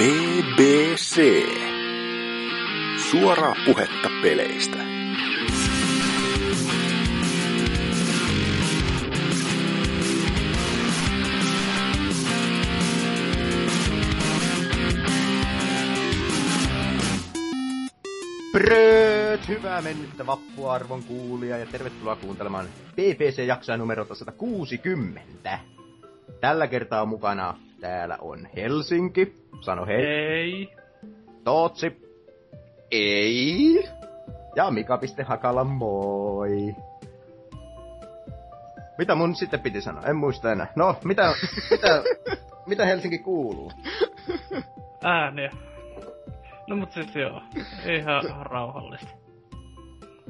BBC. Suoraa puhetta peleistä. Prööt, hyvää mennyttä vappuarvon kuulija ja tervetuloa kuuntelemaan BBC-jaksoa numero 160. Tällä kertaa mukana täällä on Helsinki, sano hei, Ei. Tootsi Ei. ja Mika.Hakala moi. Mitä mun sitten piti sanoa? En muista enää. No, mitä, mitä, mitä Helsinki kuuluu? Ääniä. No mut siis joo. Ihan rauhallista.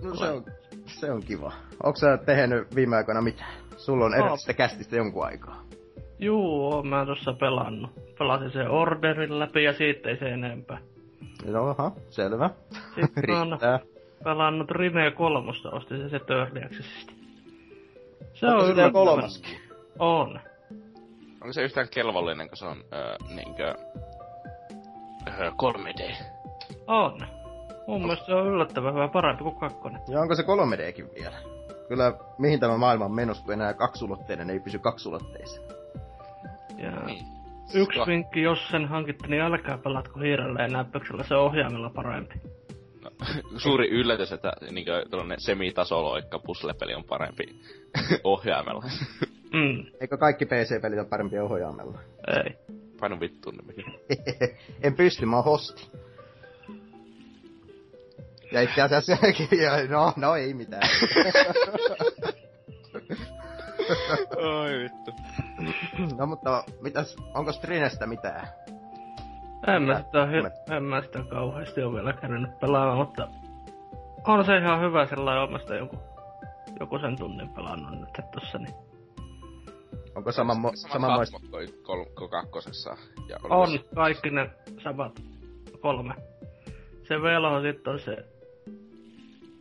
No se on, se on kiva. Onko sä tehnyt viime aikoina mitään? Sulla on edellisestä kästistä jonkun aikaa. Juu, mä tossa pelannut. Pelasin sen orderin läpi ja siitä ei se enempää. No, aha, selvä. Sitten Riittää. pelannut Rime kolmosta, ostin sen se Early Accessista. Se Onko on yllättävän- kolmaskin? On. Onko se yhtään kelvollinen, kun se on öö, niinkö... Öö, 3D? On. Mun mielestä se on yllättävän hyvä, parempi kuin kakkonen. Ja onko se 3Dkin vielä? Kyllä, mihin tämä maailma on menossa, kun enää kaksulotteinen ei pysy kaksulotteissa. Ja Niin. yksi Ko- vinkki, jos sen hankitte, niin älkää pelatko hiirellä ja näppäksellä, se on ohjaimella parempi. No, suuri yllätys, että niinkö tällainen semitasoloikka puzzle-peli on parempi ohjaimella. Mm, Eikö kaikki PC-pelit ole parempi ohjaamella? ei. Painu vittuun nimikin. en pysty, mä oon hosti. Ja itse asiassa, no, no ei mitään. Oi vittu. no mutta, mitäs, onko Strinestä mitään? En mä sitä, hy- en mä sitä kauheasti ole vielä käynyt pelaamaan, mutta on se ihan hyvä sellainen omasta joku, joku sen tunnin pelannut nyt tossa, niin Onko sama, mo, Sama samanmoista? hahmo kuin kol- kuin kakkosessa. Ja on se- kaikki ne samat kolme. Se velho sit on se,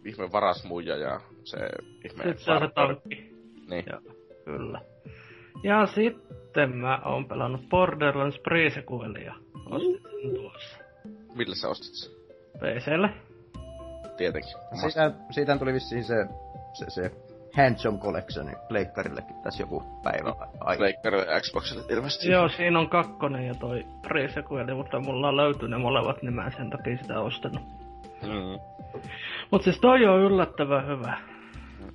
ihme varasmuija ja se ihme sit se on se tankki. Niin. Ja, kyllä. Ja sitten mä oon pelannut Borderlands Pre-sequelia. Ostin sen tuossa. Millä sä ostit sen? PClle. Tietenkin. Siitä, siitä tuli vissiin se, se, se Handsome Collection pleikkarillekin tässä joku päivä aikaa. Pleikkarille ja Xboxille ilmeisesti. Joo, siinä on kakkonen ja toi pre mutta mulla on löytynyt ne molemmat, niin mä en sen takia sitä ostanut. Mm. Mut siis toi on yllättävän hyvä.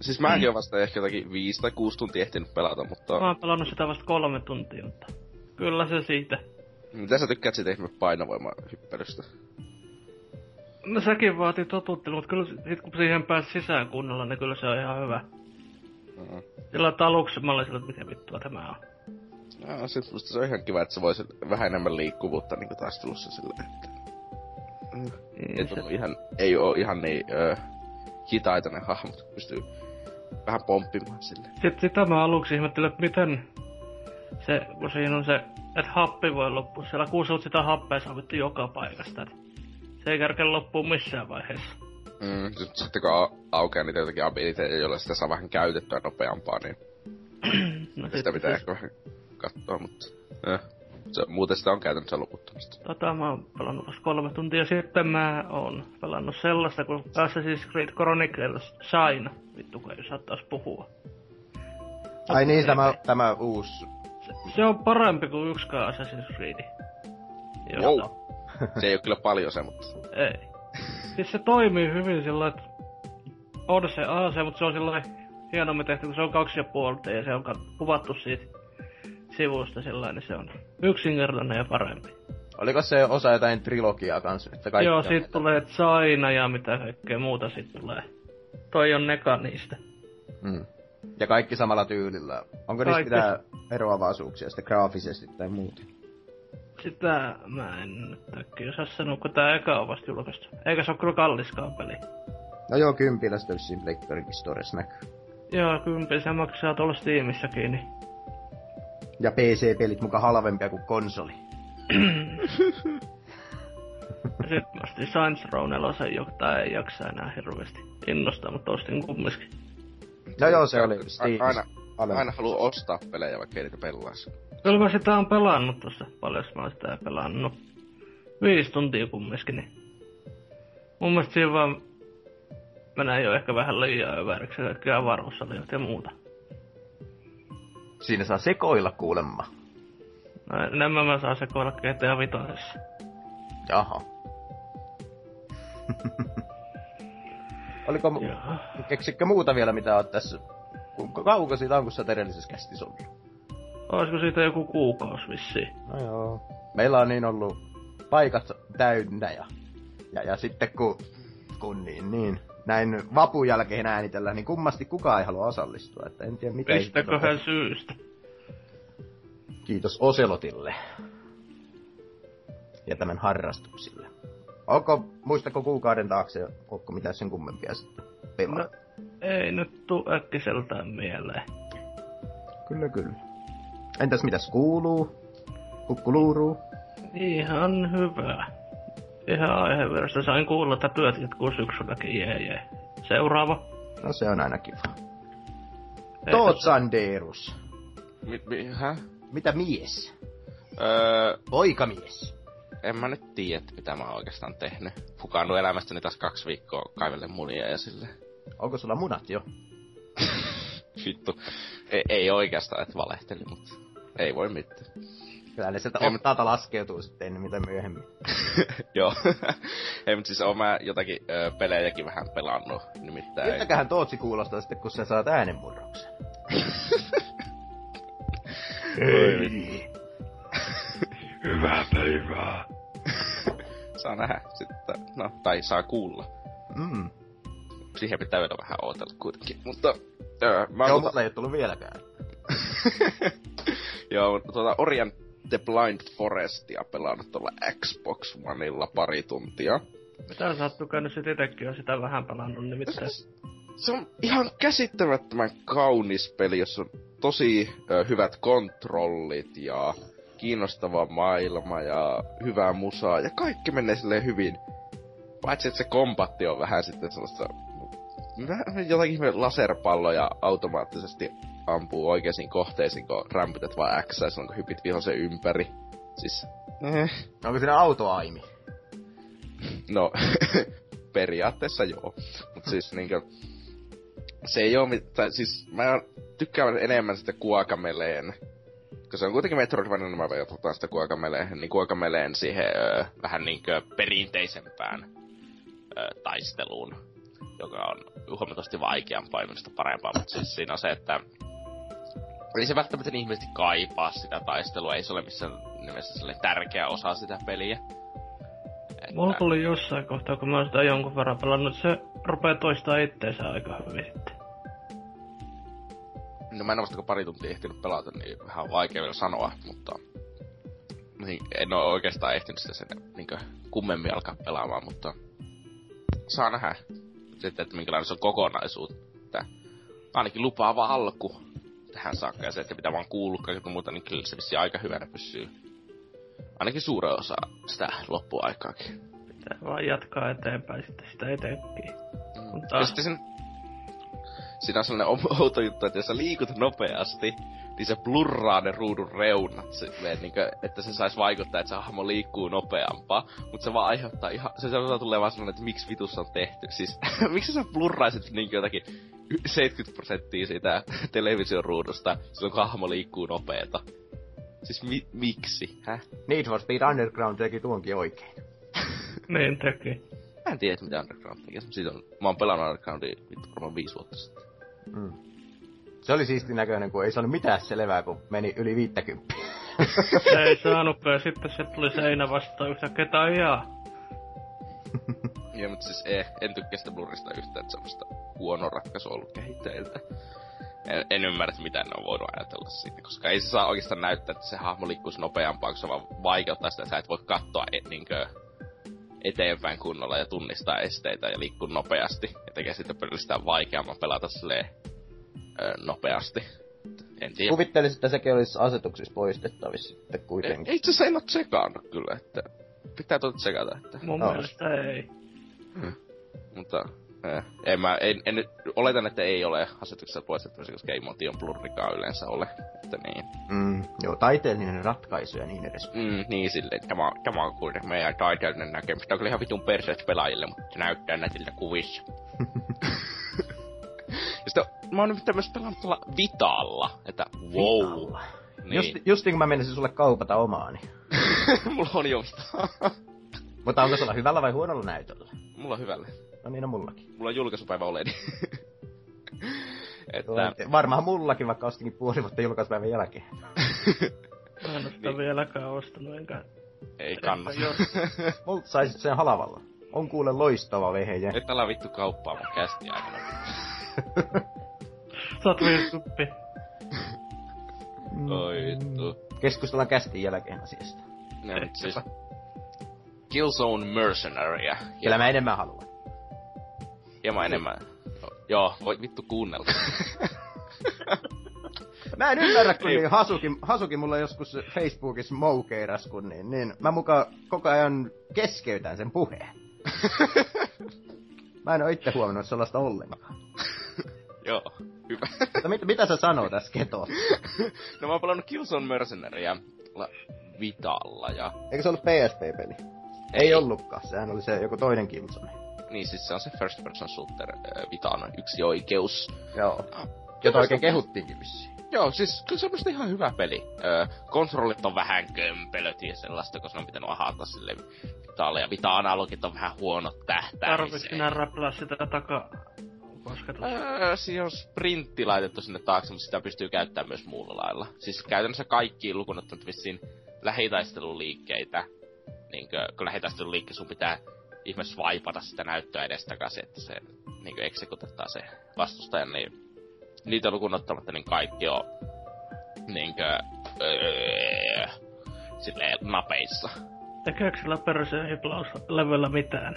Siis mäkin oon vasta ehkä jotakin viisi tai kuusi tuntia ehtinyt pelata, mutta... Mä oon pelannut sitä vasta kolme tuntia, mutta kyllä se siitä. Mitä sä tykkäät siitä ihme painovoimahyppelystä? No sekin vaatii totuttelua, mutta kyllä sit kun siihen pääsi sisään kunnolla, niin kyllä se on ihan hyvä. Mm. Sillä että aluksi mä olin sillä, että mitä vittua tämä on. No, sit musta se on ihan kiva, että se voisi vähän enemmän liikkuvuutta niinku taistelussa silleen, että... Niin Ei, se, ihan, ei oo ihan niin öö, hitaita ne hahmot, pystyy vähän pomppimaan silleen. Sitten sitä mä aluksi ihmettelin, että miten se, kun siinä on se, että happi voi loppua siellä, kun sä sitä happea saa vittu joka paikasta. Se ei kärkeä loppuun missään vaiheessa. Mm, sit- sitten kun au- aukeaa niitä jotakin abiliteja, joilla sitä saa vähän käytettyä nopeampaa, niin No sitä pitää ehkä vähän katsoa, mutta... Eh. Se, muuten sitä on käytännössä loputtomasti. Tota mä oon pelannut vasta kolme tuntia sitten mä oon pelannut sellaista kuin Assassin's Creed Chronicles Shine. Vittu kun ei saa taas puhua. Ai niin, tämä, tämä uusi. Se, se on parempi kuin yksikään Assassin's Creed. Wow. Se ei oo kyllä paljon se, mutta... Ei. Siis se toimii hyvin sillä että on se AC, mutta se on sillä hienommin tehty, kun se on kaksi ja puolta ja se on kuvattu siitä sivusta niin se on yksinkertainen ja parempi. Oliko se osa jotain trilogiaa kanssa? Että kaikki Joo, sit tulee China ja mitä kaikkea muuta sit tulee. Toi on neka niistä. Mm. Ja kaikki samalla tyylillä. Onko niistä Kaikki. mitään eroavaisuuksia sitten graafisesti tai muuta? Sitä mä en äkkiä osaa sanoa, kun tää eka on vasta julkaistu. Eikä se oo kyllä kalliskaan peli. No joo, kympillä sitä vissiin Blackberry Stores näkyy. Joo, kyllä se maksaa tuolla Steamissäkin, niin Ja PC-pelit muka halvempia kuin konsoli. Sitten mä ostin Saints Row 4, jota ei jaksa enää hirveästi innostaa, mutta ostin kumminkin. No joo, se oli Steamissa. Aina, Halvempi. aina haluaa ostaa pelejä, vaikka ei niitä pelaisi. Kyllä mä sitä on pelannut tossa paljon, mä oon sitä pelannut. viisi tuntia kumminkin, niin mun mielestä siinä vaan menee jo ehkä vähän liian överiksi kaikki avaruussaliot ja muuta. Siinä saa sekoilla kuulemma. No, enemmän mä saan sekoilla GTA Vitosessa. Jaha. Oliko, mu- Joo. keksikö muuta vielä, mitä oot tässä... Kuinka kauanko siitä on, kun sä oot edellisessä kästissä ollut? Olisiko siitä joku kuukausi vissiin? No joo. Meillä on niin ollut paikat täynnä ja, ja, ja sitten kun, kun niin, niin, näin vapun jälkeen äänitellään, niin kummasti kukaan ei halua osallistua. Että en tiedä mitä Mistäköhän syystä? Kiitos Oselotille. Ja tämän harrastuksille. Onko, muistako kuukauden taakse, onko mitään sen kummempia sitten pelaa? No, ei nyt tuu äkkiseltään mieleen. Kyllä, kyllä. Entäs mitäs kuuluu? Kukkuluuruu? Ihan hyvä. Ihan aiheversta. Sain kuulla, että työt jatkuu syksylläkin. Jee, jee. Seuraava. No se on aina kiva. Toot Sanderus. Mi, mi, hä? Mitä mies? Öö, Poikamies. en mä nyt tiedä, mitä mä oon oikeastaan tehnyt. Fukaannut elämästäni taas kaksi viikkoa kaivelle munia ja sille. Onko sulla munat jo? Vittu. Ei, ei oikeastaan, että valehteli, mutta ei voi mitään. Kyllä ne sieltä Ei, mut- ottaalta laskeutuu sitten ennen mitä myöhemmin. Joo. ei, mutta siis oon mä jotakin ö, pelejäkin vähän pelannut, nimittäin. Miltäköhän Tootsi kuulostaa sitten, kun sä saat äänenmurroksen? Vittu. Hyvää päivää. Saa nähdä sitten. No, tai saa kuulla. Mm. Siihen pitää vielä vähän odotella kuitenkin. Mutta, öö, mä Joo, oon mulla ei ole tullut vieläkään. Joo, tuota Orion The Blind Forestia pelannut tuolla Xbox Oneilla pari tuntia. Mitä sä oot tukenut sit itekin on sitä vähän pelannut nimittäin. Se on ihan käsittämättömän kaunis peli, jossa on tosi ö, hyvät kontrollit ja kiinnostava maailma ja hyvää musaa ja kaikki menee silleen hyvin. Paitsi että se kompatti on vähän sitten sellaista jotakin laserpalloja automaattisesti ampuu oikeisiin kohteisiin, kun rämpytät vaan X silloin kun hypit vihollisen ympäri. Siis, eh, Onko siinä autoaimi? No, periaatteessa joo. Mut siis niinkö... Se ei oo mitään, siis mä tykkään enemmän sitä Kuakameleen. Kun se on kuitenkin Metroidvania, niin mä verrataan sitä Kuakameleen, niin Kuakameleen siihen ö, vähän niinkö perinteisempään ö, taisteluun, joka on huomattavasti vaikeampaa ja minusta parempaa, mutta siis siinä on se, että ei se välttämättä niin ihmeellisesti kaipaa sitä taistelua, ei se ole missään nimessä sellainen tärkeä osa sitä peliä. Että- Mulla tuli jossain kohtaa, kun mä oon sitä jonkun verran pelannut, se rupee toistaa itteensä aika hyvin sitten. No mä en ole kun pari tuntia ehtinyt pelata, niin vähän on vaikea vielä sanoa, mutta... Niin, en ole oikeastaan ehtinyt sitä sen niin kummemmin alkaa pelaamaan, mutta... Saa nähdä sitten, että minkälainen se on kokonaisuus. Että ainakin lupaava alku tähän saakka, ja se, että mitä oon kuullut kaikilta muuta, niin kyllä se vissiin aika hyvänä pysyy. Ainakin suuren osa sitä loppuaikaakin. Pitää vaan jatkaa eteenpäin sitten sitä etenkin. Mutta Ja sitten sen, siinä on sellainen outo juttu, että jos sä liikut nopeasti, niin se blurraa ne ruudun reunat, silleen, niin kuin, että se saisi vaikuttaa, että se hahmo liikkuu nopeampaa, mutta se vaan aiheuttaa ihan, se se tulee vaan sellainen, että miksi vitussa on tehty. Siis, miksi sä blurraisit niin jotakin y- 70 prosenttia siitä television ruudusta, silloin kun hahmo liikkuu nopeeta? Siis mi- miksi? Häh? Need for Speed Underground teki tuonkin oikein. niin teki. Mä en tiedä, mitä Underground tekee. Siitä on, mä oon pelannut Undergroundia vittu varmaan viisi vuotta sitten. Mm. Se oli siisti näköinen, kun ei saanut mitään selvää, kun meni yli 50. Se ei saanutkaan ja sitten se tuli seinä vastaan yhtäkkiä tai jaa. Joo, mutta siis ei, en tykkää sitä blurrista yhtään, että semmoista huono ratkaisu ollut kehittäjiltä. En, en ymmärrä, että mitä ne on voinut ajatella siinä, koska ei se saa oikeastaan näyttää, että se hahmo liikkuisi nopeampaa, kun se vaan vaikeuttaa sitä, että sä et voi katsoa et, niinkö, eteenpäin kunnolla ja tunnistaa esteitä ja liikkua nopeasti. Ja tekee sitä pelkästään vaikeamman pelata silleen nopeasti. En tiedä. Kuvittelisin, että sekin olisi asetuksissa poistettavissa sitten Ei, kuitenkin. itse asiassa en oo tsekannut kyllä, että pitää tuota tsekata, että Mun No. mielestä ei. Mutta eh, en mä, en, en, oletan, että ei ole asetuksessa poistettavissa, koska ei motion blurrikaan yleensä ole. Että niin. Mm, joo, taiteellinen ratkaisu ja niin edes. Mm, niin silleen, tämä, tämä on kuitenkin meidän taiteellinen näkemys. Tämä on kyllä ihan vitun perseet pelaajille, mutta se näyttää nätiltä kuvissa. ja sitten mä oon nyt myös pelannut tuolla Vitalla, että wow. Vitalla. Niin. Just, just niin kuin mä menisin sulle kaupata omaani. Mulla on jo Vita. Mutta onko sulla hyvällä vai huonolla näytöllä? Mulla on hyvälle. No niin on mullakin. Mulla on julkaisupäivä OLED. että... Varmaan mullakin, vaikka ostinkin puoli vuotta julkaisupäivän jälkeen. Mä en oo sitä vieläkään ostanut, enkä... Ei kannata. Jos... Multa saisit sen halavalla. On kuule loistava vehje. Et älä vittu kauppaa mun kästi aikana. Sä oot virtuppi. Oi vittu. Keskustellaan kästin jälkeen asiasta. No, mut siis... Killzone Mercenarya. Kyllä mä enemmän haluan. Hieman enemmän. Joo, voi vittu kuunnella. Mä en ymmärrä, kun niin Hasuki, Hasuki mulle joskus Facebookissa moukeiras, kun niin, niin mä muka koko ajan keskeytän sen puheen. Mä en oo itse huomannut sellaista ollenkaan. Joo, hyvä. Mutta mit, mitä sä sanoo tässä keto? no mä oon pelannut Killzone Mercenarya la Vitalla ja... Eikö se ollut PSP-peli? Ei, Ei. ollutkaan, sehän oli se joku toinen Killzone. Niin siis se on se first person shooter äh, Vitan yksi oikeus. Joo. Jota oikein kehuttiinkin vissiin. Joo, siis kyllä se on musta ihan hyvä peli. Öö, kontrollit on vähän kömpelöt ja sellaista, koska ne on pitänyt ahata sille Vitalle. Ja Vita-analogit on vähän huonot tähtäämiseen. minä räplää sitä takaa? Öö, siinä on sprintti laitettu sinne taakse, mutta sitä pystyy käyttämään myös muulla lailla. Siis käytännössä kaikki lukunottamatta vissiin lähitaisteluliikkeitä. Niinkö, kun lähitaisteluliikke sun pitää ihmeessä vaipata sitä näyttöä edestakaisin, että se niinkö eksekutetaan se vastustajan, niin niitä lukunottamatta niin kaikki on niinkö öö, silleen napeissa. Tekeekö sillä peruseen hiplauslevyllä mitään?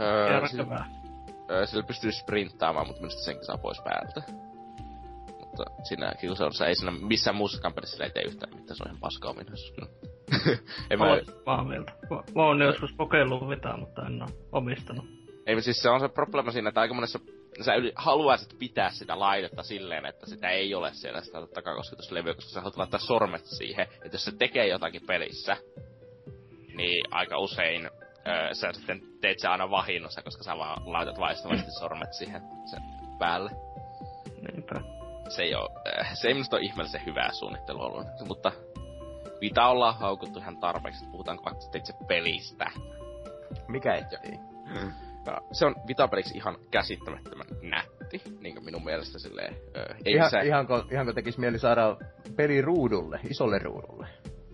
Öö, Järkevää. öö, sillä pystyy sprinttaamaan, mutta minusta senkin saa pois päältä. Mutta siinä Killzoneissa ei siinä missään muussakaan pelissä ei tee yhtään mitään, se on ihan paska ominaisuus kyllä. en mä, samaa mieltä. Mä, oon joskus kokeillut vitaa, mutta en oo omistanut. ei siis se on se probleema siinä, että aika monessa sä yli, haluaisit pitää sitä laitetta silleen, että sitä ei ole siellä sitä takakosketuslevyä, koska sä haluat laittaa sormet siihen, että jos se tekee jotakin pelissä, niin aika usein öö, sä sitten teet se aina vahingossa, koska sä vaan laitat vaistavasti sormet siihen sen päälle. Niinpä. Se ei oo, se ei minusta ole ihmeellisen hyvää suunnittelua ollut, mutta Vita ollaan haukuttu ihan tarpeeksi, että puhutaan vaikka itse pelistä. Mikä ettei? Ja se on Vita-peliksi ihan käsittämättömän nätti, niin minun mielestä silleen. Ö, ei Ihan, se, ihanko, ihanko tekis mieli saada peli ruudulle, isolle ruudulle?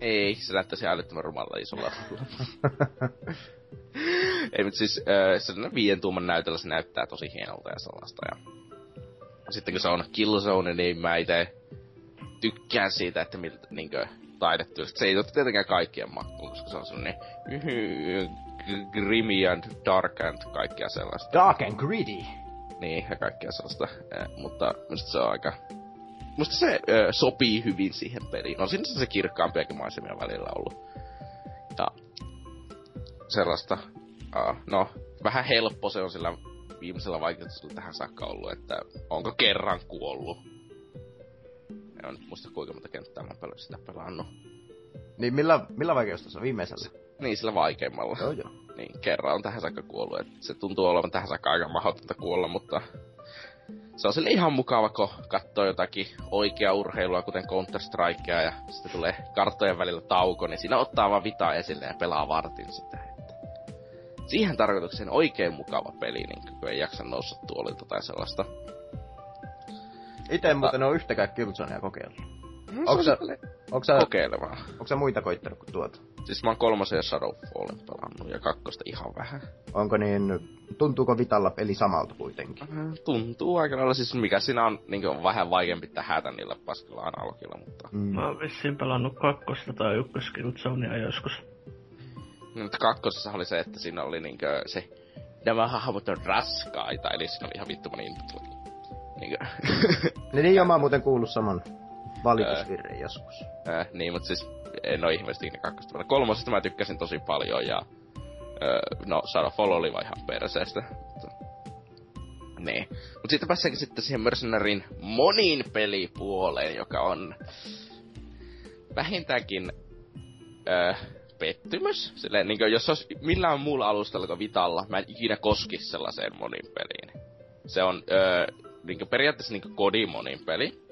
Ei, se näyttäisi älyttömän rumalla isolla ei, mutta siis ö, sellainen viien tuuman näytöllä se näyttää tosi hienolta ja sellaista. Ja... Sitten kun se on Killzone, niin mä itse tykkään siitä, että miltä niinkö taidetyöstä. Se ei ole tietenkään kaikkien makkuun, koska se on sellainen grimy and dark and kaikkea sellaista. Dark and gritty. Niin, ja kaikkea sellaista. Eh, mutta musta se on aika... Musta se ö, sopii hyvin siihen peliin. On siinä se kirkkaampiakin maisemia välillä ollut. Ja sellaista... Uh, no, vähän helppo se on sillä viimeisellä vaikeutuksella tähän saakka ollut, että onko kerran kuollut. En nyt muista kuinka monta kenttää mä oon sitä pelannut. Niin millä, millä vaikeustasolla viimeisellä? Niin, sillä vaikeimmalla. Joo joo. Niin, kerran on tähän saakka kuollut. Et se tuntuu olevan tähän saakka aika mahdotonta kuolla, mutta se on sille ihan mukava, kun katsoo jotakin oikeaa urheilua, kuten Counter-Strikea, ja sitten tulee karttojen välillä tauko, niin siinä ottaa vaan vitaa esille ja pelaa vartin sitä. Että siihen tarkoitukseen oikein mukava peli, niin kun ei jaksa nousta tuolilta tai sellaista. Ite en muuten oo yhtäkään Killzonea kokeillut. No, Onko se sä, on silleen onko sä, kokeilevaa. onko sä muita koittanut kuin tuota? Siis mä oon kolmosen ja Shadowfallin pelannut, ja kakkosta ihan vähän. Onko niin, tuntuuko Vitalla peli samalta kuitenkin? Tuntuu aika lailla, siis mikä siinä on niin on vähän vaikeampi tähätä niillä paskilla analogilla, mutta... Mm. Mä oon vissiin pelannut kakkosta tai ykköskiltsonea joskus. No, mutta kakkosessa oli se, että siinä oli niinkö se... Nämä hahmot on raskaita, eli siinä oli ihan vittumainen input Niinkö... Niin, niin joo, mä oon muuten kuullut saman valitusvirreen joskus. äh, niin, mutta siis en oo ihmeellisesti ne kakkosta. Kolmosesta mä tykkäsin tosi paljon ja... Äh, no, Shadowfall oli vaan ihan perseestä. Mutta, Niin. Mut sitten päästäänkin sitten siihen Mercenarin monin pelipuoleen, joka on vähintäänkin öö, pettymys. Silleen, niin kuin, jos olisi millään muulla alustalla kuin Vitalla, mä en ikinä koskisi sellaiseen monin peliin. Se on öö, niin kuin, periaatteessa niin kodin monin peli.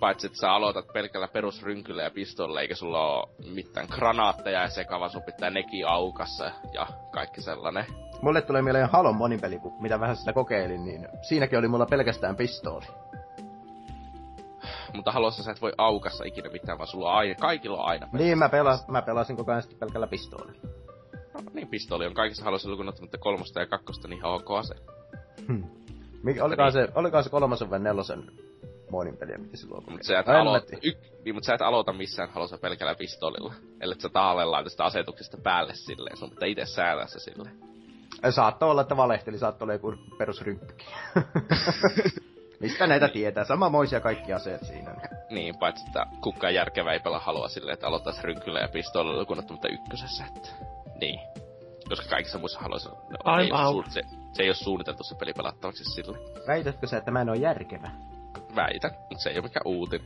Paitsi, että sä aloitat pelkällä perusrynkyllä ja pistolla, eikä sulla ole mitään granaatteja ja sekava, sun pitää nekin aukassa ja kaikki sellainen. Mulle tulee mieleen Halon monipeli, kun mitä vähän sitä kokeilin, niin siinäkin oli mulla pelkästään pistooli. Mutta halossa sä et voi aukassa ikinä mitään, vaan sulla on aina, kaikilla on aina. Niin, mä, pelas, mä pelasin koko ajan sitten pelkällä pistoolilla. No, niin, pistooli on kaikissa halossa lukuun ottamatta kolmosta ja kakkosta niin ihan ok ase. Hmm. Mikä, olikohan, se, olikohan se kolmosen vai nelosen monin peliä, mitä silloin Mutta sä, et y, niin, mutta sä et aloita missään halossa pelkällä pistoolilla. Ellei sä taalle laita sitä asetuksesta päälle silleen. Sun pitää itse säätää se silleen. Saattoi olla, että valehteli, saattoi olla joku perusrymppi. Mistä näitä tietää? Samamoisia kaikki aseet siinä. Niin, paitsi että kukaan järkevä ei pelaa halua silleen, että aloittaisi rynkyllä ja pistoolilla lukunottamatta ykkösessä. Että... Niin. Koska kaikissa muissa haluaisi... No, ei se, se, ei ole suunniteltu se peli pelattavaksi sille. Väitätkö sä, että mä en ole järkevä? Väitän, mutta se ei ole mikään uutin.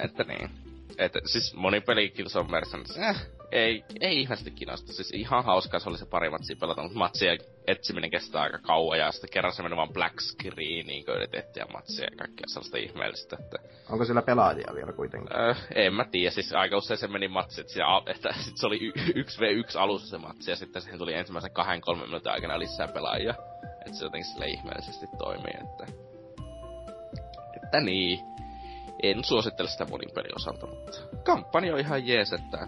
että niin. Että siis moni peli of Mercenaries, eh, ei, ei ihmeesti kiinnosta. Siis ihan hauskaa se oli se pari matsia pelata, mutta matsien etsiminen kestää aika kauan ja sitten kerran se meni vaan black screeniin, kun yritettiin ja matsia ja kaikkea sellaista ihmeellistä, että... Onko sillä pelaajia vielä kuitenkin? Öö, en mä tiedä, siis aika usein se meni matsi, että, siellä, että sit se oli y- 1v1 alussa se matsi ja sitten siihen tuli ensimmäisen kahden kolmen minuutin aikana lisää pelaajia. Että se jotenkin sille ihmeellisesti toimii, että... Että niin. En suosittele sitä monin osalta, mutta kampanja on ihan jees, että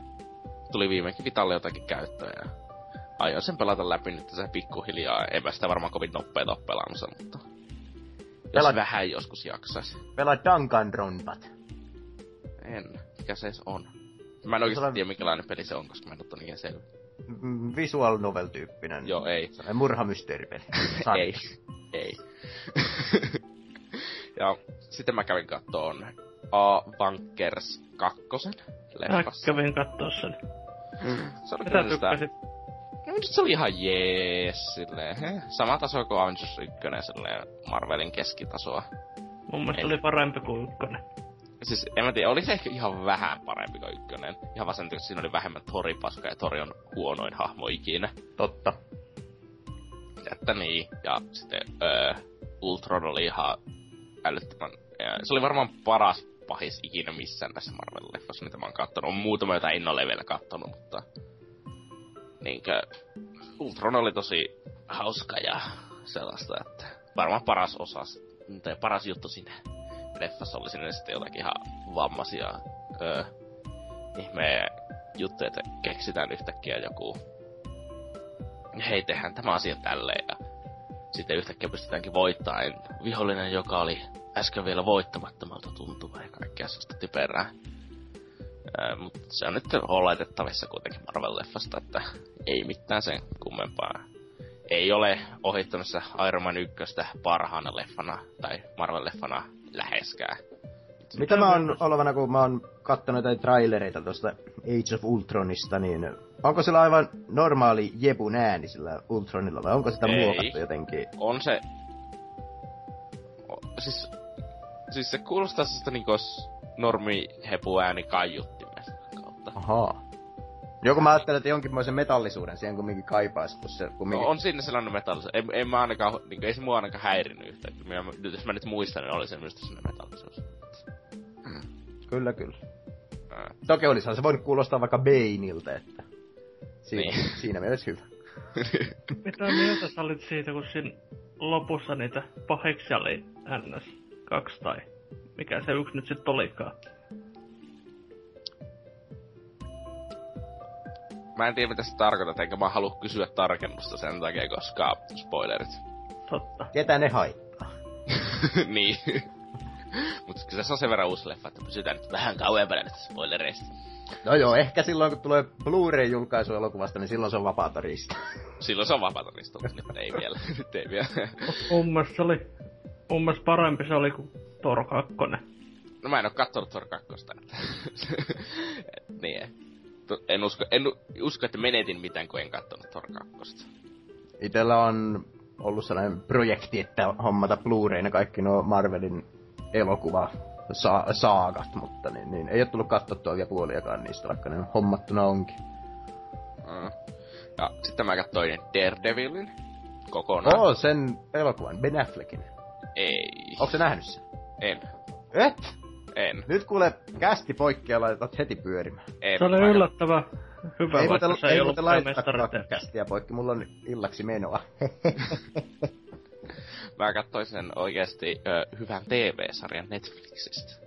tuli viimeinkin Vitalle jotakin käyttöä ja aion sen pelata läpi nyt tässä pikkuhiljaa. En mä sitä varmaan kovin nopeeta ole pelaamassa, mutta Pela... jos vähän joskus jaksais. Pelaa Danganronpat. En. Mikä se on? Mä en oikeesti tiedä, minkälainen peli se on, koska mä en ole niin selvä. Visual novel-tyyppinen. Joo, ei. Murhamysteeripeli. ei. Ei. ja sitten mä kävin kattoon A. Vankers 2. Leffassa. Mä kävin kattoo sen. Mm. Se oli tykkäsit? No, se oli ihan jees, silleen, he? Sama taso kuin Avengers 1, silleen Marvelin keskitasoa. Mun mielestä en... oli parempi kuin ykkönen. Siis, en mä tiedä, oli se ehkä ihan vähän parempi kuin ykkönen. Ihan vaan sen että siinä oli vähemmän Tori-paska ja Tori on huonoin hahmo ikinä. Totta. Että niin, ja sitten öö, Ultron oli ihan älyttömän... Se oli varmaan paras pahis ikinä missään näissä Marvel-leffoissa, mitä mä oon kattonut. On muutama, jota en ole vielä kattonut, mutta... Niinkö... Ultron oli tosi hauska ja sellaista, että varmaan paras osa, tai paras juttu siinä leffassa oli sinne sitten jotakin ihan vammaisia öö, ihme juttuja, että keksitään yhtäkkiä joku hei, tehdään tämä asia tälleen ja sitten yhtäkkiä pystytäänkin voittamaan vihollinen, joka oli äsken vielä voittamattomalta tuntuva ja kaikkea sellaista typerää. Mutta se on nyt oletettavissa kuitenkin Marvel-leffasta, että ei mitään sen kummempaa. Ei ole ohittanut se Iron Man 1 parhaana leffana tai Marvel-leffana läheskään. Mitä mä oon olevana, kun mä oon kattonut jotain trailereita tuosta Age of Ultronista, niin onko sillä aivan normaali Jebun ääni sillä Ultronilla vai onko sitä Ei. muokattu jotenkin? On se... O, siis siis se kuulostaa sitä niinku normi hepuääni kaiuttimen kautta. Ahaa. Joku mä ajattelen, että jonkinmoisen metallisuuden siihen kumminkin kaipaisi, kun se kumminkin... No, on siinä sellainen metallisuus. En, en mä ainakaan, niin ei se mua ainakaan häirinyt yhtään. Mä, jos mä nyt muistan, niin oli se myös sellainen metallisuus. Mm. Kyllä, kyllä. Äh. Toki olisihan se voinut kuulostaa vaikka Baneilta, että... Siinä, niin. siinä mielessä hyvä. Mitä mieltä sä olit siitä, kun siinä lopussa niitä pahiksi oli ns kaksi tai mikä se yksi nyt sitten olikaan. Mä en tiedä mitä se tarkoittaa, enkä mä halua kysyä tarkennusta sen takia, koska spoilerit. Totta. Ketä ne haittaa? niin. Mutta kyllä se on sen verran uusi leffa, että pysytään nyt vähän kauempana näistä spoilereista. No joo, ehkä silloin kun tulee Blu-ray-julkaisu elokuvasta, niin silloin se on vapaata riistä. silloin se on vapaata riistä, mutta nyt ei vielä. nyt ei vielä. Mun mielestä se oli mun mielestä parempi se oli kuin Thor 2. No mä en oo kattonut Thor 2. niin. En usko, en usko, että menetin mitään, kun en kattonut Thor 2. Itellä on ollut sellainen projekti, että hommata Blu-rayna kaikki nuo Marvelin elokuva sa- saagat, mutta niin, niin, ei ole tullut katsottua vielä puoliakaan niistä, vaikka ne hommattuna onkin. Mm. Ja sitten mä katsoin Daredevilin kokonaan. Oo, sen elokuvan, Ben Affleckin. Ei. Onko se nähnyt sen? En. Et? En. Nyt kuule kästi poikki laitat heti pyörimään. en. Se oli Mä- yllättävä hyvä, ei vaikka muuten, se ei muuten laittaa kästiä poikki, mulla on illaksi menoa. Mä katsoin sen oikeesti ö, hyvän TV-sarjan Netflixistä.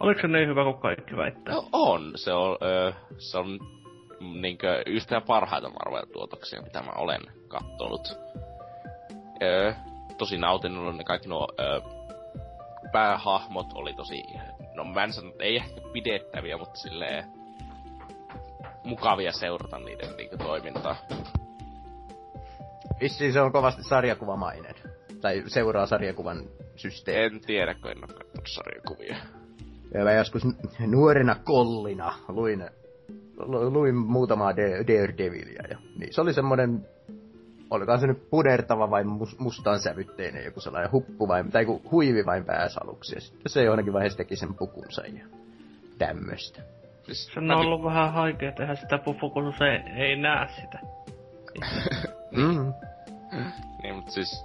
Oliko se niin hyvä kuin kaikki väittää? No, on. Se on, ö, se on niinkö yhtä parhaita Marvel-tuotoksia, mitä mä olen kattonut. Ö, tosi nautinut ne kaikki nuo ö, päähahmot oli tosi, no mä en sano, ei ehkä pidettäviä, mutta silleen mukavia seurata niiden niinkö toimintaa. Vissiin se on kovasti sarjakuvamainen. Tai seuraa sarjakuvan systeemi. En tiedä, kun en kattonut sarjakuvia. Ja mä joskus nuorena kollina luin, lu- luin muutamaa De- Daredevilia. Ja, niin se oli semmonen, olikohan se nyt punertava vai mus- mustaan sävytteinen joku sellainen huppu vai, tai joku huivi vain pääsaluksi. Ja sitten se johonkin vaiheessa teki sen pukunsa ja tämmöstä. Siis, Se on ollut vähän haikea tehdä sitä puffu, kun se ei, ei näe sitä. Mm. Niin, mutta siis...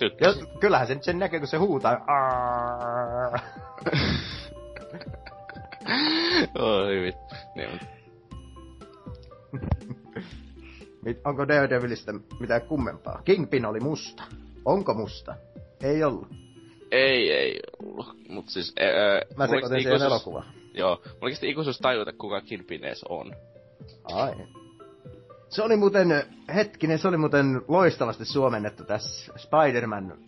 Ja, Tykkäsin. kyllähän se nyt sen näkee, kun se huutaa. Oi vittu. Niin, Mit- Onko Daredevilistä mitään kummempaa? Kingpin oli musta. Onko musta? Ei ollut. Ei, ei ollut. Mut siis... Öö, Mä sekoitin siihen ikuisuus- elokuvaan. Joo, mulla kesti ikuisuus tajuta, kuka Kingpin edes on. Ai. Se oli muuten, hetkinen, se oli muuten loistavasti suomennettu tässä Spider-Man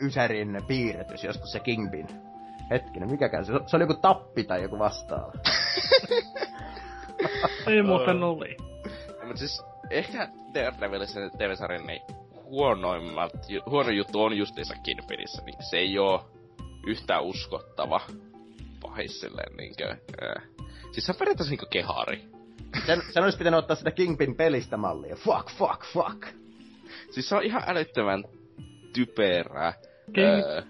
Ysärin piirretys, joskus se Kingpin. Hetkinen, mikäkään se, se oli joku tappi tai joku vastaava. Ei muuten oli. Mut siis, ehkä Daredevilissa TV-sarjan niin huonoimmat, huono juttu on justiinsa Kingpinissä, niin se ei oo yhtään uskottava pahis silleen niinkö... Äh. Siis se on periaatteessa niinkö kehari. Sen, sen olisi pitänyt ottaa sitä Kingpin pelistä mallia. Fuck, fuck, fuck. Siis se on ihan älyttömän typerä. King- Öö,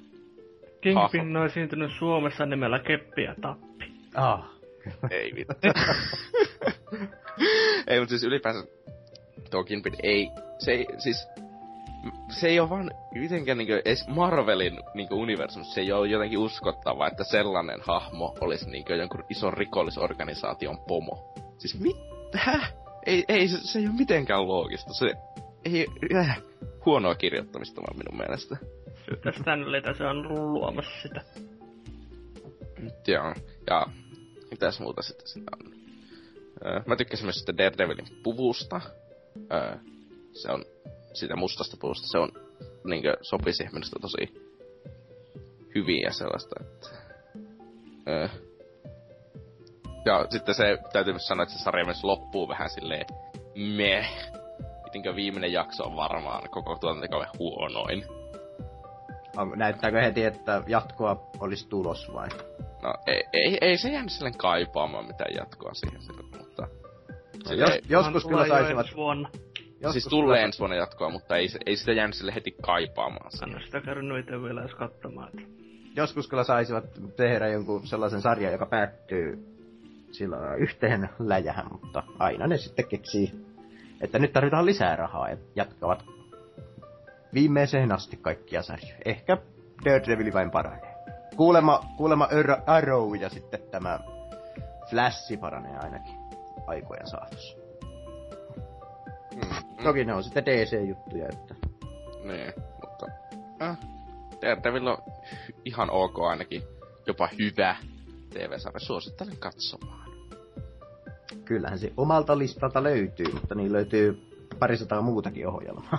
Kingpin on esiintynyt Suomessa nimellä Keppi ja Tappi. Ah. ei vittu. ei, mutta siis ylipäänsä tuo Kingpin ei, se ei, siis se ei ole vaan mitenkään niinku edes Marvelin niinku universumissa, se ei ole jotenkin uskottavaa, että sellainen hahmo olisi niinku jonkun ison rikollisorganisaation pomo. Siis mitä? Ei, ei se, se ei ole mitenkään loogista. Se ei, äh, huonoa kirjoittamista vaan minun mielestä. Syytä Stanleytä se on luomassa sitä. Joo, ja mitäs muuta sitten siinä on? Öö, mä tykkäsin myös sitä Daredevilin puvusta. Öö, se on siitä mustasta puvusta. Se on niinkö sopii siihen minusta tosi hyvin ja sellaista, että... Öö, ja sitten se täytyy myös sanoa, että se sarja myös loppuu vähän silleen meh. Mitenkö viimeinen jakso on varmaan koko tuotantokauden huonoin. On, näyttääkö heti, että jatkoa olisi tulos vai? No ei, ei, ei se jäänyt silleen kaipaamaan mitään jatkoa siihen mutta... Jos, Silleen, joskus kyllä saisivat... vuonna. Joskus siis tulee ensi vuonna jatkoa, mutta ei, ei sitä jäänyt sille heti kaipaamaan. Ole sitä käynyt itse vielä edes katsomaan. Joskus kyllä saisivat tehdä jonkun sellaisen sarjan, joka päättyy sillä yhteen läjähän, mutta aina ne sitten keksii, että nyt tarvitaan lisää rahaa ja jatkavat viimeiseen asti kaikkia sarjoja. Ehkä Daredevil vain paranee. Kuulemma Ar- Arrow ja sitten tämä Flash paranee ainakin aikojen saatossa. Mm, Toki ne on sitten DC-juttuja, että niin, mutta... Äh, Daredevil on ihan ok ainakin. Jopa hyvä TV-sarja. Suosittelen katsomaan. kyllähän se omalta listalta löytyy, mutta niin löytyy parisataa muutakin ohjelmaa.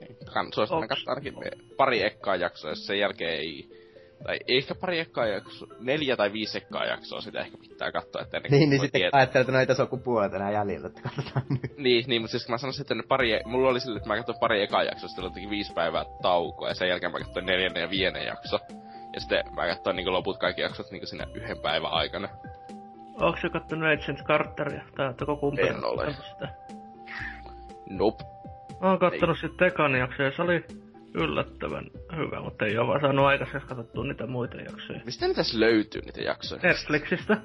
Niin, Kan, suosittelen katsoa ainakin pari ekkaa jaksoa, jos sen jälkeen ei... Tai ehkä pari ekkaa jaksoa, neljä tai viisi ekkaa jaksoa sitä ehkä pitää katsoa, että ennen kuin niin, niin sitten tietää. ajattelee, että no ei tässä ole kuin puolet enää jäljellä, että katsotaan nyt. Niin, niin, mutta siis kun mä sanoisin, että ne pari, mulla oli silleen, että mä katsoin pari ekaa jaksoa, sitten oli viisi päivää taukoa, ja sen jälkeen mä katsoin neljännen ja viidennen jakso. Ja sitten mä katsoin niin loput kaikki jaksot niin siinä yhden päivän aikana. Onko se kattonut Agent Carteria? Tai oletteko kumpi En ole. sitä? Nope. Mä oon kattonut sit Tekan jaksoja ja se oli yllättävän hyvä, mutta ei oo vaan saanut aikaisemmin katsottua niitä muita jaksoja. Mistä niitä tässä löytyy niitä jaksoja? Netflixistä.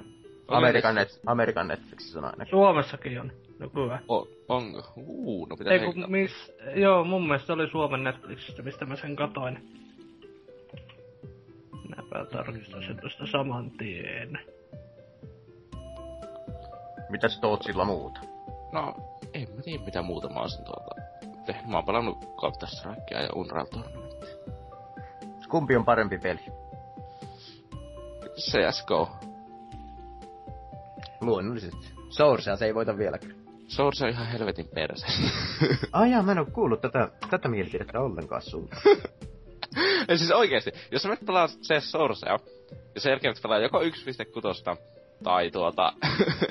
Amerikan, net, Amerikan Netflixissä on ainakin. Suomessakin on. No kyllä. O, onko? Uu, no pitää Ei kun mis... Joo, mun mielestä oli Suomen Netflixistä, mistä mä sen katoin. Minäpä tarkistan sen tuosta saman tien. Mitäs Tootsilla muuta? No, en mä tiedä mitä muuta mä tuota tehnyt. Mä oon pelannut Counter Strikea ja Unreal Tournamentia. Kumpi on parempi peli? CSGO. Luonnollisesti. Sourcea se ei voita vieläkään. Source on ihan helvetin perse. Ai jaa, mä en oo kuullut tätä, tätä mielipidettä ollenkaan sulta. ja siis oikeesti, jos sä menet pelaa CS Sourcea, ja sen jälkeen pelaa joko 1.6 tai tuota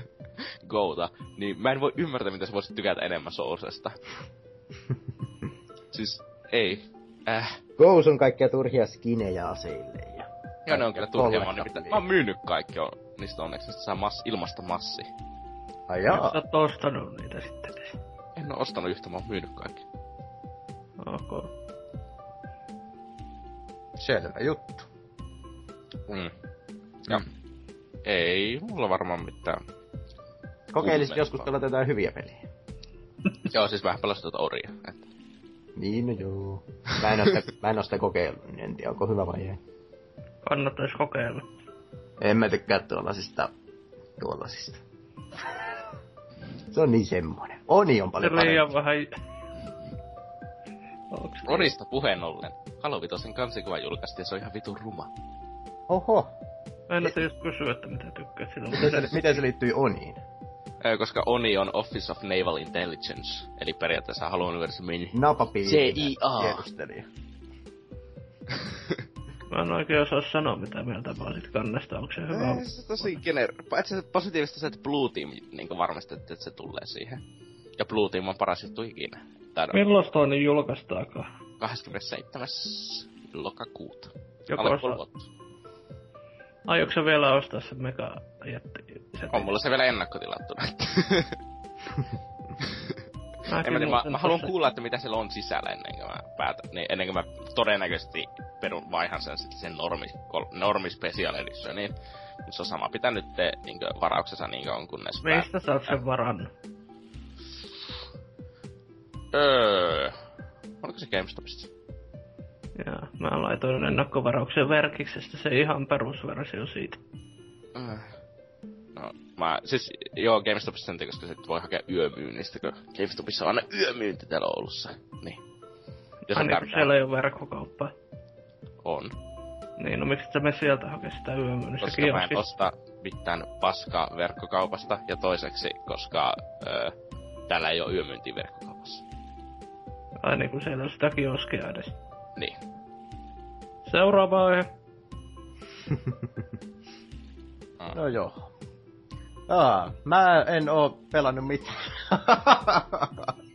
Gouta, niin mä en voi ymmärtää, mitä sä voisit tykätä enemmän Sourcesta. siis, ei. Äh. Gous on kaikkia turhia skinejä aseille ja... Joo, ne on kyllä turhia. Mä oon, nimittäin, mä oon myynyt kaikki on, niistä onneksi, saa mass, ilmasta massi. Ai jaa. sä oot ostanut niitä sitten. En oo ostanut yhtä, mä oon myynyt kaikki. Ok. Selvä juttu. Mm. Ja. Ei mulla varmaan mitään. Kokeilisit joskus pelata jotain hyviä pelejä. Joo, siis vähän pelasin tuota Oria. Että. Niin, no joo. Mä en oo sitä, mä en oo sitä kokeillut, niin en tiedä, onko hyvä vai ei. Kannattais kokeilla. En mä tykkää tuollaisista, tuollaisista. Se on niin semmonen. Oni on Se paljon liian parempi. vähän... Onks Orista puheen ollen. Halo Vitosen kansikuva julkaistiin ja se on ihan vitun ruma. Oho. Mä en just kysyä, että mitä tykkäät silloin. Miten se, miten se liittyy Oniin? Koska Oni on Office of Naval Intelligence. Eli periaatteessa Halo Universumin. CIA. Mä en oikein osaa sanoa, mitä mieltä mä oon sit kannesta. Onko se hyvä? Ei, se tosi gener... Paitsi se positiivista se, että Blue Team niin varmistettiin, että se tulee siihen. Ja Blue Team on paras juttu ikinä. Tää on Milloin toinen julkaistaankaan? 27. lokakuuta. Joko Alle osa... Aiotko sä vielä ostaa se mega jätti? On mulla se vielä ennakkotilattuna. Mäkin En mä, mä, mä haluan kuulla, että mitä siellä on sisällä ennen kuin mä päätän. Niin, ennen kuin mä todennäköisesti perun vaihan sen sitten sen normi, normi special editioniin. Mutta se on sama pitää nyt te, niin varauksessa niin on kunnes Mistä sä oot sen varannut? Öö. Oliko se GameStopista? Joo, mä laitoin ennakkovarauksen verkiksestä se ihan perusversio siitä. Öö. No, mä, siis joo, GameStopissa sen koska sit voi hakea yömyynnistä, kun GameStopissa on aina yömyynti täällä Oulussa. Niin. Jos on niin, tärkeää. siellä ei ole verkkokauppaa. On. Niin, no miksi sä me sieltä hakea sitä yömyynnistä Koska mä en kioskista? osta mitään paskaa verkkokaupasta, ja toiseksi, koska öö, täällä ei ole yömyyntiä verkkokaupassa. Ai niin, kun siellä on sitä kioskia edes. Niin. Seuraava aihe. No joo. Aa, mä en oo pelannut mitään.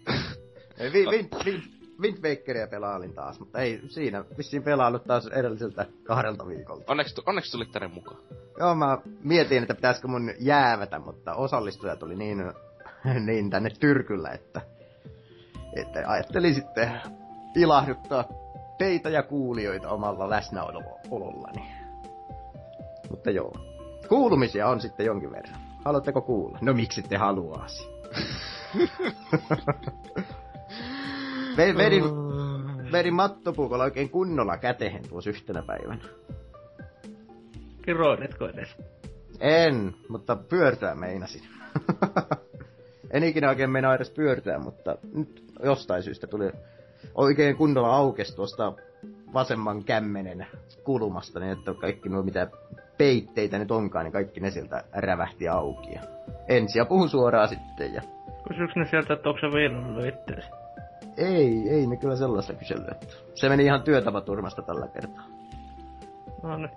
Ei, vi, Wind, Wind, Wind Wakeria pelailin taas, mutta ei siinä vissiin pelaillut taas edelliseltä kahdelta viikolta. Onneksi, tu- onneksi tulit tänne mukaan. Joo, mä mietin, että pitäisikö mun jäävätä, mutta osallistujat oli niin, niin tänne tyrkyllä, että, että ajattelin sitten ilahduttaa teitä ja kuulijoita omalla läsnäolollani. Mutta joo. Kuulumisia on sitten jonkin verran. Haluatteko kuulla? No miksi te haluaisi? Ve- vedin, vedin mattopuukolla oikein kunnolla kätehen tuossa yhtenä päivänä. Kiroilitko edes? En, mutta pyörtää meinasin. en ikinä oikein meinaa edes pyörtää, mutta nyt jostain syystä tuli oikein kunnolla aukes tuosta vasemman kämmenen kulmasta, niin että kaikki nuo mitä peitteitä nyt onkaan, niin kaikki ne sieltä rävähti auki. Ja ensi puhun suoraan sitten ja Kysyks ne sieltä, että onko se viilannut ei, ei ne kyllä sellaista kysellyt. että Se meni ihan työtapaturmasta tällä kertaa. No niin.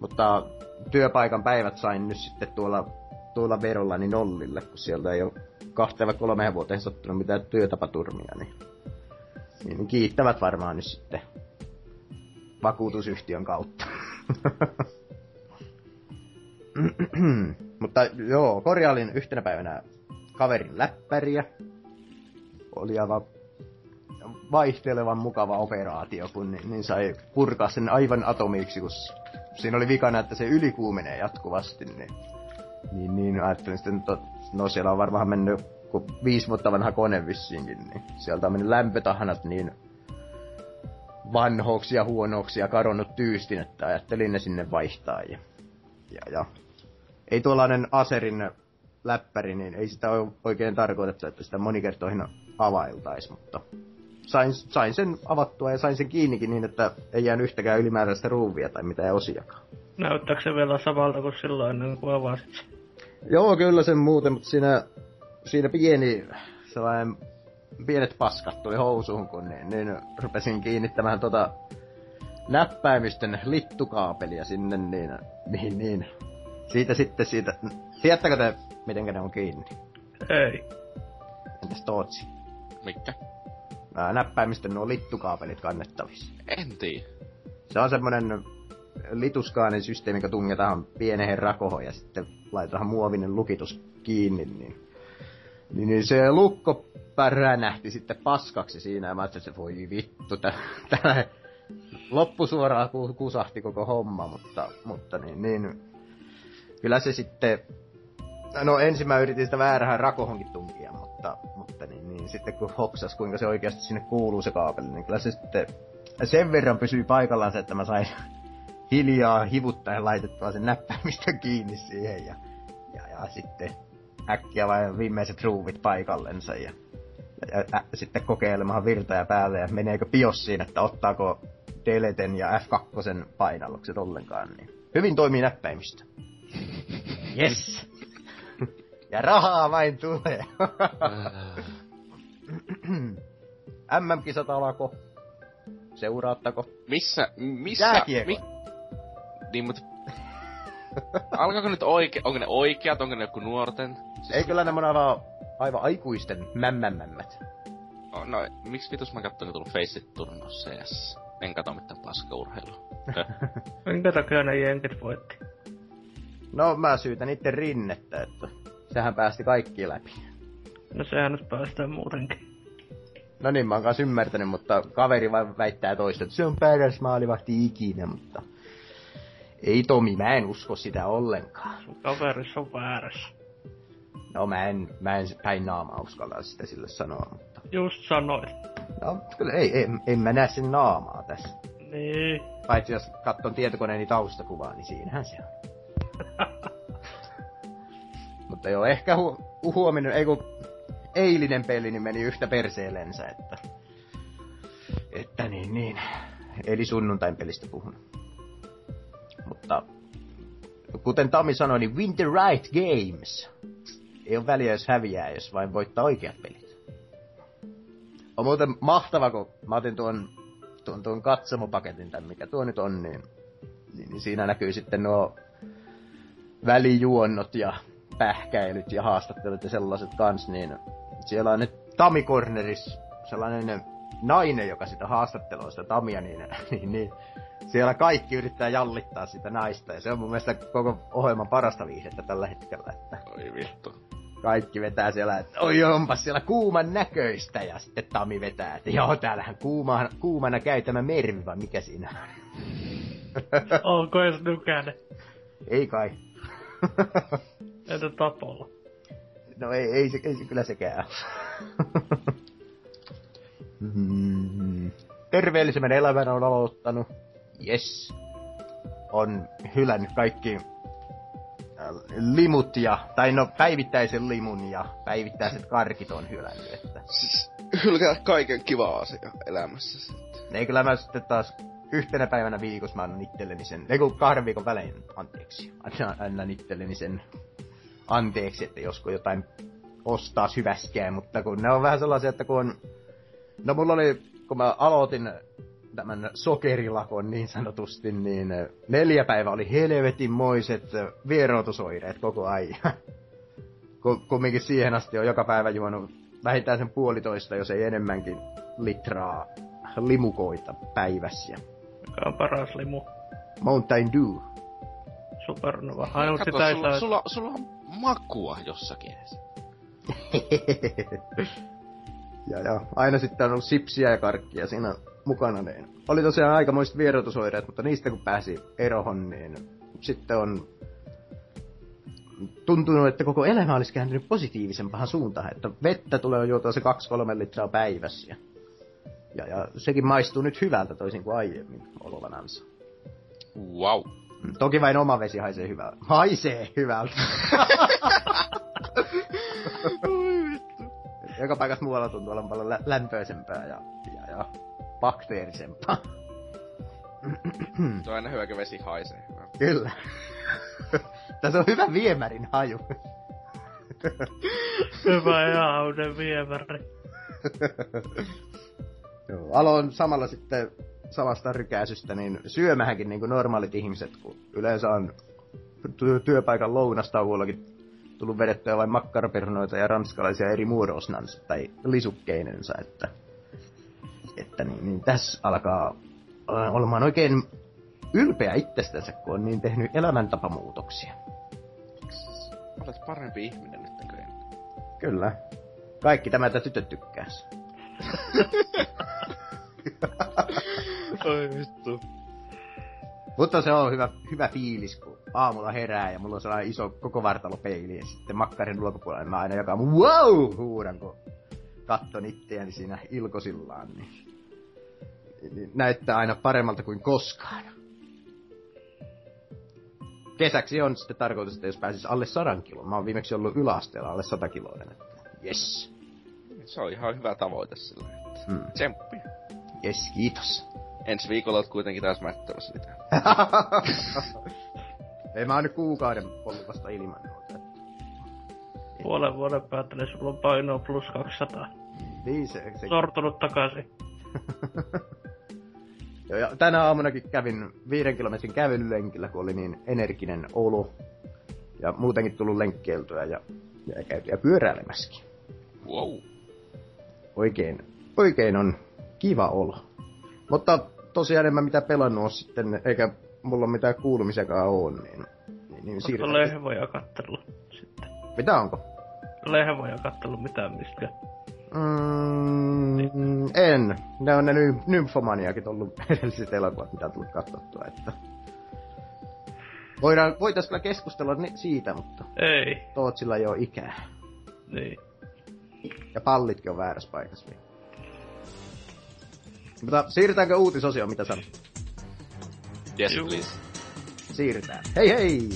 Mutta työpaikan päivät sain nyt sitten tuolla, tuolla verollani nollille, kun sieltä ei ole kahteen vai kolmeen vuoteen sattunut mitään työtapaturmia, niin, niin kiittävät varmaan nyt sitten vakuutusyhtiön kautta. Mutta joo, korjailin yhtenä päivänä kaverin läppäriä. Oli aivan vaihtelevan mukava operaatio, kun niin, niin sai purkaa sen aivan atomiksi, kun siinä oli vikana, että se ylikuumenee jatkuvasti, niin, niin, niin ajattelin sitten, että no siellä on varmaan mennyt kun viisi vuotta vanha kone vissiinkin, niin sieltä on mennyt lämpötahanat niin vanhoiksi ja huonoiksi ja kadonnut tyystin, että ajattelin ne sinne vaihtaa. Ja, ja, ja. Ei tuollainen Aserin läppäri, niin ei sitä ole oikein tarkoitettu, että sitä monikertoihin availtaisi, mutta sain, sain sen avattua ja sain sen kiinnikin niin, että ei jäänyt yhtäkään ylimääräistä ruuvia tai mitään osiakaan. Näyttääkö se vielä samalta kuin silloin ennen kuin avasit Joo, kyllä sen muuten, mutta siinä, siinä pieni sellainen pienet paskat tuli housuun, kun niin, niin rupesin kiinnittämään tota näppäimisten littukaapelia sinne, niin, niin, niin. Siitä sitten siitä, tiedättekö te, miten ne on kiinni? Ei. Entäs Tootsi? Mikä? Ää, näppäimisten nuo littukaapelit kannettavissa. En tiedä. Se on semmonen lituskaanen systeemi, joka tungetaan pieneen rakoon ja sitten laitetaan muovinen lukitus kiinni, niin, niin, niin se lukko räjähti sitten paskaksi siinä ja mä ajattelin, että voi vittu, tää loppusuoraan kusahti koko homma, mutta, mutta niin, niin, kyllä se sitten, no ensin mä yritin sitä väärähän rakohonkin tunkia, mutta, mutta niin, niin, sitten kun hoksas, kuinka se oikeasti sinne kuuluu se kaapeli, niin kyllä se sitten sen verran pysyy paikallaan se, että mä sain hiljaa hivuttaen laitettua sen näppäimistön kiinni siihen ja, ja, ja sitten äkkiä vain viimeiset ruuvit paikallensa ja ja, ä, sitten kokeilemaan virtoja päälle ja meneekö bios siinä, että ottaako deleten ja F2 painallukset ollenkaan. Niin. Hyvin toimii näppäimistö. Yes! ja rahaa vain tulee. MM-kisat alako. Seuraattako? Missä, missä, Jääkiekon. mi, niin mut, alkaako nyt oike, onko ne oikeat, onko ne joku nuorten? Siis, Ei kyllä nämä on aivan, aivan aikuisten mämmämmämmät. Oh, no, miksi vitus mä katsoin, tullut Faceit turnaus CS? En katso mitään paskaurheilua. Höh. Minkä takia ne jenkit voitti? No mä syytän niitten rinnettä, että sehän päästi kaikki läpi. No sehän nyt päästään muutenkin. No niin, mä oon kanssa ymmärtänyt, mutta kaveri vaan väittää toista, että se on paras maalivahti ikinä, mutta... Ei Tomi, mä en usko sitä ollenkaan. Sun kaverissa on väärässä. No mä en, mä en päin naamaa uskalla sitä sille sanoa, mutta... Just sanoit. No, kyllä ei, ei, en mä näe sen naamaa tässä. Niin. Paitsi jos katson tietokoneeni taustakuvaa, niin siinähän se on. mutta joo, ehkä hu- huominen, ei kun eilinen peli niin meni yhtä perseellensä, että... Että niin, niin. Eli sunnuntain pelistä puhun. Mutta kuten Tami sanoi, niin win the right games. Ei ole väliä, jos häviää, jos vain voittaa oikeat pelit. On muuten mahtava, kun mä otin tuon, tuon, tuon katsomopaketin, tai mikä tuo nyt on, niin, niin, niin siinä näkyy sitten nuo välijuonnot ja pähkäilyt ja haastattelut ja sellaiset kans, niin siellä on nyt Tami Corneris sellainen nainen, joka sitä haastattelua sitä Tamia, niin, niin, niin siellä kaikki yrittää jallittaa sitä naista, ja se on mun mielestä koko ohjelman parasta viihdettä tällä hetkellä, että Oi vittu. Kaikki vetää siellä, että oi onpas siellä kuuman näköistä, ja sitten Tami vetää, että joo, täällähän kuuma, kuumana käy tämä mervi, vai mikä siinä on? Onko edes nykänen? ei kai. Entä tapolla? no ei, ei, se, ei se kyllä sekään. Mm. Terveellisemmän elämän on aloittanut. Yes. On hylännyt kaikki limut ja, tai no päivittäisen limun ja päivittäiset karkit on hylännyt, että Siis, hylkää kaiken kiva asia elämässä sitten. ei kyllä mä sitten taas yhtenä päivänä viikossa mä annan itselleni sen, ei kun kahden viikon välein, anteeksi, annan, annan itselleni sen anteeksi, että josko jotain ostaa hyväskää, mutta kun ne on vähän sellaisia, että kun on, no mulla oli, kun mä aloitin tämän sokerilakon niin sanotusti, niin neljä päivää oli helvetinmoiset vierotusoireet koko ajan. Ku- Kumminkin siihen asti on joka päivä juonut vähintään sen puolitoista, jos ei enemmänkin litraa limukoita päivässä. Mikä on paras limu? Mountain Dew. Supernova. Ainut Kato, sitä ei sulla, saa... sulla, sulla on makua jossakin edes. Ja, ja aina sitten on ollut sipsiä ja karkkia siinä mukana, niin oli tosiaan aikamoiset vierotusoireet, mutta niistä kun pääsi erohon, niin sitten on tuntunut, että koko elämä olisi kääntynyt positiivisempaan suuntaan, että vettä tulee juotua se 2-3 litraa päivässä. Ja, ja, ja sekin maistuu nyt hyvältä toisin kuin aiemmin olovanansa. Wow. Mm, Toki vain oma vesi haisee hyvältä. Haisee hyvältä. Joka paikassa muualla tuntuu olevan paljon lä- lämpöisempää ja, ja, ja bakteerisempaa. Tuo on aina hyvä, kun vesi haisee. Kyllä. Tässä on hyvä viemärin haju. Hyvä ja uuden viemäri. Joo, aloin samalla sitten samasta rykäisystä niin syömähänkin niin kuin normaalit ihmiset, kun yleensä on ty- työpaikan lounastauollakin tullut vedettyä vain makkarapernoita ja ranskalaisia eri muodosnansa tai lisukkeinensa, että, että niin, niin tässä alkaa äh, olemaan oikein ylpeä itsestänsä, kun on niin tehnyt elämäntapamuutoksia. Olet parempi ihminen nyt ennen. Kyllä. Kaikki tämä, että tytöt tykkäis. Oi vittu. Mutta se on hyvä, hyvä fiilis, kun aamulla herää ja mulla on sellainen iso koko vartalopeili ja sitten makkarin ulkopuolella mä aina joka mun wow huudan, kun katton itseäni siinä ilkosillaan, niin näyttää aina paremmalta kuin koskaan. Kesäksi on sitten tarkoitus, että jos pääsis alle sadan kilon. Mä oon viimeksi ollut yläasteella alle 100 kiloinen, että yes. Se on ihan hyvä tavoite sillä. että Mm. Tsemppi. Yes, kiitos. Ensi viikolla oot kuitenkin taas mättämässä sitä. Ei mä oon nyt kuukauden ollut vasta ilman noita. Puolen vuoden päästä, niin sulla on painoa plus 200. Niin se, se Sortunut takaisin. Ja tänä aamunakin kävin viiden kilometrin kävelylenkillä, kun oli niin energinen olo. Ja muutenkin tullut lenkkeiltyä ja, ja käytyä pyöräilemässäkin. Wow. Oikein, oikein on kiva olo. Mutta tosiaan en mä mitään pelannut sitten, eikä mulla mitään kuulumisiakaan oo, niin, niin, niin Onko siirrytään. lehvoja kattellut sitten? Mitä onko? Lehvoja kattellut mitään mistä. Mm, en. Ne on ne ny- nymfomaniakin ollut edelliset elokuvat, mitä on tullut katsottua, että... Voidaan, voitais kyllä keskustella ni- siitä, mutta Ei, Tootsilla ei oo ikää. niin. Ja pallitkin on väärässä paikassa. Niin. Mutta siirrytäänkö uutisosioon, mitä sanot? Yes, Juu. please. Siirrytään. Hei hei! Hei!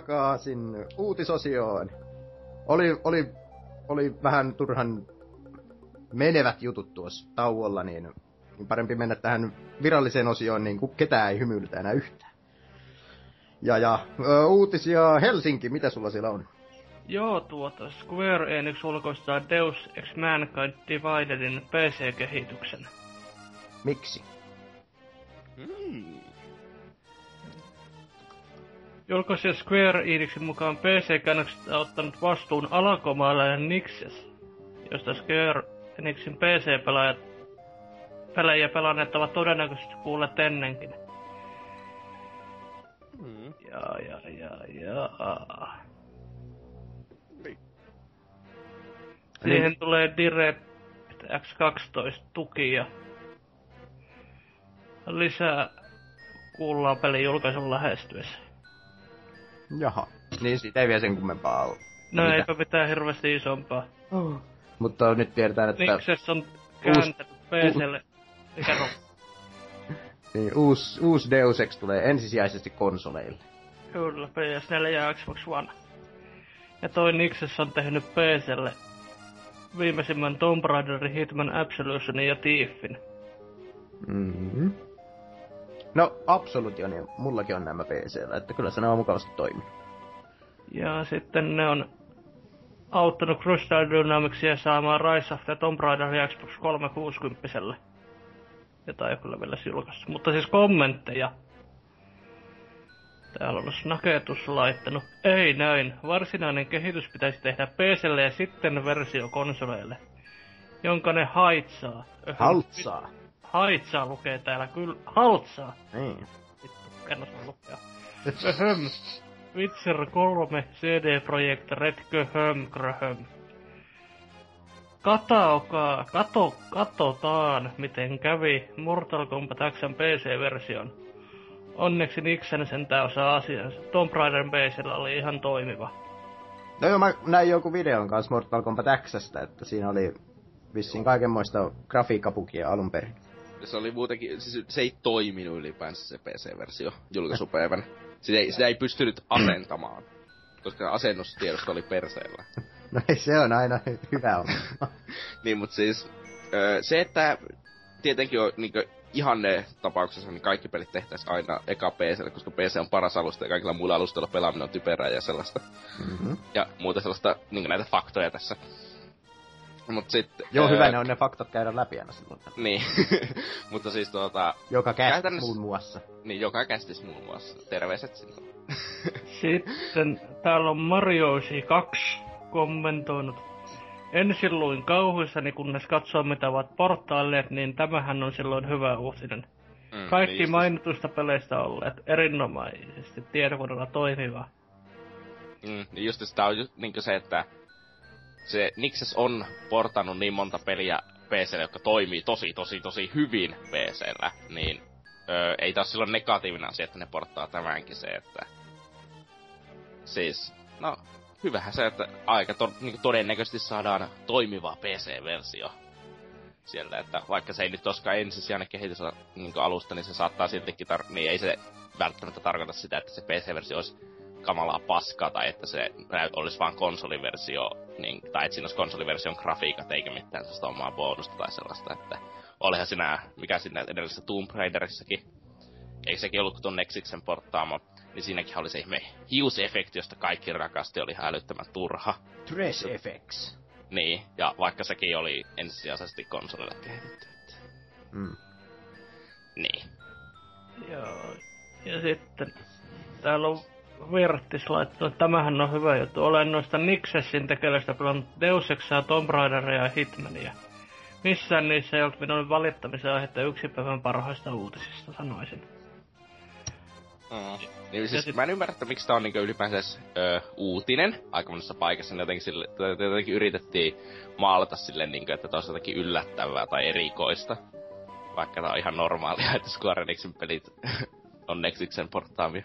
Takaisin uutisosioon. Oli, oli, oli vähän turhan menevät jutut tuossa tauolla, niin, niin parempi mennä tähän viralliseen osioon, niin kuin ketään ei hymyilytä enää yhtään. Ja, ja uutisia Helsinki, mitä sulla siellä on? Joo, tuota, Square Enix ulkoistaa Deus Ex Mankind Dividedin PC-kehityksen. Miksi? Mm. Julkaisija Square Enixin mukaan PC-käännöksestä on ottanut vastuun alankomaalainen Nixes, josta Square Enixin PC-pelaajat pelejä pelanneet ovat todennäköisesti kuulleet ennenkin. Mm. Ja, ja, ja, ja. Niin. Siihen tulee DirectX 12 tuki ja lisää kuullaan pelin julkaisun lähestyessä. Jaha. Niin siitä ei vielä sen kummempaa ole. No Mitä? eipä mitään hirveästi isompaa. Mutta nyt tiedetään, että Nixes on kääntänyt PClle. Kerro. niin, uusi, uusi Deus Ex tulee ensisijaisesti konsoleille. Kyllä, PS4 ja Xbox One. Ja toi Nixes on tehnyt PClle viimeisimmän Tomb Raiderin, Hitman Absolutionin ja Thiefin. Mm-hmm. No, Absolution, niin mullakin on nämä PCllä, että kyllä se on mukavasti toiminut. Ja sitten ne on auttanut Crystal Dynamicsia saamaan Rise of the Tomb Raider Xbox 360 Jota ei kyllä vielä julkaissut. Mutta siis kommentteja. Täällä on Snaketus laittanut. Ei näin. Varsinainen kehitys pitäisi tehdä PClle ja sitten versio konsoleille. Jonka ne haitsaa. Haltsaa. Haitsaa lukee täällä kyllä. Haltsaa. Niin. Vittu, en osaa lukea. Höm. Witcher 3 CD Projekt Red Köhöm Gröhöm. Kataokaa, kato, katsotaan miten kävi Mortal Kombat Xn PC-version. Onneksi Nixon sentään osaa asiansa. Tomb Raider PCllä oli ihan toimiva. No joo, mä näin joku videon kanssa Mortal Kombat Xstä, että siinä oli vissiin kaikenmoista grafiikkapukia alun perin. Se oli muutenkin, siis se ei toiminut ylipäänsä se PC-versio julkaisupäivänä. Sitä ei, sitä ei pystynyt asentamaan, koska asennustiedosto oli perseellä. No ei, se on aina hyvä olla. niin, mutta siis se, että tietenkin on niin ihanne tapauksessa, niin kaikki pelit tehtäisiin aina eka PC, koska PC on paras alusta ja kaikilla muilla alustoilla pelaaminen on typerää ja sellaista. Mm-hmm. Ja muuta sellaista, niin näitä faktoja tässä. Mut sit, Joo, ää... hyvä ne on ne faktat käydä läpi aina silloin. Niin, mutta siis tuota... Joka kästis muun muassa. Niin, joka kästis muun muassa. Terveiset sinne. Sitten täällä on Mario 2 kommentoinut. Ensin luin kauhuissani, kunnes katsoin mitä ovat portailleet, niin tämähän on silloin hyvä uutinen. Mm, Kaikki niin mainituista peleistä olleet erinomaisesti tietokoneella toimiva. Mm, niin just sitä on just, niin se, että se Nixes on portannut niin monta peliä PClle, jotka toimii tosi, tosi, tosi hyvin PCllä, niin öö, ei taas silloin negatiivinen asia, että ne porttaa tämänkin se, että... Siis, no, hyvähän se, että aika to, niin todennäköisesti saadaan toimiva PC-versio sieltä, että vaikka se ei nyt koskaan ensisijainen kehitys niin alusta, niin se saattaa siltikin, tar- niin ei se välttämättä tarkoita sitä, että se PC-versio olisi kamalaa paskaa, tai että se olisi vaan konsoliversio, niin, tai että siinä olisi konsoliversion grafiikat, eikä mitään sellaista omaa bonusta tai sellaista, että olihan sinä, mikä siinä edellisessä Tomb Raiderissakin, eikö sekin ollut tuon Nexiksen porttaama, niin siinäkin oli se ihme hiusefekti, josta kaikki rakasti, oli älyttömän turha. Trash Effects. Niin, ja vaikka sekin oli ensisijaisesti konsolille kehitetty. Mm. Niin. Joo. Ja sitten täällä on Virttis laittanut, että tämähän on hyvä juttu. Olen noista Nixessin tekeleistä pelannut Deus Exaa, Tomb Raideria ja Hitmania. Missään niissä ei ollut minun valittamisen aihetta yksi päivän parhaista uutisista, sanoisin. Mm. Niin siis sit... mä en ymmärrä, että miksi tää on niinku ylipäänsä ö, uutinen aika monessa paikassa. Niin jotenkin, sille, jotenkin yritettiin maalata silleen, niinku, että tää jotenkin yllättävää tai erikoista. Vaikka tää on ihan normaalia, että Square Enixin pelit on Nexixen portaamia.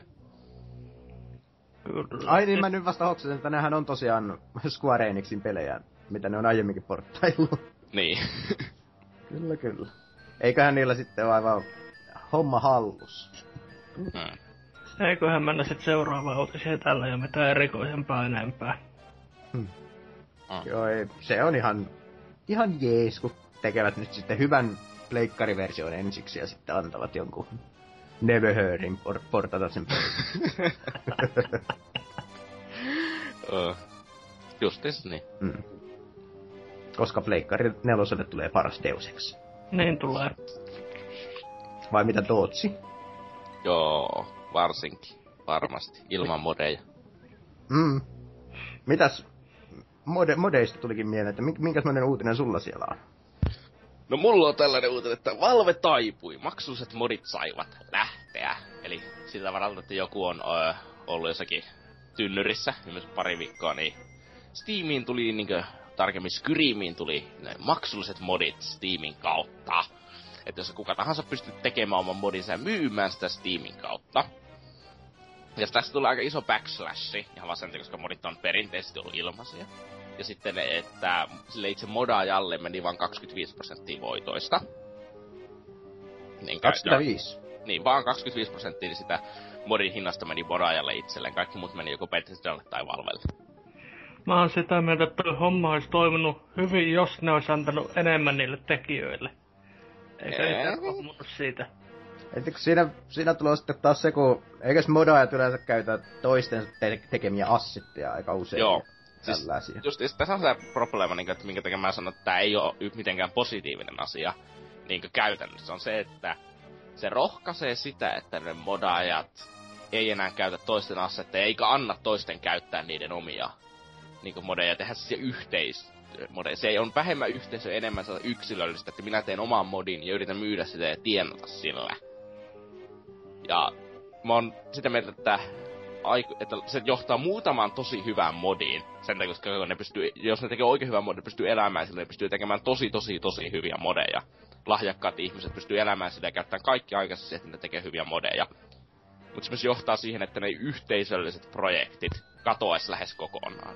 Kyllä. Ai niin, mä nyt vasta hoksasin, että nehän on tosiaan Square Enixin pelejä, mitä ne on aiemminkin porttaillut. Niin. kyllä, kyllä. Eiköhän niillä sitten ole aivan homma hallus. Hmm. Eiköhän mennä sitten seuraavaan uutiseen tällä ja mitään erikoisempaa enempää. Hmm. Ah. Joo, ei, se on ihan, ihan jees, kun tekevät nyt sitten hyvän pleikkariversion ensiksi ja sitten antavat jonkun Never Heardin por- portata sen uh, Justis niin. Mm. Koska Pleikkari neloselle tulee paras Deus Niin tulee. Vai mitä Tootsi? Joo, varsinkin. Varmasti. Ilman modeja. Mm. Mitäs mode, modeista tulikin mieleen, että minkälainen uutinen sulla siellä on? No mulla on tällainen uutinen, että Valve taipui. Maksulliset modit saivat lähteä. Eli sillä varalta, että joku on ö, ollut jossakin tynnyrissä, myös pari viikkoa, niin Steamiin tuli, niin tarkemmin Skyriimiin tuli ne maksulliset modit Steamin kautta. Että jos kuka tahansa pystyy tekemään oman modinsa ja myymään sitä Steamin kautta. Ja tästä tulee aika iso backslashi, ihan vaan sen, koska modit on perinteisesti ollut ilmaisia. ja sitten, että sille itse modaajalle meni vain 25 prosenttia voitoista. Niin 25? Niin, vaan 25 prosenttia sitä modin hinnasta meni modaajalle itselleen. Kaikki muut meni joko Bethesdalle tai Valvelle. Mä oon sitä mieltä, että homma olisi toiminut hyvin, jos ne olisi antanut enemmän niille tekijöille. Eikä niitä muutu siitä. Että siinä, siinä tulee sitten taas se, kun eikös modaajat yleensä käytä toisten te- tekemiä assitteja aika usein. Joo. Siis, tällaisia. just siis tässä on se probleema, niin kuin, että minkä takia mä sanon, että tämä ei ole mitenkään positiivinen asia niin käytännössä, on se, että se rohkaisee sitä, että ne modaajat ei enää käytä toisten assetteja, eikä anna toisten käyttää niiden omia niin modeja, tehdä se yhteis mode. Se on vähemmän yhteisö, enemmän yksilöllistä, että minä teen oman modin ja yritän myydä sitä ja tienata sillä. Ja mä oon sitä mieltä, että, että se johtaa muutamaan tosi hyvään modiin. Sen takia, koska ne pystyy, jos ne tekee oikein hyvän modin, ne pystyy elämään sillä, ne pystyy tekemään tosi, tosi, tosi hyviä modeja. Lahjakkaat ihmiset pystyy elämään sitä ja käyttämään kaikki aikaisesti, että ne tekee hyviä modeja. Mutta se myös johtaa siihen, että ne yhteisölliset projektit katoaisi lähes kokonaan.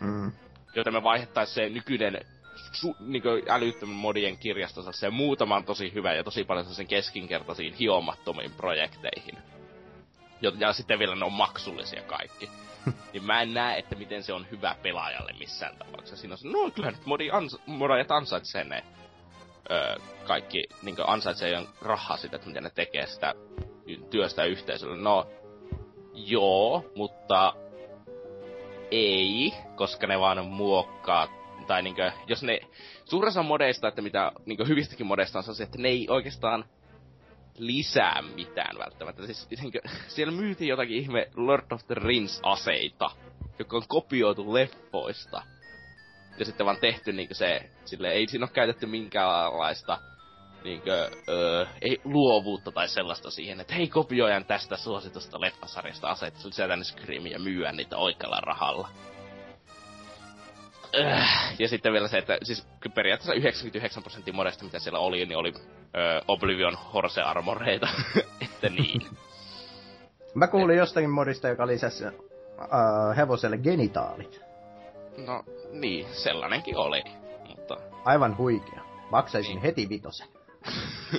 Mm. Joten me vaihettaisiin se nykyinen su, niin älyttömän modien kirjasto se muutaman tosi hyvä ja tosi paljon sen keskinkertaisiin hiomattomiin projekteihin. Ja, ja sitten vielä ne on maksullisia kaikki. niin mä en näe, että miten se on hyvä pelaajalle missään tapauksessa. Siinä on se, no kyllä nyt modi ans, modajat ansaitsee ne öö, kaikki, niin ansaitsee rahaa sitä, että miten ne tekee sitä työstä yhteisölle. No, joo, mutta ei, koska ne vaan muokkaa, tai niinkö, jos ne, suurin osa modeista, että mitä niinkö hyvistäkin modeista on se, että ne ei oikeastaan lisää mitään välttämättä. Siis niinkö, siellä myytiin jotakin ihme Lord of the Rings-aseita, joka on kopioitu leffoista. Ja sitten vaan tehty niinkö se, sille ei siinä ole käytetty minkäänlaista niinkö, öö, ei, luovuutta tai sellaista siihen, että hei kopioijan tästä suositusta leffasarjasta aseita, sun tänne Screamia ja myyä niitä oikealla rahalla. Öö, ja sitten vielä se, että siis periaatteessa 99 prosenttia modesta, mitä siellä oli, niin oli öö, Oblivion Horse Armoreita. että niin. Mä kuulin Et... jostakin modista, joka lisäsi uh, hevoselle genitaalit. No niin, sellainenkin oli. Mutta... Aivan huikea. Maksaisin niin. heti vitosen.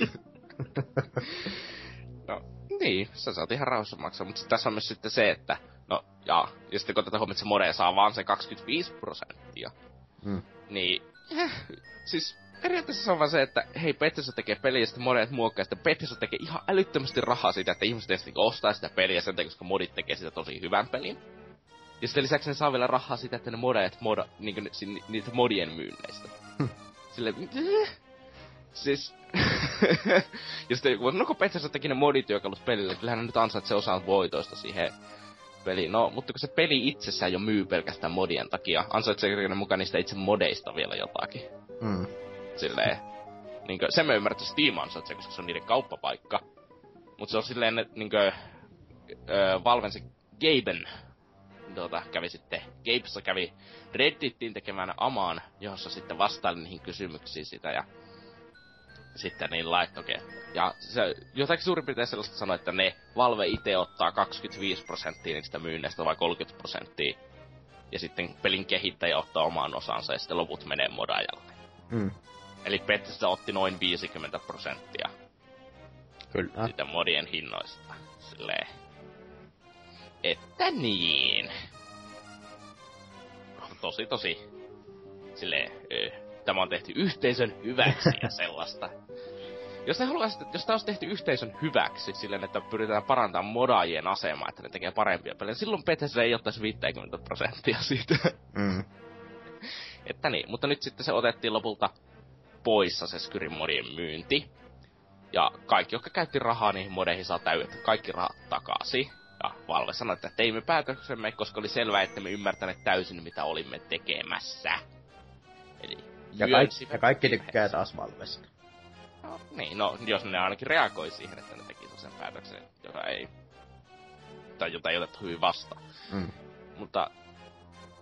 no, niin, sä saat ihan rauhassa maksaa, mutta tässä on myös sitten se, että no, ja, ja sitten kun tätä huomioon, että se mode saa vaan se 25 prosenttia, hmm. niin, eh, siis periaatteessa se on vaan se, että hei, Bethesda tekee peliä ja sitten modeet muokkaa, sitten Bethesda tekee ihan älyttömästi rahaa siitä, että ihmiset tietysti ostaa sitä peliä sen takia, koska modit tekee sitä tosi hyvän pelin. Ja sitten lisäksi ne saa vielä rahaa siitä, että ne modeet moda, niinku, niitä modien myynneistä. Hmm. Sille, Siis... ja sitten kun no kun Bethesda teki ne modityökalut pelille, kyllähän nyt ansaitsee osan voitoista siihen peliin. No, mutta kun se peli itsessään jo myy pelkästään modien takia, ansaitsee ne mukaan niistä itse modeista vielä jotakin. Mm. Silleen, niin kuin, sen mä ymmärrän, että Steam ansaitsee, koska se on niiden kauppapaikka. Mutta se on silleen, että niin kuin, öö, Valven se Gaben tuota, kävi sitten, Gabessa kävi Redditin tekemään amaan, jossa sitten vastaili niihin kysymyksiin sitä, ja sitten niin laittoke. Ja se jotakin suurin piirtein sellaista sanoi, että ne Valve itse ottaa 25 prosenttia niistä myynneistä vai 30 prosenttia. Ja sitten pelin kehittäjä ottaa oman osansa ja sitten loput menee modajalle. Mm. Eli Bethesda otti noin 50 prosenttia. Kyllä. Sitä modien hinnoista. Silleen. Että niin. Tosi tosi. Silleen, öö, tämä on tehty yhteisön hyväksi ja sellaista. Jos ne haluaisit, jos tämä olisi tehty yhteisön hyväksi, silleen, että pyritään parantamaan modaajien asemaa, että ne tekee parempia pelejä, silloin Bethesda ei ottaisi 50 prosenttia siitä. Mm. että niin, mutta nyt sitten se otettiin lopulta poissa se Skyrim modien myynti. Ja kaikki, jotka käytti rahaa niihin modeihin, saa täydet kaikki rahat takaisin. Ja Valve sanoi, että teimme päätöksemme, koska oli selvää, että me ymmärtäneet täysin, mitä olimme tekemässä. Eli ja, kaikki, ja kaikki tykkää taas Valvesta. No, niin, no jos ne ainakin reagoi siihen, että ne teki sen päätöksen, joka ei... Tai jota ei otettu hyvin vastaan. Mm. Mutta...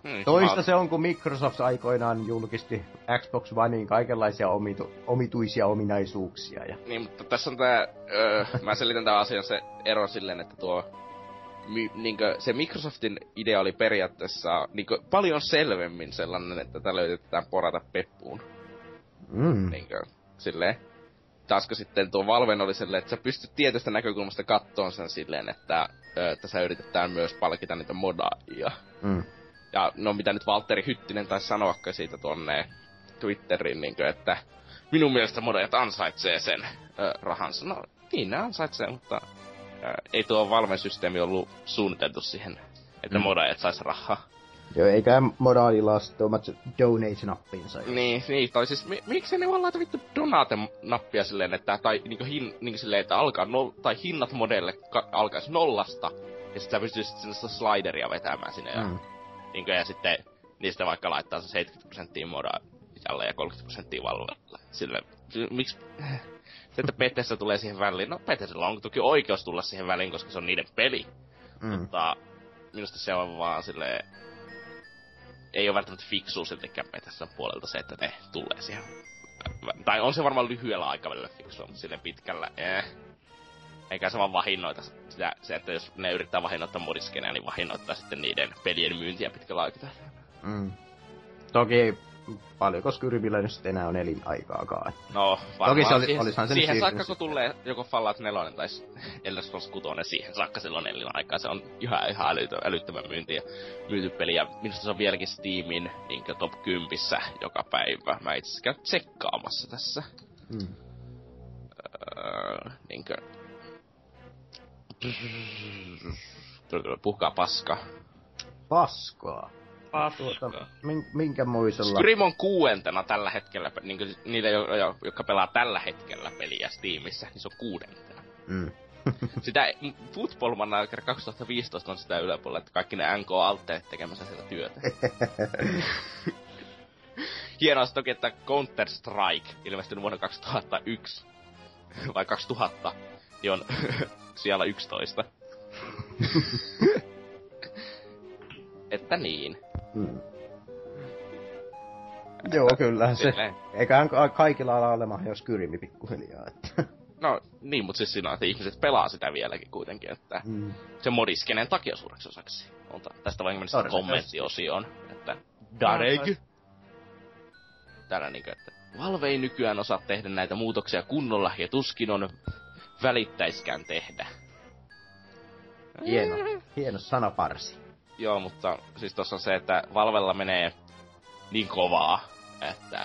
Hmm, Toista mä... se on, kun Microsoft aikoinaan julkisti Xbox Oneiin kaikenlaisia omitu, omituisia ominaisuuksia. Ja... Niin, mutta tässä on tää... Öö, mä selitän tämän asian se ero silleen, että tuo mi, niinkö, se Microsoftin idea oli periaatteessa niinkö, paljon selvemmin sellainen, että tällä yritetään porata peppuun. Mm. Niinkö, silleen. Taasko sitten tuo Valven oli silleen, että sä pystyt tietystä näkökulmasta kattoon sen silleen, että, ö, että sä yritetään myös palkita niitä modaajia. Mm. Ja no mitä nyt Valtteri Hyttinen taisi sanoakaan siitä tuonne Twitterin, niin kuin, että minun mielestä modeet ansaitsee sen ö, rahansa. No niin ne ansaitsee, mutta ei tuo Valven systeemi ollut suunniteltu siihen, että mm. modeet sais rahaa. Joo, eikä moraalilla sitten omat donate-nappinsa. Niin, niin, tai siis mi- miksi ne vaan laita vittu donate-nappia silleen, että, tai niinku, hin, niinku silleen, että alkaa nol, tai hinnat modelle ka- alkaisi nollasta, ja sit sä pystyisit sellaista slideria vetämään sinne, ja, Mm. niinku, ja sitten niistä vaikka laittaa se 70 prosenttia modaajalle ja 30 prosenttia valvelle. Sille, miksi, se, että Bethesda tulee siihen väliin, no Bethesdalla on toki oikeus tulla siihen väliin, koska se on niiden peli, Mm. mutta minusta se on vaan silleen, ei ole välttämättä fiksua siltikään Bethesdan puolelta se, että ne tulee siihen. Tai on se varmaan lyhyellä aikavälillä fiksua, mutta silleen pitkällä, eh. Eikä se vaan vahinnoita sitä, se, että jos ne yrittää vahinnoittaa modiskeneja, niin vahinnoittaa sitten niiden pelien myyntiä pitkällä aikavälillä. Mm. Toki paljonko Skyrvillä nyt sitten enää on elinaikaakaan. No, varmaan Toki se oli- siihen, olisihan se siihen saakka, kun tulee joko Fallout 4 tai Elder Scrolls 6, siihen saakka silloin elin aikaa. Se on ihan, ihan älytö, älyttömän myynti ja myyty peli. Ja minusta se on vieläkin Steamin niin top 10 joka päivä. Mä itse käyn tsekkaamassa tässä. Mm. Öö, niinkö... Puhkaa paska. Paskaa. Paskaa. Min, minkä muisella? Skyrim on kuuentena tällä hetkellä, niin niitä, jo- jo- jotka pelaa tällä hetkellä peliä Steamissa, niin se on kuudentena. Mm. Sitä Football Manager 2015 on sitä yläpuolella, että kaikki ne NK altteet tekemässä sitä työtä. Hienoa toki, että Counter Strike ilmestynyt vuonna 2001 vai 2000, niin on siellä 11. että niin. Mm. Joo, kyllähän se. Silleen. Eiköhän ka- kaikilla ala olemaan jo Skyrimi pikkuhiljaa. Että. No niin, mutta siis siinä on, että ihmiset pelaa sitä vieläkin kuitenkin, että Mm. se modiskenen takia suureksi osaksi. Ota, tästä vain mennä kommenttiosioon, että Dareg. Täällä niinkö, että Valve ei nykyään osaa tehdä näitä muutoksia kunnolla ja tuskin on välittäiskään tehdä. Hieno, hieno sanaparsi. Joo, mutta siis tossa on se, että Valvella menee niin kovaa, että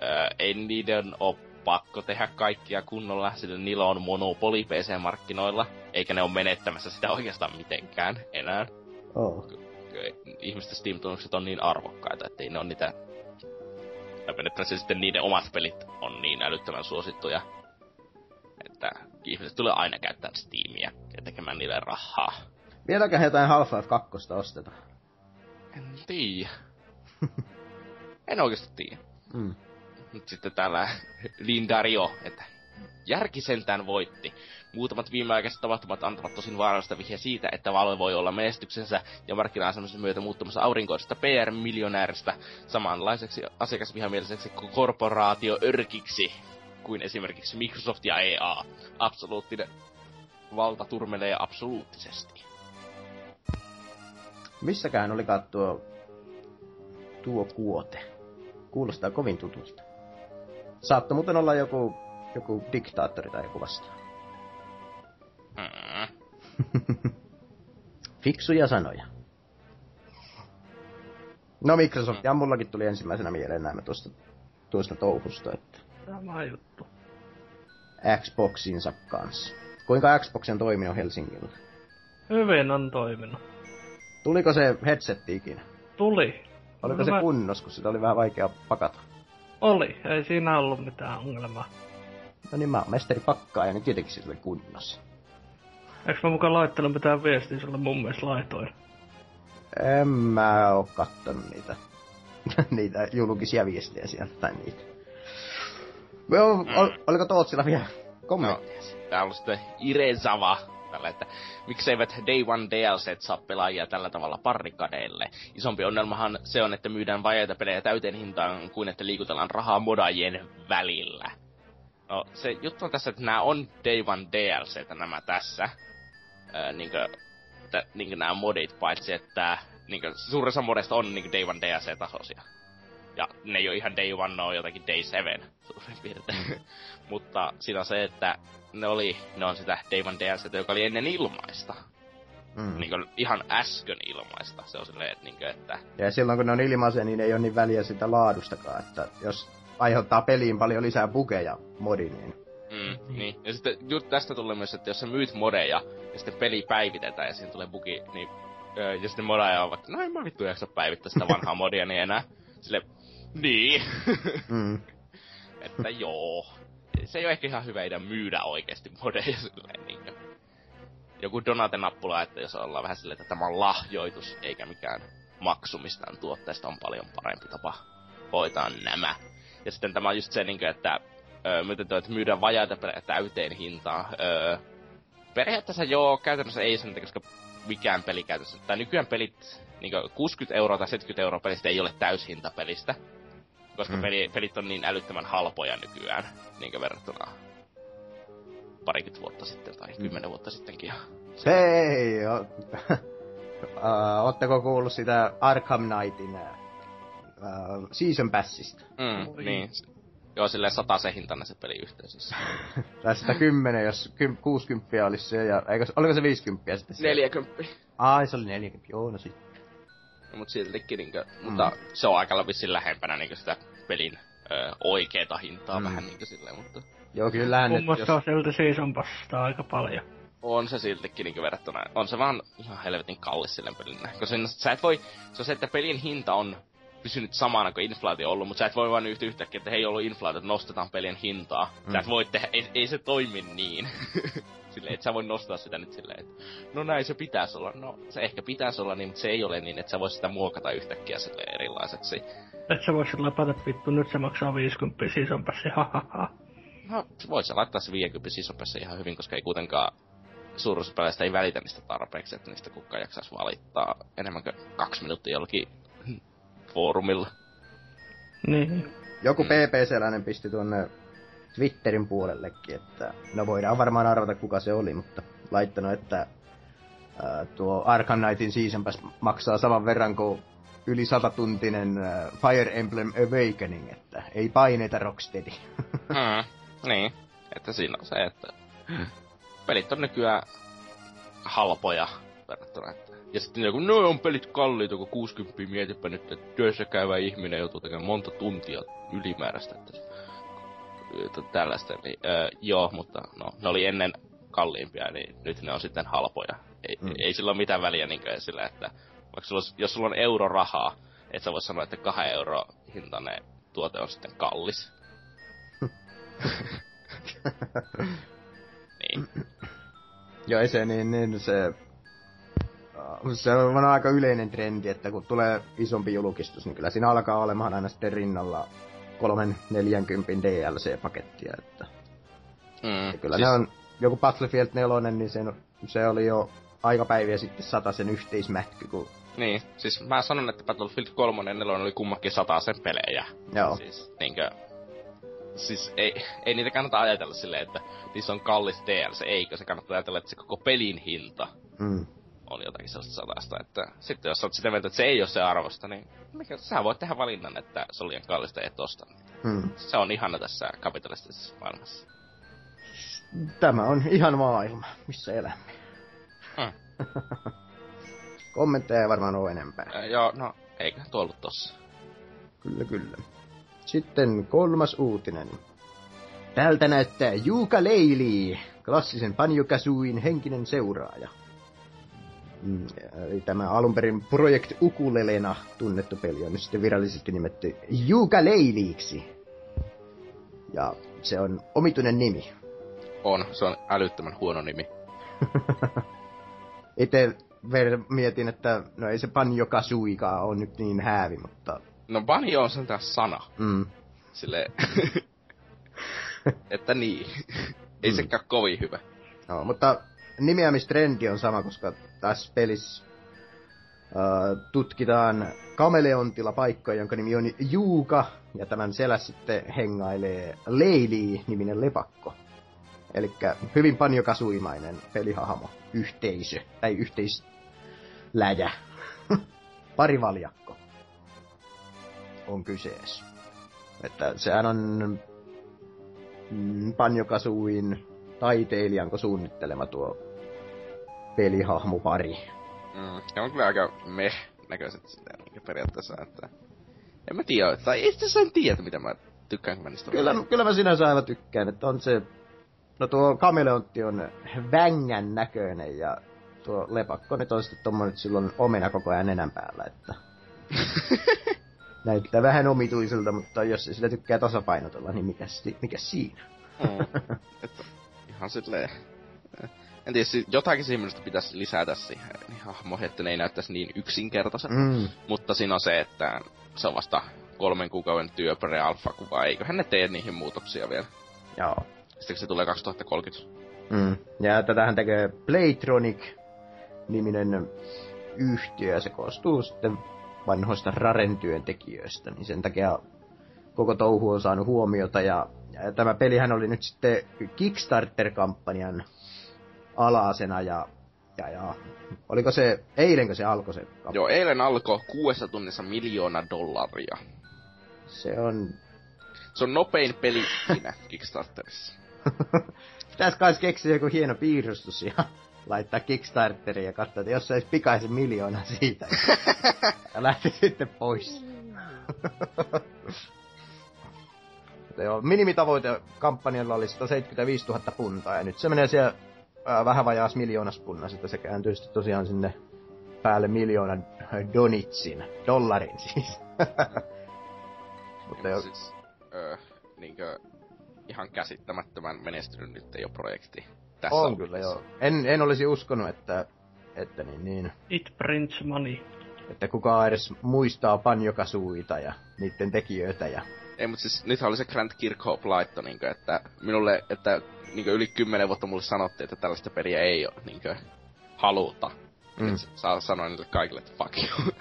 ää, ei niiden oo pakko tehdä kaikkia kunnolla, sillä niillä on monopoli PC-markkinoilla, eikä ne ole menettämässä sitä oikeastaan mitenkään enää. Oh. Ihmisten Steam-tunnukset on niin arvokkaita, että ei ne on niitä... Periaatteessa sitten niiden omat pelit on niin älyttömän suosittuja, että ihmiset tulee aina käyttää Steamia ja tekemään niille rahaa. Vieläkään jotain Half-Life 2 ostetaan. En tiedä. en oikeesti tiedä. Mm. Nyt sitten täällä Lindario, että järki sentään voitti. Muutamat viimeaikaiset tapahtumat antavat tosin vaarallista vihje siitä, että Valve voi olla menestyksensä ja markkina-asemansa myötä muuttumassa aurinkoisesta PR-miljonääristä samanlaiseksi asiakasvihamieliseksi korporaatio-örkiksi kuin esimerkiksi Microsoft ja EA. Absoluuttinen valta turmelee absoluuttisesti. Missäkään olikaan tuo, tuo kuote? Kuulostaa kovin tutulta. Saattoi muuten olla joku, joku diktaattori tai joku vastaan. Mm. Fiksuja sanoja. No Microsoft, ja mullakin tuli ensimmäisenä mieleen nämä tuosta, tuosta touhusta, että Sama juttu. Xboxinsa kanssa. Kuinka Xbox on toiminut Helsingillä? Hyvin on toiminut. Tuliko se headsetti ikinä? Tuli. Oliko No se mä- kunnos, kun sitä oli vähän vaikea pakata? Oli, ei siinä ollut mitään ongelmaa. No niin, mä oon mestari pakkaa ja niin tietenkin se oli kunnossa. Eikö mä mukaan laittanut mitään viestiä sulle mun mielestä laitoin? En mä oo kattonut niitä, niitä julkisia viestejä sieltä tai niitä. Ol, oliko Tootsilla vielä kommentteja? Täällä on sitten Irezava, tällä, että mikseivät Day One DLC saa pelaajia tällä tavalla parrikadeille. Isompi ongelmahan se on, että myydään vajeita pelejä täyteen hintaan kuin että liikutellaan rahaa modaajien välillä. No se juttu on tässä, että nämä on Day One DLCtä nämä tässä. ää, niinkö, että niinkö nämä modit, paitsi että niinkö, suurin osa modista on niinkö Day One DLC-tasoisia. Ja ne ei ole ihan Day One, ne on jotakin Day 7 suurin piirtein. Mutta siinä on se, että ne oli, ne on sitä Day One DLC, joka oli ennen ilmaista. Mm. Niin kuin ihan äsken ilmaista. Se on silleen, että, niin kuin, että... Ja silloin kun ne on ilmaisia, niin ei ole niin väliä sitä laadustakaan. Että jos aiheuttaa peliin paljon lisää bugeja modi, niin... Mm, niin. Ja sitten just tästä tulee myös, että jos sä myyt modeja ja sitten peli päivitetään ja siinä tulee bugi, niin ja sitten modeja on vaikka, no en mä vittu jaksa päivittää sitä vanhaa modia niin enää. Sille, niin. mm. että joo. Se ei ole ehkä ihan hyvä idea myydä oikeasti modeja silleen niin kuin joku Donate-nappula, että jos ollaan vähän silleen, että tämä on lahjoitus, eikä mikään maksu mistään tuotteesta, on paljon parempi tapa hoitaa nämä. Ja sitten tämä on just se, niin että öö, että myydään vajaita täyteen hintaan. Öö, periaatteessa joo, käytännössä ei sen, koska mikään peli käytössä. Tai nykyään pelit, niin 60 euroa tai 70 euroa pelistä ei ole täyshinta pelistä. Koska mm. peli, pelit on niin älyttömän halpoja nykyään, niin verrattuna parikymmentä vuotta sitten tai mm. kymmenen vuotta sittenkin. Hei! O- uh, Ootteko kuullut sitä Arkham Knightin uh, Season Passista? Mm, niin. Joo, silleen se hintana se peli yhteisössä. Tästä kymmenen, jos kym, 60 olisi se, ja eikö, oliko se 50 sitten? 40. Ai, se oli 40, joo, no sitten. No, mut siltikin, niinkö, mm. mutta se on aika vissiin lähempänä niinkö sitä pelin ö, oikeeta hintaa mm. vähän niinkö silleen, mutta... Joo, kyllähän nyt jos... on silti season passista aika paljon. On se siltikin niin verrattuna. On se vaan ihan helvetin kallis sille pelinä. Koska sä et voi... Se on se, että pelin hinta on pysynyt samana kuin inflaatio ollut, mutta sä et voi vaan yhtä yhtäkkiä, että hei ollut inflaatio, että nostetaan pelin hintaa. Mm. Sä et voi tehdä, ei, ei se toimi niin. silleen, että sä voi nostaa sitä nyt silleen, että no näin se pitäisi olla. No se ehkä pitäisi olla niin, mutta se ei ole niin, että sä vois sitä muokata yhtäkkiä silleen erilaiseksi. Et sä vois sillä että vittu, nyt se maksaa 50, siis onpa se hahaha. No, voisi laittaa se 50 sisopessa ihan hyvin, koska ei kuitenkaan suuruuspeleistä ei välitä niistä tarpeeksi, että niistä kukaan jaksaisi valittaa enemmän kuin kaksi minuuttia jollakin foorumilla. Niin. Joku mm. PPC-läinen pisti tuonne Twitterin puolellekin, että no voidaan varmaan arvata kuka se oli, mutta laittanut, että ää, tuo Arkham Knightin Season Pass maksaa saman verran kuin yli satatuntinen ää, Fire Emblem Awakening, että ei paineita Rocksteady. mm. Niin, että siinä on se, että pelit on nykyään halpoja verrattuna. Ja sitten joku, no on pelit kalliita, kun 60 mietipä nyt, että työssä käyvä ihminen joutuu tekemään monta tuntia ylimääräistä. Että tällaista. Niin, äh, joo, mutta no, ne oli ennen kalliimpia, niin nyt ne on sitten halpoja. Ei, mm. ei sillä ole mitään väliä niin sillä, että vaikka sulla, jos sulla on euro rahaa, et sä voi sanoa, että kahden euro hintainen tuote on sitten kallis. niin. Joo, ei se niin, niin se... Se on aika yleinen trendi, että kun tulee isompi julkistus, niin kyllä siinä alkaa olemaan aina sitten rinnalla kolmen 40 DLC-pakettia, että... Mm, ja kyllä siis... ne on, joku Battlefield 4, niin se, se oli jo aikapäiviä sitten sata sen yhteismätky, kun... Niin, siis mä sanon, että Battlefield 3 ja 4 oli kummakin sata sen pelejä. Joo. Siis niinkö, siis ei, ei niitä kannata ajatella silleen, että niissä on kallis DLC, eikö se kannata ajatella, että se koko pelin hinta mm. On jotakin sellaista satasta, että sitten jos olet sitä mieltä, että se ei ole se arvosta, niin mikä, sä voit tehdä valinnan, että se on liian kallista ja et osta mm. Se on ihana tässä kapitalistisessa maailmassa. Tämä on ihan maailma, missä elämme. Hmm. Kommentteja ei varmaan ole enempää. Äh, joo, no eikä tuo ollut tossa. Kyllä, kyllä. Sitten kolmas uutinen. Tältä näyttää Juuka Leili, klassisen Banjo henkinen seuraaja. Mm, eli tämä alunperin Project Ukulelena tunnettu peli on nyt sitten virallisesti nimetty Juuka Leiliiksi. Ja se on omituinen nimi. On, se on älyttömän huono nimi. Itse mietin, että no ei se Banjo Kazooikaan ole nyt niin häävi, mutta No banjo on sentään sana. Mm. Sille että niin. Ei mm. sekään kovin hyvä. No, mutta nimeämistrendi on sama, koska tässä pelissä tutkitaan kameleontilla paikkoja, jonka nimi on Juuka, ja tämän selä sitten hengailee Leili-niminen lepakko. Eli hyvin panjokasuimainen pelihahmo, yhteisö tai yhteisläjä. Parivaljakko on kyseessä. Että sehän on mm, panjokasuin taiteilijanko suunnittelema tuo pelihahmopari. Mm, ja on kyllä aika meh näköiset sitä niin periaatteessa, että... En mä tiedä, tai itse asiassa en tiedä, mitä mä tykkään, mä niistä Kyllä, kyllä mä sinänsä aivan tykkään, että on se... No tuo kameleontti on vängän näköinen ja tuo lepakko nyt on sitten tommonen, silloin omena koko ajan nenän päällä, että... Näyttää vähän omituiselta, mutta jos sillä tykkää tasapainotella, niin mikä, mikä siinä? mm. että ihan silleen... En tiedä, jotakin siihen pitäisi lisätä siihen niin hahmo, että ne ei näyttäisi niin yksinkertaiselta. Mm. Mutta siinä on se, että se on vasta kolmen kuukauden työ per alfa-kuva, eiköhän ne tee niihin muutoksia vielä. Joo. Sitten se tulee 2030. Mm. Ja tätähän tekee Playtronic-niminen yhtiö, ja se koostuu sitten vanhoista Raren työntekijöistä, niin sen takia koko touhu on saanut huomiota, ja, ja tämä pelihän oli nyt sitten Kickstarter-kampanjan alasena, ja, ja, ja oliko se, eilenkö se alkoi se kampanja? Joo, eilen alkoi kuudessa tunnissa miljoona dollaria. Se on... Se on nopein peli siinä Kickstarterissa. Pitäis kai keksiä joku hieno piirustus ja laittaa Kickstarteriin ja katsoa, että jos saisi pikaisen miljoona siitä. ja lähti sitten pois. Joo, minimitavoite kampanjalla oli 175 000 puntaa, ja nyt se menee siellä ää, vähän vajaas miljoonas punnas, että se kääntyy sitten tosiaan sinne päälle miljoonan donitsin, dollarin siis. Mutta jo... Siis, öö, niinkö, ihan käsittämättömän menestynyt nyt jo projekti. Tässä on kyllä joo. En, en olisi uskonut, että, että niin, niin. It prints money. Että kukaan edes muistaa panjokasuita ja niiden tekijöitä ja... Ei, mutta siis nythän oli se Grant Kirkhope laitto, niinkö, että minulle, että niinkö yli kymmenen vuotta mulle sanottiin, että tällaista peliä ei ole niinkö haluta. Mm. Saa sanoa niille kaikille, että fuck you.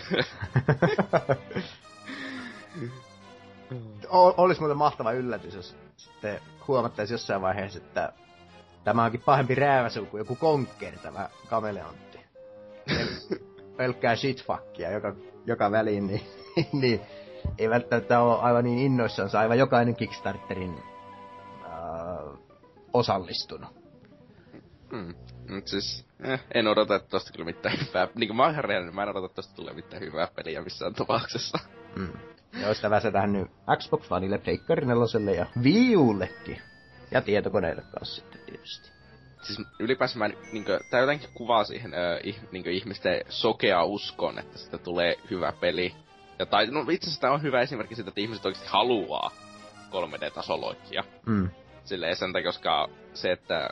o- olisi muuten mahtava yllätys, jos sitten huomattaisi jossain vaiheessa, että tämä onkin pahempi rääväsu kuin joku konkker, tämä kameleontti. Pel- pelkkää shitfuckia joka, joka väliin, niin, niin ei välttämättä ole aivan niin innoissaan, aivan jokainen Kickstarterin äh, osallistunut. Hmm. Mut siis, eh, en odota, että tosta kyllä mitään hyvää. Niin kuin mä oon ihan rehellinen, mä en odota, että tosta tulee mitään hyvää peliä missään tapauksessa. Mm. Ja sitä väsätään nyt Xbox Oneille, Pleikkari 4 ja Wii Ullekin. Ja tietokoneille kanssa sitten tietysti. Siis ylipäänsä mä niinkö, tää jotenkin kuvaa siihen ö, niinkö ihmisten sokea uskon, että sitä tulee hyvä peli. Ja tai, no itse asiassa on hyvä esimerkki siitä, että ihmiset oikeasti haluaa 3D-tasoloikkia. Mm. Silleen sen takia, koska se, että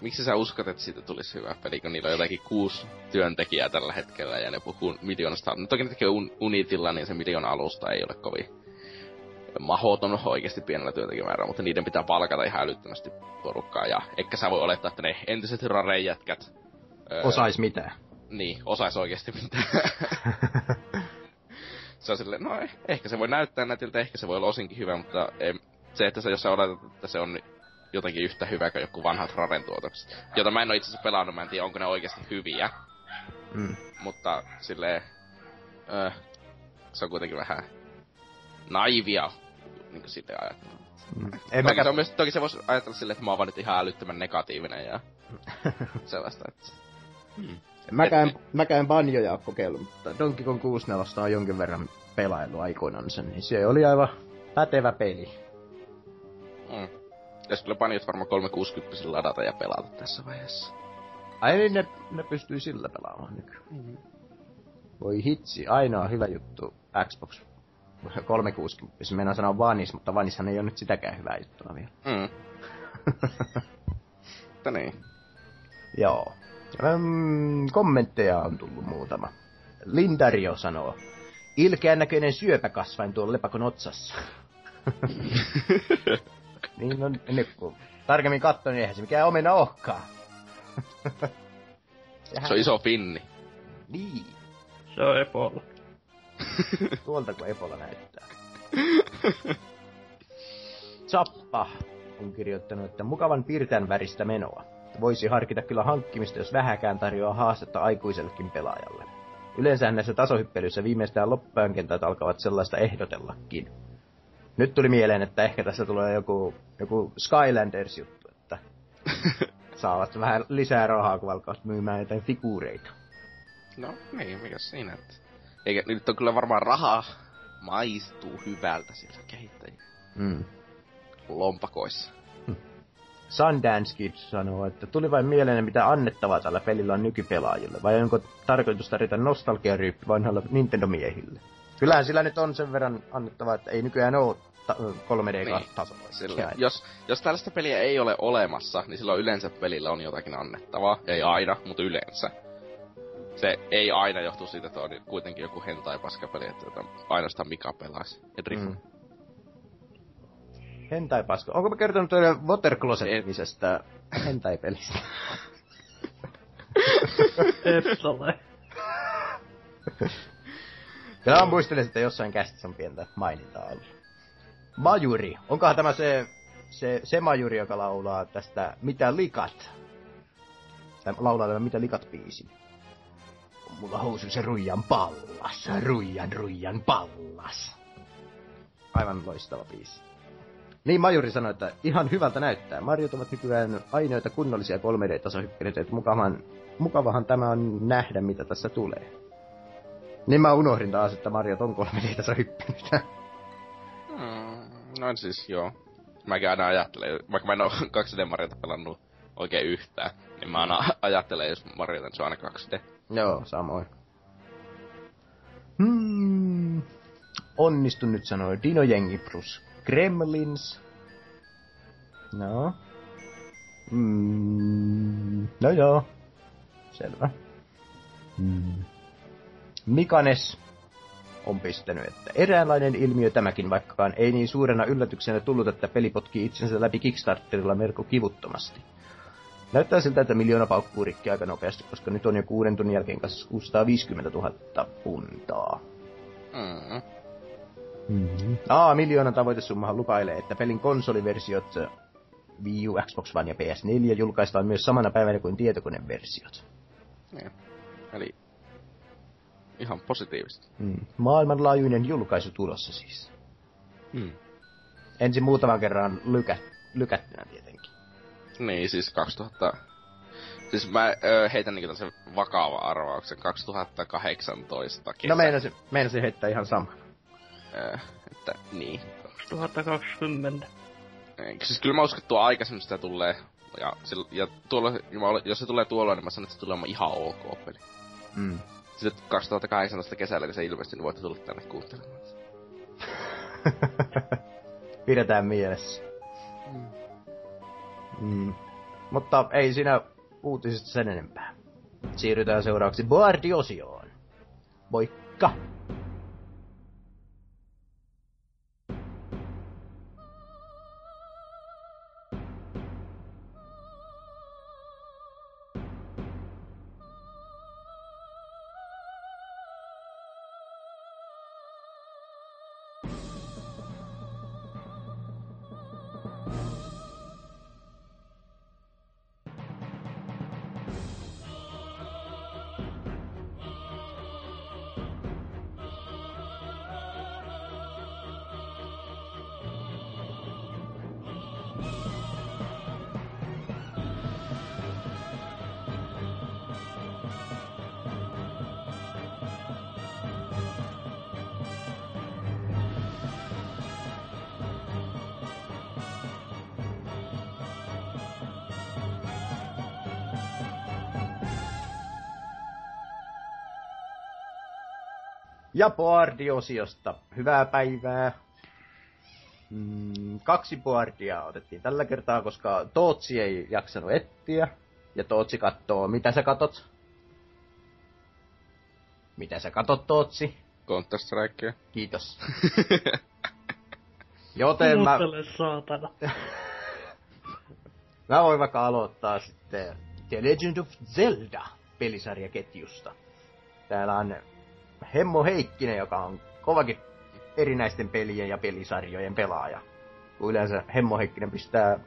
miksi sä uskot, että siitä tulisi hyvä peli, kun niillä on jotakin kuusi työntekijää tällä hetkellä ja ne puhuu miljoonasta. No toki ne tekee un- Unitilla, niin se miljoona alusta ei ole kovin mahoton oikeasti pienellä työntekijämäärällä, mutta niiden pitää palkata ihan älyttömästi porukkaa. Ja ehkä sä voi olettaa, että ne entiset rareijätkät... Öö, osais mitään. Niin, osais oikeasti mitään. se on silleen, no eh, ehkä se voi näyttää nätiltä, ehkä se voi olla osinkin hyvä, mutta ei, se, että sä, jos sä odotat, että se on jotenkin yhtä hyvä kuin joku vanhat Raren tuotokset. Jota mä en oo itse asiassa pelannut, mä en tiedä onko ne oikeasti hyviä. Mm. Mutta silleen... Öö, se on kuitenkin vähän naivia niin kuin silleen ajatella. Mm. Ei toki, se on myös, toki se voisi ajatella silleen, että mä oon vaan nyt ihan älyttömän negatiivinen ja sellaista, että... Hmm. Mäkään, Et... mäkään banjoja ole kokeillut, mutta Donkey Kong 64 on jonkin verran pelailu aikoinaan sen, niin se oli aivan pätevä peli. Mm. Pitäis kyllä panjat varmaan 360 ladata ja pelata tässä vaiheessa. Ai niin, ne, ne pystyy sillä pelaamaan nykyään. Mm-hmm. Voi hitsi, ainoa hyvä juttu Xbox 360. Mennään sanoa Vanis, mutta Vanishan ei ole nyt sitäkään hyvää juttua vielä. Mm. Mutta niin. Joo. Ähm, kommentteja on tullut muutama. Lindario sanoo, ilkeän näköinen syöpäkasvain tuolla lepakon otsassa. Niin, no nyt kun tarkemmin katsoin, niin eihän se mikään omena ohkaa. se on iso finni. Niin. Se on Epola. Tuolta kun Epola näyttää. Zappa on kirjoittanut, että mukavan pirtän väristä menoa. Voisi harkita kyllä hankkimista, jos vähäkään tarjoaa haastetta aikuisellekin pelaajalle. Yleensä näissä tasohyppelyissä viimeistään loppupäivän kentät alkavat sellaista ehdotellakin. Nyt tuli mieleen, että ehkä tässä tulee joku, joku Skylanders-juttu, että saavat vähän lisää rahaa, kun alkavat myymään jotain figuureita. No niin, mikä siinä? Että... Eikä nyt on kyllä varmaan rahaa maistuu hyvältä sillä kehittäjillä Mm. lompakoissa. Sundance Kid sanoo, että tuli vain mieleen, mitä annettavaa tällä pelillä on nykypelaajille, vai onko tarkoitus tarjota nostalgiaryyppi vanhalle Nintendo-miehille? Kyllähän sillä nyt on sen verran annettavaa, että ei nykyään ole ta- 3D-tasolla. Sillä, jos, jos tällaista peliä ei ole olemassa, niin silloin yleensä pelillä on jotakin annettavaa. Ei aina, mutta yleensä. Se ei aina johtu siitä, että on kuitenkin joku hentai paskapeli, että ainoastaan Mika pelaisi. Ja Drifu. Mm. Hentai paska. Onko mä kertonut teille Water Closet-nimisestä hentai-pelistä? Et ole. Kyllä mä muistelen, että jossain kästissä on pientä mainintaa ollut. Majuri. Onkohan tämä se, se, se majuri, joka laulaa tästä Mitä likat? Tai laulaa tämä Mitä likat biisi. On mulla housuissa ruijan pallas, ruijan ruijan pallas. Aivan loistava biisi. Niin Majuri sanoi, että ihan hyvältä näyttää. Marjot ovat nykyään ainoita kunnollisia 3D-tasohyppelyitä, että mukavan, mukavahan tämä on nähdä, mitä tässä tulee. Niin mä unohdin taas, että Marjot on 3D-tasohyppelyitä. Mm, no siis joo. Mäkin aina ajattelen, vaikka mä en oo 2D Mariota pelannut oikein yhtään, niin mä aina ajattelen, jos Mariota, niin se on aina 2D. Joo, samoin. Hmm. Onnistun nyt sanoi Dino Jengi plus Gremlins. No. Mm. No joo. Selvä. Hmm. Mikanes on pistänyt, että eräänlainen ilmiö tämäkin, vaikkakaan ei niin suurena yllätyksenä tullut, että peli potkii itsensä läpi Kickstarterilla melko kivuttomasti. Näyttää siltä, että miljoona paukkuu rikki aika nopeasti, koska nyt on jo kuuden tunnin jälkeen kanssa 650 000 puntaa. Mm. Mm-hmm. Aa, miljoonan tavoitesummahan lupailee, että pelin konsoliversiot Wii U, Xbox One ja PS4 julkaistaan myös samana päivänä kuin tietokoneversiot. Niin. Eli ihan positiivista. Mm. Maailmanlaajuinen julkaisu tulossa siis. Mm. Ensin muutaman kerran lykä, lykättynä tietenkin. Niin, siis 2000... Siis mä ö, heitän niinku tämmösen vakava arvauksen. 2018 kesä. No meinasin, meinasin heittää ihan sama. Ö, että niin. 2020. Eikö Siis kyllä mä uskon, että tuo aikaisemmin sitä tulee. Ja, sillä- ja tuolla, jos se tulee tuolla, niin mä sanon, että se tulee olemaan ihan ok peli. Mm. Sitten 2018 kesällä, kun se ilmestyi, niin voitte tulla tänne kuuntelemaan. Pidetään mielessä. Mm. Mutta ei siinä uutisista sen enempää. Siirrytään seuraavaksi Boardi-osioon. Moikka! Ja Boardi-osiosta. Hyvää päivää. Mm, kaksi Boardia otettiin tällä kertaa, koska Tootsi ei jaksanut etsiä. Ja Tootsi kattoo, mitä sä katot? Mitä sä katot, Tootsi? Counter Strikea. Kiitos. Joten mä, saatana. mä voin vaikka aloittaa sitten The Legend of Zelda pelisarjaketjusta. Täällä on Hemmo Heikkinen, joka on kovakin erinäisten pelien ja pelisarjojen pelaaja. kun yleensä Hemmo Heikkinen pistää...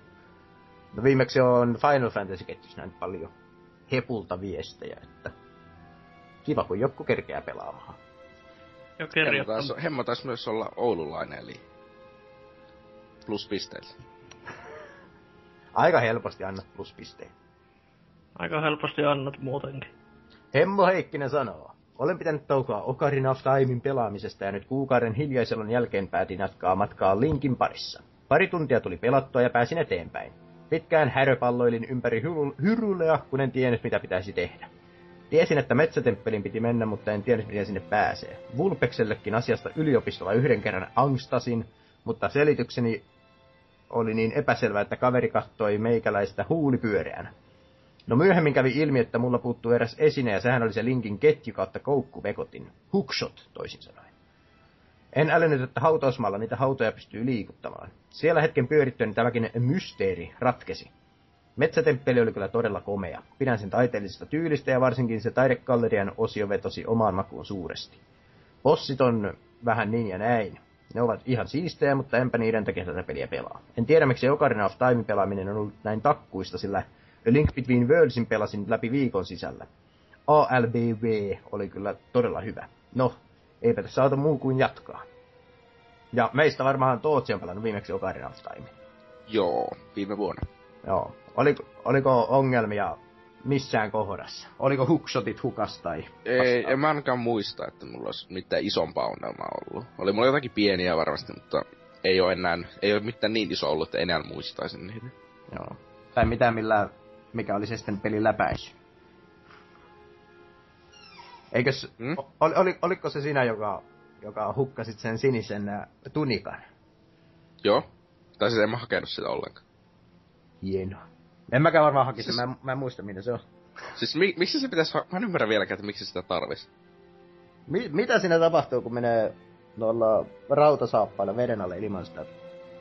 No viimeksi on Final Fantasy ketjussa näin paljon hepulta viestejä, että kiva kun joku kerkeää pelaamaan. Jo Hemmo taisi. Hemmo taisi myös olla oululainen, eli pluspisteellä. Aika helposti annat pluspisteitä. Aika helposti annat muutenkin. Hemmo Heikkinen sanoo. Olen pitänyt taukoa Ocarina of Timein pelaamisesta ja nyt kuukauden hiljaiselon jälkeen päätin jatkaa matkaa Linkin parissa. Pari tuntia tuli pelattua ja pääsin eteenpäin. Pitkään häröpalloilin ympäri hyru- hyrulea, kun en tiennyt mitä pitäisi tehdä. Tiesin, että metsätemppelin piti mennä, mutta en tiennyt miten sinne pääsee. Vulpeksellekin asiasta yliopistolla yhden kerran angstasin, mutta selitykseni oli niin epäselvä, että kaveri kattoi meikäläistä huulipyöreänä. No myöhemmin kävi ilmi, että mulla puuttuu eräs esine ja sehän oli se linkin ketju kautta koukkuvekotin. Hookshot, toisin sanoen. En älynnyt, että hautausmaalla niitä hautoja pystyy liikuttamaan. Siellä hetken pyörittyäni tämäkin mysteeri ratkesi. Metsätemppeli oli kyllä todella komea. Pidän sen taiteellisesta tyylistä ja varsinkin se taidekallerian osio vetosi omaan makuun suuresti. Bossit on vähän niin ja näin. Ne ovat ihan siistejä, mutta enpä niiden takia tätä peliä pelaa. En tiedä miksi Ocarina of Time pelaaminen on ollut näin takkuista, sillä A Link Between Worldsin pelasin läpi viikon sisällä. ALBV oli kyllä todella hyvä. No, eipä tässä auta muu kuin jatkaa. Ja meistä varmaan Tootsi on pelannut viimeksi Ocarina of Time. Joo, viime vuonna. Joo. Oliko, oliko ongelmia missään kohdassa? Oliko hookshotit hukas tai Ei, en mä ainakaan muista, että mulla olisi mitään isompaa ongelmaa ollut. Oli mulla jotakin pieniä varmasti, mutta ei ole enää, ei ole mitään niin iso ollut, että enää muistaisin niitä. Joo. Tai mitä millä, mikä oli se sitten pelin läpäisy. Eikös, hmm? oli, oli, oliko se sinä, joka, joka hukkasit sen sinisen ä, tunikan? Joo. Tai siis en mä hakenut sitä ollenkaan. Hienoa. En mäkään varmaan hakisi, Siis- mä, mä en muista mitä se on. Siis mi, miksi se pitäisi, ha- mä en ymmärrä vieläkään, että miksi sitä tarvis. Mi, mitä siinä tapahtuu, kun menee noilla rautasaappailla veden alle ilman sitä?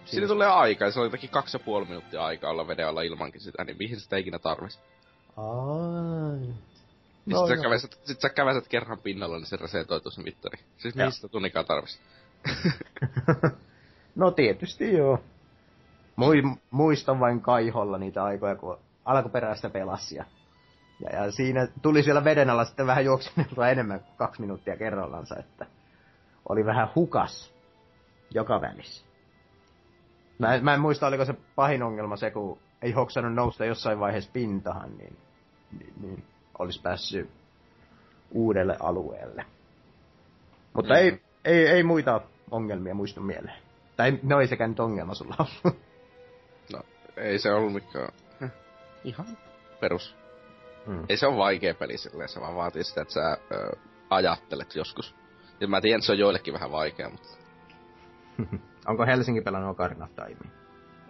Siinä tulee aika, se oli jotakin kaksi ja puoli minuuttia aikaa olla veden alla ilmankin sitä, niin mihin sitä ikinä tarvis. Ai. Niin No sit, sä käväset, sit sä käväset kerran pinnalla, niin se resetoituu se mittari. Siis mihin sitä tunnikaan tarvis. no tietysti joo. Mui, muistan vain kaiholla niitä aikoja, kun alkuperäistä pelasi. Ja, ja, siinä tuli siellä veden alla sitten vähän juokseneltua enemmän kuin kaksi minuuttia kerrallansa, että oli vähän hukas joka välissä. Mä, en- mä en muista, oliko se pahin ongelma se, kun ei hoksannut nousta jossain vaiheessa pintahan, niin, niin, niin olisi päässyt uudelle alueelle. Mutta Mhm. ei, ei, ei muita ongelmia muistu mieleen. Tai no ei sekään nyt ongelma sulla ollut. No, ei se ollut mikään... Ihan perus. Mm. Ei se ole vaikea peli silleen, se vaan vaatii sitä, että sä ö, ajattelet joskus. Ja mä tiedän, että se on joillekin vähän vaikea, mutta... Onko Helsinki pelannut Ocarina of Timea?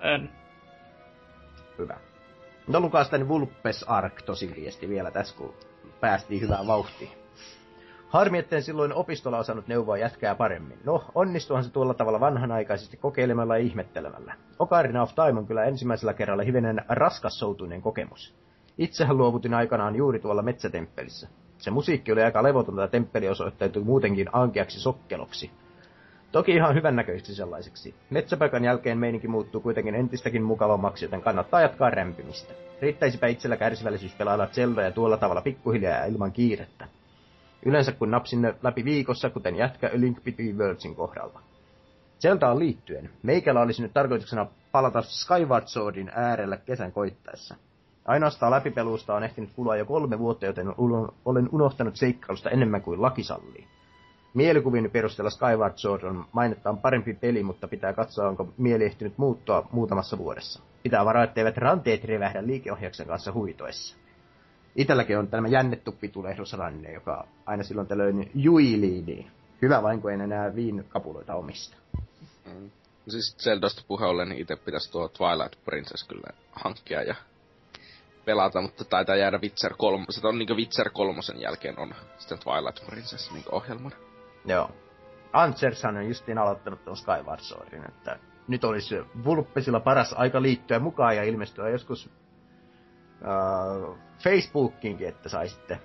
En. Hyvä. No Lukas tänne Vulpes Ark tosi viesti vielä tässä, kun päästiin hyvään vauhtiin. Harmi, etten silloin opistolla osannut neuvoa jätkää paremmin. No, onnistuhan se tuolla tavalla vanhanaikaisesti kokeilemalla ja ihmettelemällä. Ocarina of Time on kyllä ensimmäisellä kerralla hivenen raskassoutuinen kokemus. Itsehän luovutin aikanaan juuri tuolla metsätemppelissä. Se musiikki oli aika levotonta ja temppeli osoittautui muutenkin ankeaksi sokkeloksi. Toki ihan hyvännäköisesti sellaiseksi. Metsäpaikan jälkeen meininki muuttuu kuitenkin entistäkin mukavammaksi, joten kannattaa jatkaa rämpimistä. Riittäisipä itsellä kärsivällisyys pelailla ja tuolla tavalla pikkuhiljaa ja ilman kiirettä. Yleensä kun napsin ne läpi viikossa, kuten jätkä Link Between Worldsin kohdalla. Zeldaan liittyen, meikällä olisi nyt tarkoituksena palata Skyward Swordin äärelle kesän koittaessa. Ainoastaan läpipelusta on ehtinyt kulua jo kolme vuotta, joten olen unohtanut seikkailusta enemmän kuin laki sallii. Mielikuvien perusteella Skyward Sword on mainettaan parempi peli, mutta pitää katsoa, onko mieli ehtinyt muuttua muutamassa vuodessa. Pitää varaa, etteivät ranteet revähdä liikeohjauksen kanssa huitoessa. Itelläkin on tämmöinen jännettu pitulehdusranne, joka aina silloin tällöin juilii, niin hyvä vain, kun en enää viin kapuloita omista. Mm. Siis Zeldasta puhe ollen, niin itse pitäisi tuo Twilight Princess kyllä hankkia ja pelata, mutta taitaa jäädä Witcher 3. Se on niinku Witcher 3 jälkeen on sitten Twilight Princess niinku ohjelmana. Joo. Antsershan on justiin aloittanut tuon Skyward Swordin, että nyt olisi Vulpesilla paras aika liittyä mukaan ja ilmestyä joskus uh, Facebookiinkin, että saisitte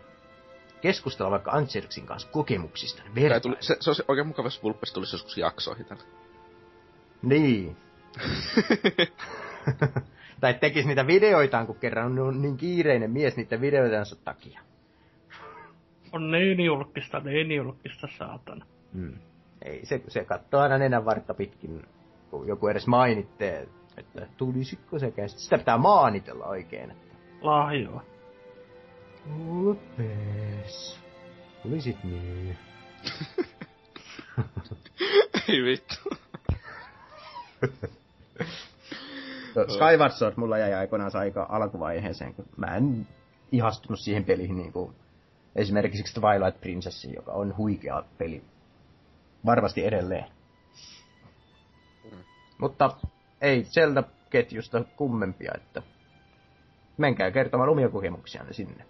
keskustella vaikka Antserksin kanssa kokemuksista. Tuli, se, se olisi oikein mukava, jos Vulpes tulisi joskus jaksoihin tänne. Niin. tai tekis niitä videoitaan, kun kerran on niin kiireinen mies niiden videoitansa takia. On niin julkista, niin julkista saatana. Hmm. Ei, se, se katsoo aina nenän vartta pitkin, kun joku edes mainittee, että tulisiko se käsit. Sitä pitää maanitella oikein. Että... Lahjoa. Uppes. Tulisit niin. Ei vittu. Skyward Sword mulla jäi aikoinaan aika alkuvaiheeseen, kun mä en ihastunut siihen peliin niin kuin esimerkiksi Twilight Princessin, joka on huikea peli. Varmasti edelleen. Mm. Mutta ei Zelda-ketjusta kummempia, että menkää kertomaan omia kokemuksianne sinne.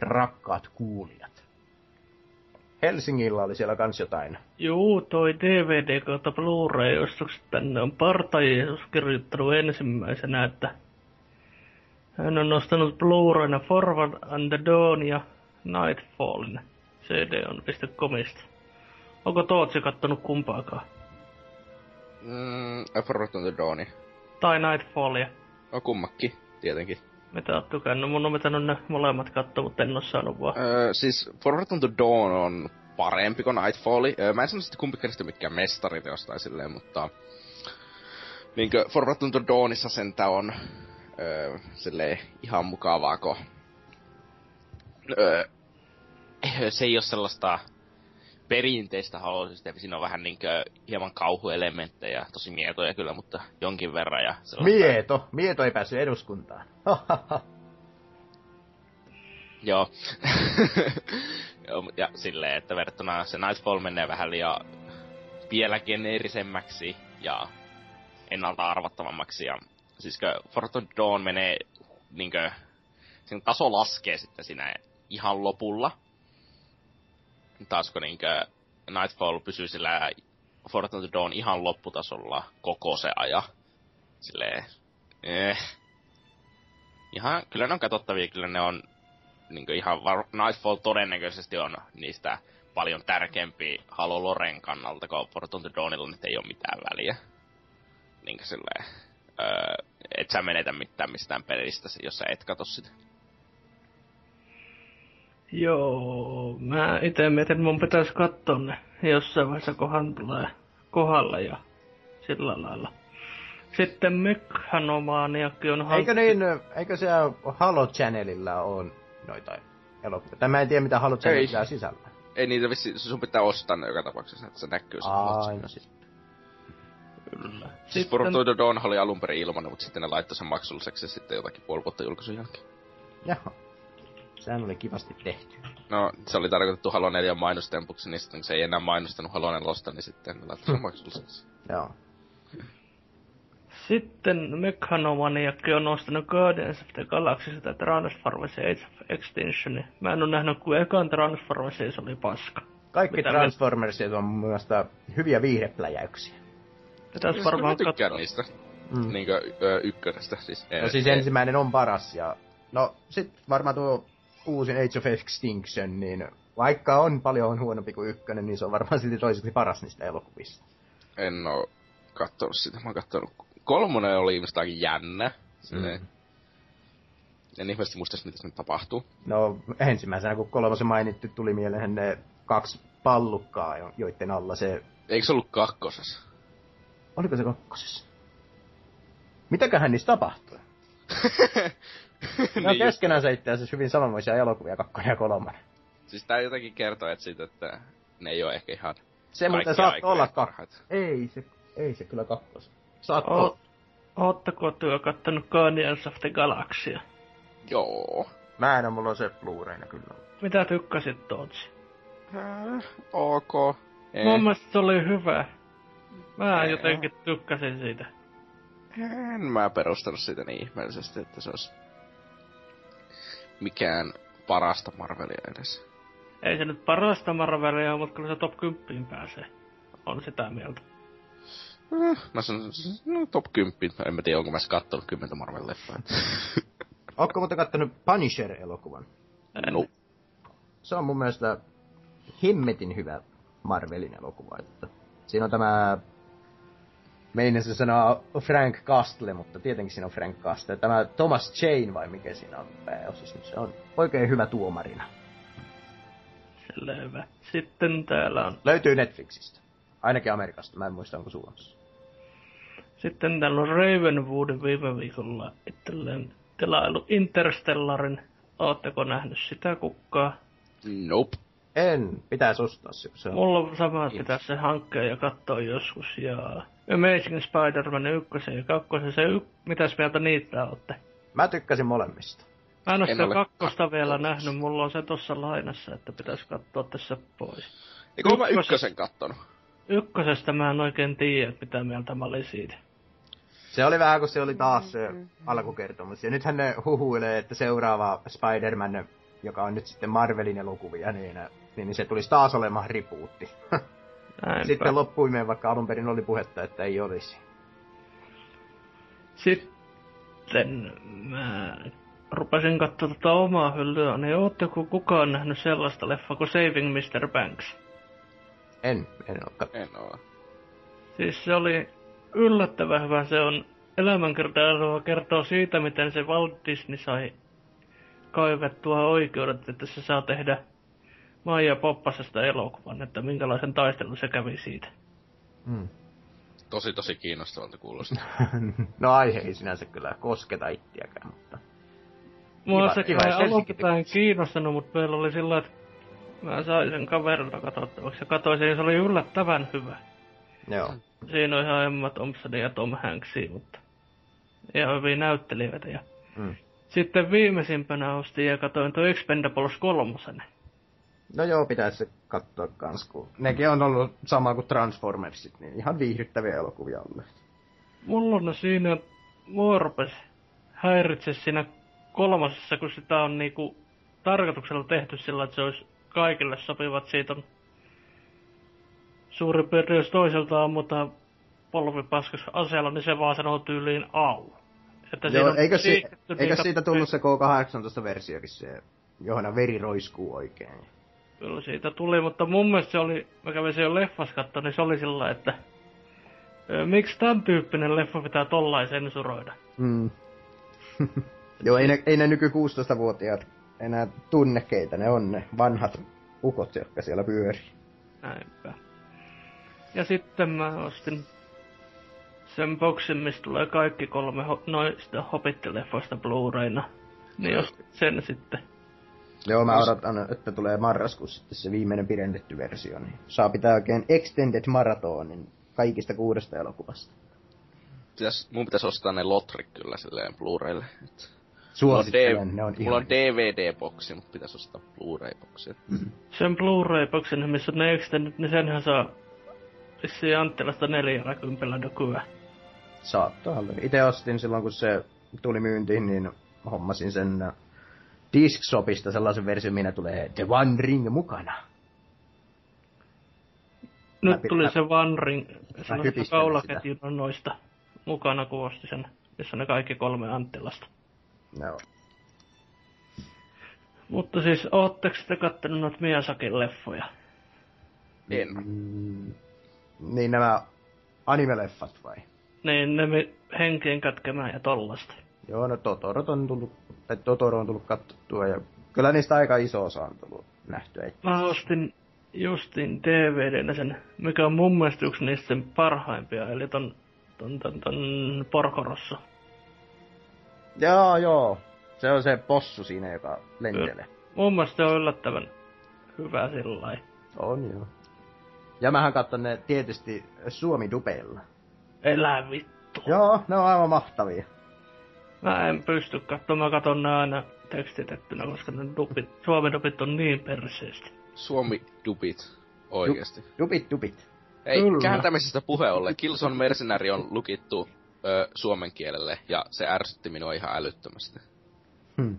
Rakkaat kuulijat. Helsingillä oli siellä kans jotain. Juu, toi DVD kautta Blu-ray-ostokset tänne on Parta Jeesus kirjoittanut ensimmäisenä, että hän on nostanut Blu-rayna Forward and the Dawn ja Nightfallin CD on comista. Onko Tootsi kattonut kumpaakaan? Mm, Forward and the Dawn. Tai Nightfallia. No kummakki, tietenkin. Mitä oot tykännyt? Mun on vetänyt ne molemmat katsoa, mutta en oo saanut vaan. Öö, siis Forward to Dawn on parempi kuin Nightfall. Öö, mä en sano sitten kumpikaan sitä mikään mestariteos tai silleen, mutta... Niinkö Forward to Dawnissa sentä on öö, silleen ihan mukavaa, kun... Öö, se ei ole sellaista perinteistä halosysteemiä. Siinä on vähän niinkö hieman kauhuelementtejä, tosi mietoja kyllä, mutta jonkin verran. Ja Mieto? Mieto ei päässyt eduskuntaan. Joo. Joo, ja silleen, että verrattuna se Nightfall menee vähän liian vielä geneerisemmäksi ja ennalta arvattavammaksi. Ja siis Fortune Dawn menee niinkö, sen taso laskee sitten siinä ihan lopulla. Taas kun niinkö Nightfall pysyy sillä Fortune Dawn ihan lopputasolla koko se aja. Silleen, eh. Ihan, kyllä ne on katsottavia, kyllä ne on niin ihan var- Nightfall todennäköisesti on niistä paljon tärkeämpi Halo Loren kannalta, kun Fortune Dawnilla nyt ei ole mitään väliä. Niin silleen, öö, et sä menetä mitään mistään pelistä, jos sä et katso sitä. Joo, mä itse mietin, että mun pitäisi katsoa ne jossain vaiheessa kohan tulee kohdalle ja sillä lailla. Sitten Mekhanomaniakin on Eikö niin, eikö se Halo Channelilla on noita elokuvia? Tai mä en tiedä mitä Halo Channel pitää sisällä. Ei niitä vissi, sun pitää ostaa ne joka tapauksessa, että se näkyy sen Aina sitten. Kyllä. Siis the Dawn oli alun perin ilman, mutta sitten ne laittoi sen maksulliseksi sitten jotakin puoli vuotta julkaisun jälkeen. Jaha. Sehän oli kivasti tehty. No, se oli tarkoitettu Halo 4 mainostempuksi, niin sitten se ei enää mainostanut Halo 4, niin sitten ne laittoi maksulliseksi. Joo. Sitten Mechanomaniakki on nostanut Guardians of the Galaxy sitä Transformers Age of Extinction. Mä en oo nähnyt, kuin ekan Transformers se oli paska. Kaikki Mitä Transformersit me... on mun mielestä hyviä viihdepläjäyksiä. Pitäis siis varmaan katsoa. niistä. Mm. Niinkö ö, ykkösestä siis. No siis ensimmäinen on paras ja... No sit varmaan tuo uusin Age of Extinction, niin vaikka on paljon huonompi kuin ykkönen, niin se on varmaan silti toiseksi paras niistä elokuvista. En oo kattonut sitä, mä oon kattonut kolmonen oli aika jännä. Mm. En ihmeesti muista, mitä sinne tapahtuu. No ensimmäisenä, kun kolmosen mainittu, tuli mieleen ne kaksi pallukkaa, joiden alla se... Eikö se ollut kakkosessa? Oliko se kakkosessa? Mitäköhän niistä tapahtui? no niin keskenään se itse asiassa hyvin samanmoisia elokuvia, kakkonen ja kolmonen. Siis tää jotenkin kertoo, että, siitä, että ne ei ole ehkä ihan Se muuten saattaa olla kakkos. Ei se, ei se kyllä kakkos. Saatko... Oottako työ kattonut Guardians of the Galaxy? Joo. Mä en oo, mulla on se blu kyllä. Mitä tykkäsit Tootsi? Äh, ok. Ei. Mun mielestä se oli hyvä. Mä ei. jotenkin tykkäsin siitä. En mä perustanut sitä niin ihmeellisesti, että se olisi mikään parasta Marvelia edes. Ei se nyt parasta Marvelia, mutta kyllä se top 10 pääsee. On sitä mieltä. Eh, mä sanon, no top 10. En mä tiedä, onko mä kattonut 10 Marvel-leffaa. Ootko muuten kattonut Punisher-elokuvan? No. Se on mun mielestä hemmetin hyvä Marvelin elokuva. Että siinä on tämä Meinasin sanoa Frank Castle, mutta tietenkin siinä on Frank Castle. Tämä Thomas Jane vai mikä siinä on pääosassa, niin se on oikein hyvä tuomarina. Selvä. Sitten täällä on... Löytyy Netflixistä. Ainakin Amerikasta, mä en muista onko Suomessa. Sitten täällä on Ravenwood viime viikolla itselleen tilailu Interstellarin. Ootteko nähnyt sitä kukkaa? Nope. En, pitäisi ostaa se, se on... Mulla on sama, että pitäisi se hankkia ja katsoa joskus. Ja Amazing Spider-Man 1 ja 2, se y... mitäs mieltä niitä olette? Mä tykkäsin molemmista. Mä en ole En sitä ole kakkosta vielä nähnyt, mulla on se tossa lainassa, että pitäisi katsoa tässä pois. Eikö mä Ykkösen- ykkösen kattonut? Ykkösestä mä en oikein tiedä, että mitä mieltä mä olin siitä. Se oli vähän, kun se oli taas se alkukertomus. Ja nythän ne huhuilee, että seuraava Spider-Man, joka on nyt sitten Marvelin elokuvia, niin, niin, niin se tulisi taas olemaan ripuutti. Sitten loppuimeen, vaikka alun perin oli puhetta, että ei olisi. Sitten mä rupesin katsoa tota omaa hyllyä, niin ootteko kukaan nähnyt sellaista leffaa kuin Saving Mr. Banks? En, en ole kat- En oo. Siis se oli yllättävän hyvä. Se on elämänkertailua kertoo siitä, miten se Walt Disney sai kaivettua oikeudet, että se saa tehdä Maija Poppasesta elokuvan, että minkälaisen taistelun se kävi siitä. Hmm. Tosi tosi kiinnostavalta kuulostaa. no aihe ei sinänsä kyllä kosketa ittiäkään, mutta... Mua se pitäen tekisi. kiinnostanut, mutta meillä oli sillä että mä sain sen kaverilta katsottavaksi ja katsoin sen ja se oli yllättävän hyvä. Joo. Siinä on ihan Emma Thompson ja Tom Hanksia, mutta ihan hyviä näyttelijöitä. Ja Mm. sitten viimeisimpänä ostin ja katsoin tuo Expendables 3. No joo, pitäisi se katsoa kans, kun nekin on ollut sama kuin Transformersit, niin ihan viihdyttäviä elokuvia olleet. Mulla on siinä, mua rupes häiritse siinä kolmosessa, kun sitä on niinku tarkoituksella tehty sillä, että se olisi kaikille sopivat. Siitä on suurin piirtein, jos toiselta ammutaan polvipaskas aseella, niin se vaan sanoo tyyliin au. Että Joo, on eikö, si- eikö niitä- siitä tullut se K18-versiokin se, johon veri roiskuu oikein? Kyllä siitä tuli, mutta mun mielestä se oli, mä kävin sen jo leffas katsoa, niin se oli sillä, että miksi tämän tyyppinen leffa pitää tollain sensuroida? Mm. Joo, ei ne, ei ne nyky 16-vuotiaat enää tunne, keitä ne on ne vanhat ukot, jotka siellä pyörii. Näinpä. Ja sitten mä ostin sen boksin, mistä tulee kaikki kolme ho- noista Hobbit-leffoista Blu-rayna. Niin jos sen sitten. Joo, mä odotan, että tulee marraskuussa sitten se viimeinen pidennetty versio, niin saa pitää oikein extended maratonin kaikista kuudesta elokuvasta. Pitäis, mun pitäis ostaa ne lotrik kyllä silleen Blu-raylle. Et Mulla on, Suosittelen, D- ne on mulla on. DVD-boksi, mutta pitäis ostaa Blu-ray-boksi. Sen Blu-ray-boksin, missä on ne extended, niin senhän saa vissiin Anttilasta 40 nykyään. Saattaa olla. Itse ostin silloin, kun se tuli myyntiin, niin hommasin sen äh, Discshopista sellaisen version, minä tulee The One Ring mukana. Nyt Läpi- tuli läpi- se One Ring, hypistelen kaulaketjun noista mukana, kun osti sen, missä on ne kaikki kolme Anttilasta. Joo. Mutta siis, ootteko te kattonut noita Miyazakin leffoja? En. Mm, niin nämä anime-leffat vai? Niin, ne henkien kätkemään ja tollasta. Joo, no Totorot on tullut, tai Totoro on tullut katsottua ja kyllä niistä aika iso osa on tullut nähtyä. Mä ostin justin DVDnä sen, mikä on mun mielestä yksi niistä sen parhaimpia, eli ton, ton, ton, ton Porkorossa. Joo, joo. Se on se possu siinä, joka lentelee. Mun mielestä se on yllättävän hyvä sillä. On joo. Ja mähän katson ne tietysti Suomi-dupeilla. Elä vittu. Joo, ne on aivan mahtavia. Mä en pysty katsomaan, mä katon ne aina tekstitettynä, koska ne dupit, suomen dupit on niin perseestä. Suomi dubit. Oikeesti. Dupit, dupit. Ei, Kyllä. kääntämisestä puhe ollen. Killzone Mercenary on lukittu ö, suomen kielelle, ja se ärsytti minua ihan älyttömästi. Hmm.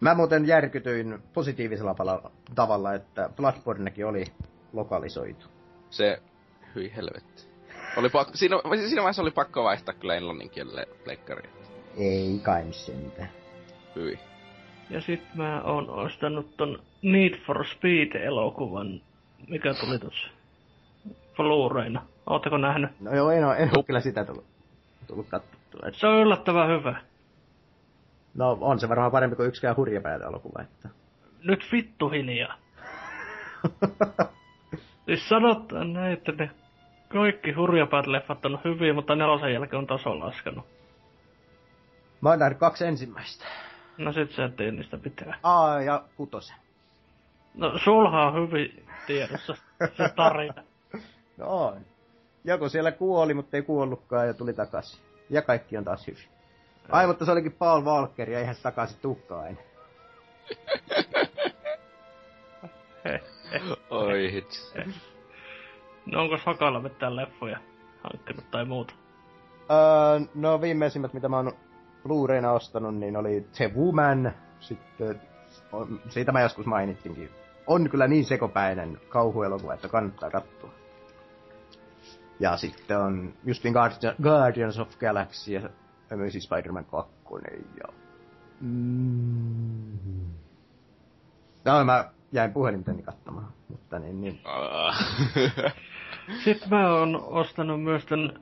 Mä muuten järkytyin positiivisella pala- tavalla, että Bloodbornekin oli lokalisoitu. Se, hyi helvetti. Oli pakko, siinä, siinä vaiheessa oli pakko vaihtaa kyllä englannin kielelle pleikkari. Ei kai sentään. Hyi. Ja sit mä oon ostanut ton Need for Speed-elokuvan, mikä tuli tossa Blu-rayna. Ootteko nähnyt? No joo, en oo, en oo kyllä sitä tullut, tullut katsottua. Et- Se on yllättävän hyvä. No on se varmaan parempi kuin yksikään hurjapäätä elokuva, että... Nyt vittu hiljaa. Siis sanotaan näin, että ne kaikki hurjapäät leffat on hyviä, mutta nelosen jälkeen on taso laskenut. Mä oon nähnyt kaksi ensimmäistä. No sit sä et tee niistä pitää. A ja kutosen. No sulha on hyvin tiedossa se tarina. No on. Joku siellä kuoli, mutta ei kuollutkaan ja tuli takaisin. Ja kaikki on taas hyvin. Ai, mutta se olikin Paul Walker ja eihän se takaisin tukkaa enää. Oi hitsi. No onko Sakalla mitään leffoja hankkinut tai muuta? Öö, no viimeisimmät, mitä mä oon Blu-rayna ostanut, niin oli The Woman. Sitten, on, siitä mä joskus mainitsinkin. On kyllä niin sekopäinen kauhuelokuva, että kannattaa katsoa. Ja sitten on justin Guardian- Guardians of Galaxy ja Amazing Spider-Man 2. Ja... Mm. No, mä jäin puhelintani katsomaan, mutta niin, niin. Ah. Sitten mä oon ostanut myös tän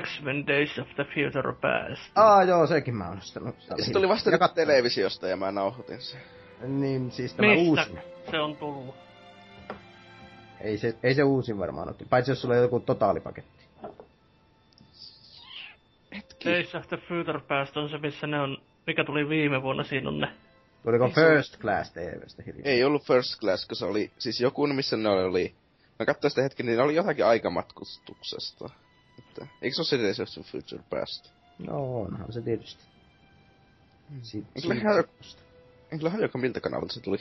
X-Men Days of the Future Past. Aa, joo, sekin mä oon ostanut. se tuli vasta nyt televisiosta ja mä nauhoitin sen. Niin, siis tämä Mistä uusin. se on tullut? Ei se, ei se uusin varmaan ole. Paitsi jos sulla on joku totaalipaketti. Days of the Future Past on se, missä ne on, mikä tuli viime vuonna, siinä on ne. Tuliko Ei First Class TVstä hiljaa? Ei ollut First Class, kun se oli, siis joku, missä ne oli, mä katsoin sitä hetken, niin ne oli jotakin aikamatkustuksesta. Että, eikö se ole se Days of the Future Past? No onhan se tietysti. Si- Eikö me ihan- En kyllä hajoka miltä kanavalta se tuli.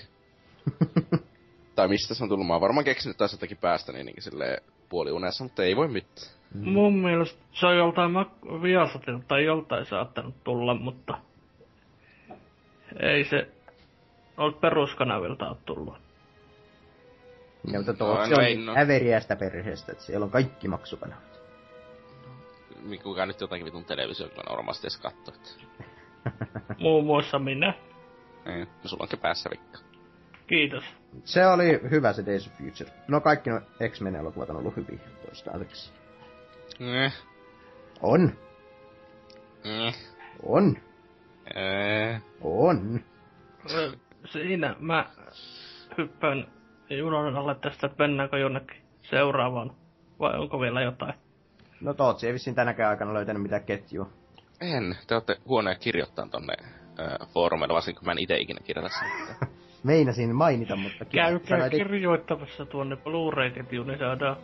tai mistä se on tullut. Mä oon varmaan keksinyt taas jotakin päästä niin silleen puoli unessa, mutta ei voi mitään. Mm. Mun mielestä se on joltain mak- Viasatilta tai joltain saattanut tulla, mutta ei se ole peruskanavilta ole tullut. Ja, mutta tuo no on ei, no. äveriästä perheestä, että siellä on kaikki maksukanavat. Kuka nyt jotakin vitun televisio kyllä normaalisti edes kattoo. että- Muun muassa minä. Ei, no sulla onkin päässä vikka. Kiitos. Se oli hyvä se Days of Future. No kaikki no X-Men elokuvat on ollut hyviä toistaiseksi. Eh, On, eh, on, eh. on. Siinä mä hyppään junan alle tästä, että mennäänkö jonnekin seuraavaan. Vai onko vielä jotain? No Tootsi ei vissiin tänäkään aikana löytänyt mitään ketjua. En, te ootte huonoja kirjoittaa tonne äh, foorumeille, varsinkin kun mä en ite ikinä kirjoita sitä. Meinasin mainita, mutta Käykää sanoit it- kirjoittamassa tuonne Blu-ray-ketjuun, niin saadaan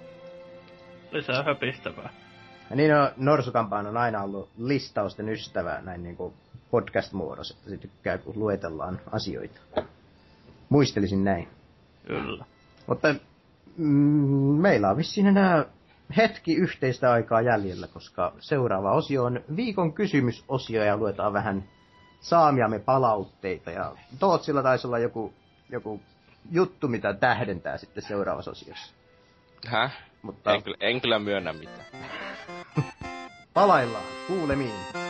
lisää höpistävää. Ja niin on, Norsukampaan on aina ollut listausten ystävä näin niinku podcast-muodossa, että se tykkää, kun luetellaan asioita. Muistelisin näin. Kyllä. Mutta mm, meillä on vissiin enää hetki yhteistä aikaa jäljellä, koska seuraava osio on viikon kysymysosio ja luetaan vähän saamiamme palautteita. Ja Tootsilla taisi olla joku, joku juttu, mitä tähdentää sitten seuraavassa osiossa. Häh? Mutta En kyllä, en kyllä myönnä mitään. palaillaan, kuulemiin. Ja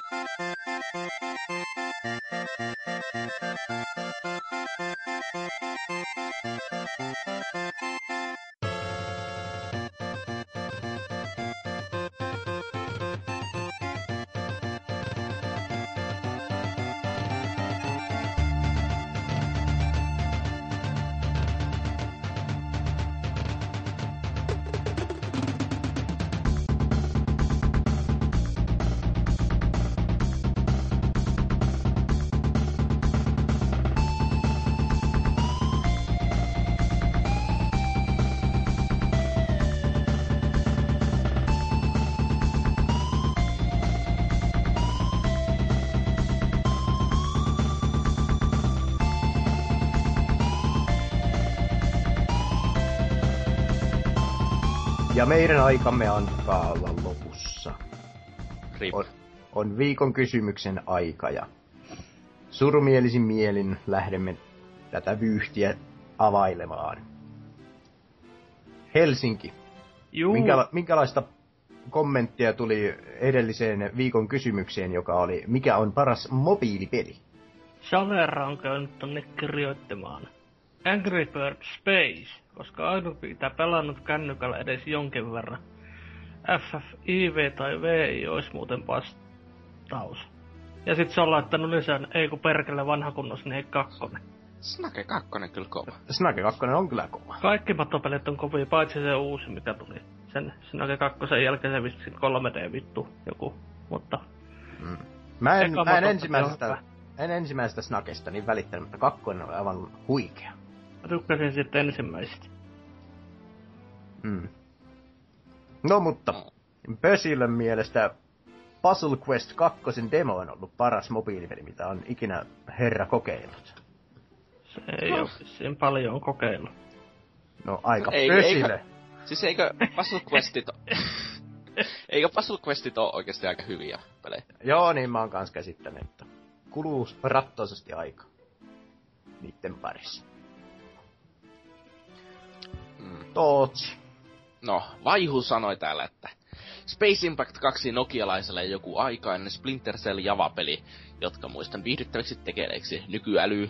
meidän aikamme alkaa olla lopussa. Rip. On, on viikon kysymyksen aika ja surumielisin mielin lähdemme tätä vyyhtiä availemaan. Helsinki. Juu, Minkäla- minkälaista kommenttia tuli edelliseen viikon kysymykseen, joka oli, mikä on paras mobiilipeli? Salera on käynyt tonne kirjoittamaan. Angry Bird Space, koska ainut mitä pelannut kännykällä edes jonkin verran. FFIV tai VI olisi muuten vastaus. Ja sit se on laittanut lisän, ei kun perkele vanha kunnos, niin ei kakkonen. Snake 2 kyllä kova. Snake 2 on kyllä kova. Kaikki mattopelit on kovia, paitsi se uusi, mikä tuli. Sen Snake 2 jälkeen se vissi 3D vittu joku, mutta... Mm. Mä en, mä en ensimmäisestä, en ensimmäisestä Snakesta niin välittänyt, mutta kakkonen on aivan huikea. Mä tykkäsin sitten ensimmäisestä. Mm. No mutta, Pösille mielestä Puzzle Quest 2 demo on ollut paras mobiilipeli, mitä on ikinä herra kokeillut. Se ei no. ole vissiin paljon kokeillut. No aika Ei- Pösille. eikö- Siis eikö Puzzle Questit... eikö Puzzle Questit oo oikeesti aika hyviä pelejä? Joo, niin mä oon kans käsittänyt, että kuluu rattoisesti aika niitten parissa. Mm. Tootsi. No, Vaihu sanoi täällä, että Space Impact 2 nokialaiselle joku aikainen Splinter Cell Java-peli, jotka muistan viihdyttäviksi tekeleiksi. Nykyaly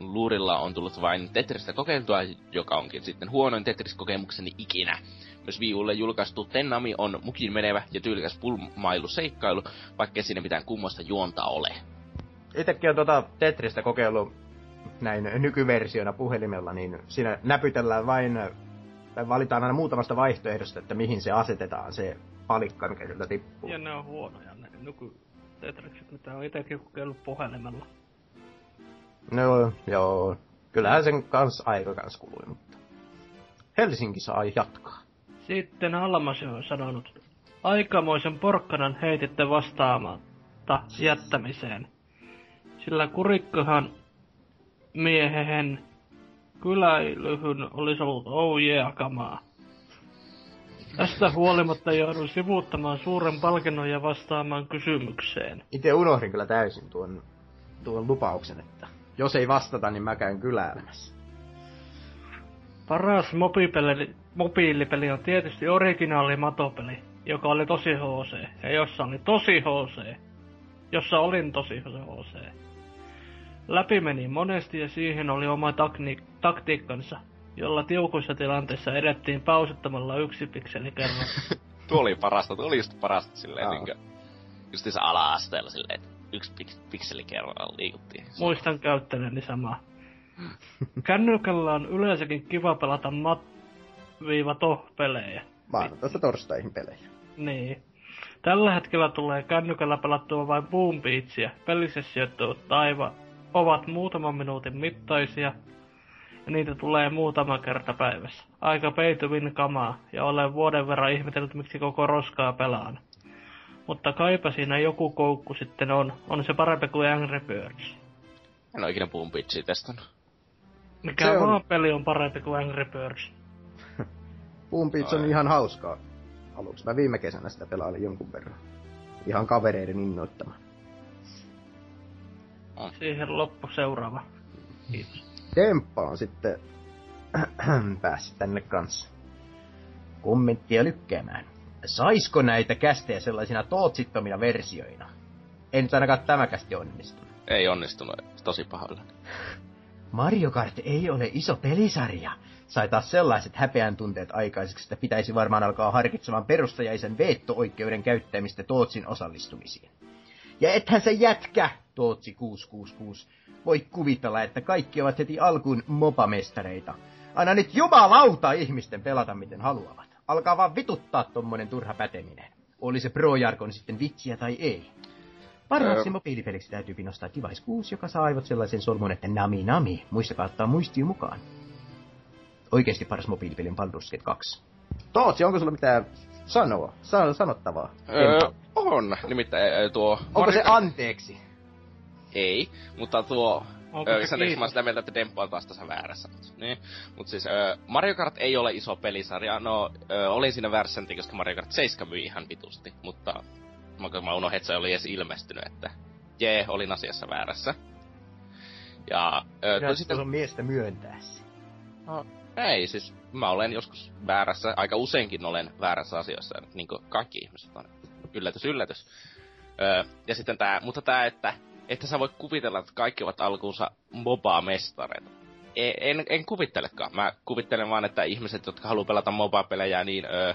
luurilla on tullut vain Tetristä kokeiltua, joka onkin sitten huonoin Tetris-kokemukseni ikinä. Myös Wii Ulle julkaistu Tennami on mukin menevä ja tyylikäs pulmailu seikkailu, vaikkei siinä mitään kummoista juonta ole. Itekin on tota Tetristä kokeillut näin nykyversiona puhelimella, niin siinä näpytellään vain, tai valitaan aina muutamasta vaihtoehdosta, että mihin se asetetaan, se palikka, mikä sieltä tippuu. Ja ne on huonoja ne nyky Tetrikset, mitä on itekin kokeillut puhelimella. No, joo. Kyllähän sen kans aika kans kului, mutta... Helsinki saa jatkaa. Sitten Almasi on sanonut, aikamoisen porkkanan heititte vastaamatta jättämiseen. Sillä kurikkohan miehehen kyläilyhyn olisi ollut oh yeah kamaa. Tästä huolimatta joudun sivuuttamaan suuren palkinnon ja vastaamaan kysymykseen. Itse unohdin kyllä täysin tuon, tuon lupauksen, että jos ei vastata, niin mä käyn kyläilemässä. Paras mobiilipeli, mobiilipeli on tietysti originaali matopeli, joka oli tosi HC, ja jossa oli tosi HC, jossa olin tosi HC. Läpi meni monesti ja siihen oli oma takni, taktiikkansa, jolla tiukuissa tilanteissa edettiin pausittamalla yksi pikseli kerran. Tuo oli parasta, tuo oli just parasta silleen niinkö... Justiinsa ala-asteella silleen, että yksi pik- pikseli kerrallaan liikuttiin. Muistan käyttäneeni samaa. Kännykällä on yleensäkin kiva pelata mat-to-pelejä. Maanantaista torstaihin pelejä. Niin. Tällä hetkellä tulee kännykällä pelattua vain Boom Beachia. Pelisessiot taiva ovat muutaman minuutin mittaisia. Ja niitä tulee muutama kerta päivässä. Aika win kamaa, ja olen vuoden verran ihmetellyt, miksi koko roskaa pelaan. Mutta kaipa siinä joku koukku sitten on. On se parempi kuin Angry Birds. En oo ikinä Boom Beachia testannut. Mikä Se on- peli on parempi kuin Angry Birds. Boom Beach on ihan hauskaa. Aluksi mä viime kesänä sitä pelailin jonkun verran. Ihan kavereiden innoittama. Siihen loppu seuraava. Kiitos. Demppa on sitten päässyt tänne kanssa kommenttia lykkäämään. Saisko näitä kästejä sellaisina tootsittomina versioina? Ei nyt ainakaan tämä kästi onnistunut. Ei onnistunut, tosi pahoilla. Mario Kart ei ole iso pelisarja. Sai taas sellaiset häpeän tunteet aikaiseksi, että pitäisi varmaan alkaa harkitsemaan perustajaisen veetto-oikeuden käyttämistä Tootsin osallistumisiin. Ja ethän se jätkä, Tootsi 666, voi kuvitella, että kaikki ovat heti alkuun mopamestareita. Aina nyt jumalauta ihmisten pelata miten haluavat. Alkaa vaan vituttaa tommonen turha päteminen. Oli se Pro-jargon sitten vitsiä tai ei. Parhaaksi Öö. mobiilipeliksi täytyy pinostaa Device 6, joka saa aivot sellaisen solmun, että nami nami. Muistakaa ottaa muistio mukaan. Oikeesti paras mobiilipeli on Baldur's Gate 2. Tootsi, onko sulla mitään sanoa, san- sanottavaa? Öö, on. Nimittäin tuo... onko se Mario Kart- anteeksi? Ei, mutta tuo... Onko Öö, se mä sitä mieltä, että Demppo on taas tässä väärässä. Niin. Mut siis öö, Mario Kart ei ole iso pelisarja. No, öö, olin siinä väärässä, koska Mario Kart 7 myi ihan vitusti. Mutta mä, mä unohdin, että se oli edes ilmestynyt, että jee, olin asiassa väärässä. Ja öö, Kyllä sitten... on miestä myöntää se. No, ei, siis mä olen joskus väärässä, aika useinkin olen väärässä asioissa, niin kuin kaikki ihmiset on. Yllätys, yllätys. Öö, ja sitten tää, mutta tää, että, että sä voit kuvitella, että kaikki ovat alkuunsa MOBA-mestareita. E- En, en kuvittelekaan. Mä kuvittelen vaan, että ihmiset, jotka haluaa pelata MOBA-pelejä, niin öö,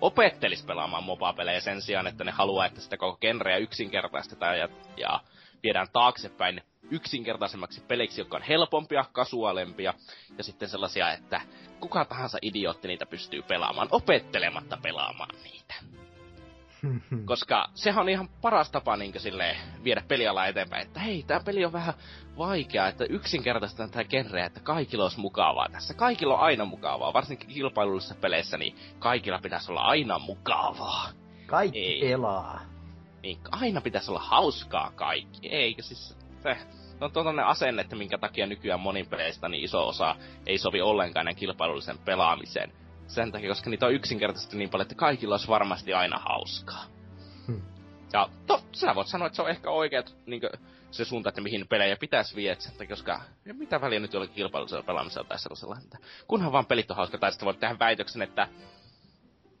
opettelis pelaamaan MOBA-pelejä sen sijaan, että ne haluaa, että sitä koko genreä yksinkertaistetaan ja, ja viedään taaksepäin yksinkertaisemmaksi peliksi, joka on helpompia, kasuaalempia, ja sitten sellaisia, että kuka tahansa idiootti niitä pystyy pelaamaan, opettelematta pelaamaan niitä. Koska sehän on ihan paras tapa niin sille viedä pelialaa eteenpäin, että hei, tämä peli on vähän vaikea, että yksinkertaisesti tämä genreä, että kaikilla olisi mukavaa tässä. Kaikilla on aina mukavaa, varsinkin kilpailullisissa peleissä, niin kaikilla pitäisi olla aina mukavaa. Kaikki Ei. pelaa. Niin aina pitäisi olla hauskaa kaikki, eikö siis se, se on tuollainen asenne, että minkä takia nykyään monin peleistä niin iso osa ei sovi ollenkaan enää kilpailullisen pelaamiseen. Sen takia, koska niitä on yksinkertaisesti niin paljon, että kaikilla olisi varmasti aina hauskaa. Hmm. Ja to, sä voit sanoa, että se on ehkä oikeat niin se suunta, että mihin pelejä pitäisi viedä, takia, koska ja mitä väliä nyt jollakin kilpailullisella pelaamisella tai sellaisella, että kunhan vaan pelit on hauska, tai sitten voit tehdä väitöksen, että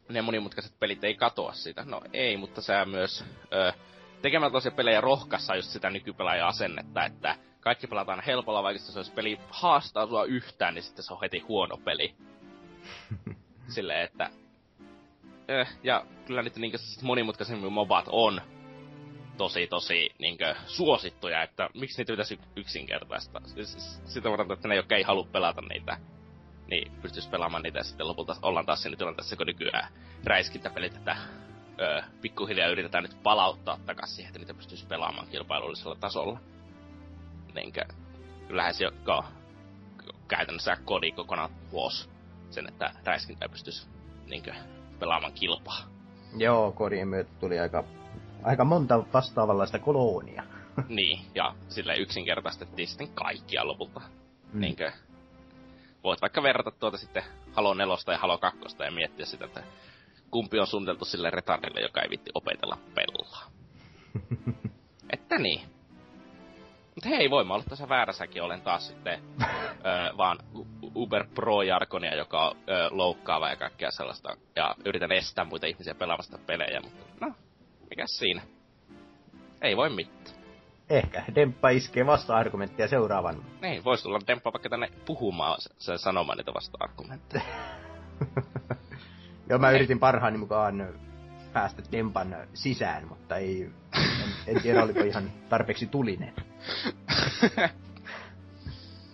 ne monimutkaiset pelit ei katoa siitä. No ei, mutta sä myös ö, tekemällä tosiaan pelejä rohkassa just sitä nykypelaajan asennetta, että kaikki pelataan helpolla, vaikka se olisi peli haastaa sua yhtään, niin sitten se on heti huono peli. Silleen, että... Eh, ja kyllä niitä niinkö siis monimutkaisemmin mobat on tosi tosi niinkö suosittuja, että miksi niitä pitäisi yksinkertaista. Siis, sitä varten, että ne, jotka ei halua pelata niitä, niin pystyisi pelaamaan niitä ja sitten lopulta ollaan taas siinä tilanteessa, kun nykyään räiskintäpelit, että öö, pikkuhiljaa yritetään nyt palauttaa takaisin siihen, että niitä pystyisi pelaamaan kilpailullisella tasolla. Niinkö, kyllähän se joka käytännössä kodi kokonaan ulos sen, että räiskintä pystyisi niinkö, pelaamaan kilpaa. Joo, kodin myötä tuli aika, aika monta vastaavanlaista koloonia. niin, ja sille yksinkertaistettiin sitten kaikkia lopulta. Mm. Niinkö, voit vaikka verrata tuota sitten Halo 4 ja Halo 2 ja miettiä sitä, että kumpi on suunniteltu sille retardille, joka ei vitti opetella pelaa. että niin. Mutta hei, voi mä olla tässä väärässäkin, olen taas sitten ö, vaan Uber Pro-jarkonia, joka on ö, loukkaava ja kaikkea sellaista, ja yritän estää muita ihmisiä pelaamasta pelejä, mutta no, mikä siinä? Ei voi mitään. Ehkä Demppa iskee vasta-argumenttia seuraavan. Niin, voisi tulla Demppa vaikka tänne puhumaan sen sanomaan niitä vasta-argumentteja. Joo, mä yritin parhaani mukaan päästä Dempan sisään, mutta ei, en, en tiedä oliko ihan tarpeeksi tulinen.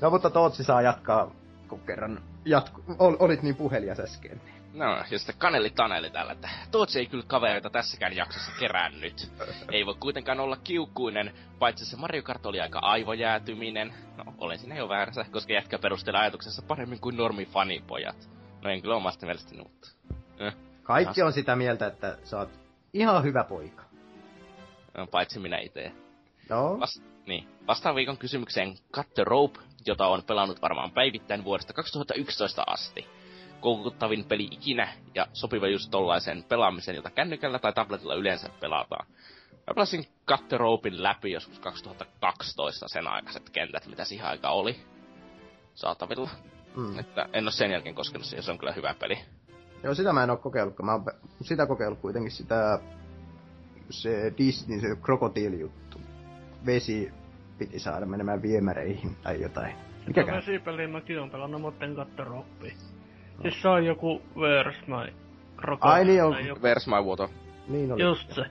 No mutta Tootsi saa jatkaa, kun kerran jatku, ol, olit niin puhelias äsken. No, ja sitten Kaneli Taneli täällä, että Tootsi ei kyllä kavereita tässäkään jaksossa kerännyt. Ei voi kuitenkaan olla kiukkuinen, paitsi se Mario Kart oli aika aivojäätyminen. No, olen siinä jo väärässä, koska jätkä perustelee ajatuksessa paremmin kuin normi fanipojat. No en kyllä omasta mielestäni, mutta... Eh. Kaikki on sitä mieltä, että sä oot ihan hyvä poika. No, paitsi minä itse. No, Vast, niin. Vastaan viikon kysymykseen Cut the Rope, jota on pelannut varmaan päivittäin vuodesta 2011 asti. Koukuttavin peli ikinä ja sopiva just tollaisen pelaamisen, jota kännykällä tai tabletilla yleensä pelataan. Mä pelasin Cut the Ropein läpi joskus 2012 sen aikaiset kentät, mitä siihen aika oli saatavilla. mm. Että en ole sen jälkeen koskenut siihen, se on kyllä hyvä peli. Joo, sitä mä en oo kokeillut, kun mä oon sitä kokeillut kuitenkin sitä, se Disney, se krokotiilijuttu. Vesi piti saada menemään viemäreihin tai jotain. Mikä Mikäkään? vesipeliä mäkin on pelannut, mutta en katso roppia. Siis se on joku Where's my Crocodile Ai niin on. Where's my water? Niin oli. Just se.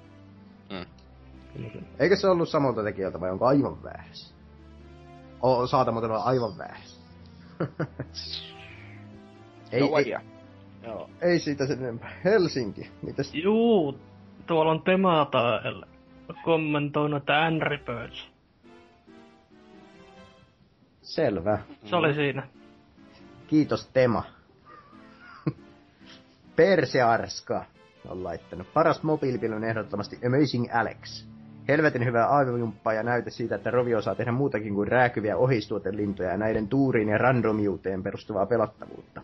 Eikö se ollut samalta tekijältä vai onko aivan väärässä? O, saata muuten olla aivan väärässä. ei, no, ei, ei, joo, ei siitä sen enempää. Helsinki, mitäs? Juu, tuolla on Tematael kommentoinut, että Angry Birds. Selvä. Se oli siinä. Kiitos Tema. Persearska on laittanut. Paras mobiilipeli on ehdottomasti Amazing Alex. Helvetin hyvää aivojumppaa ja näyte siitä, että Rovi osaa tehdä muutakin kuin rääkyviä ohistuotelintoja ja näiden tuuriin ja randomiuteen perustuvaa pelattavuutta.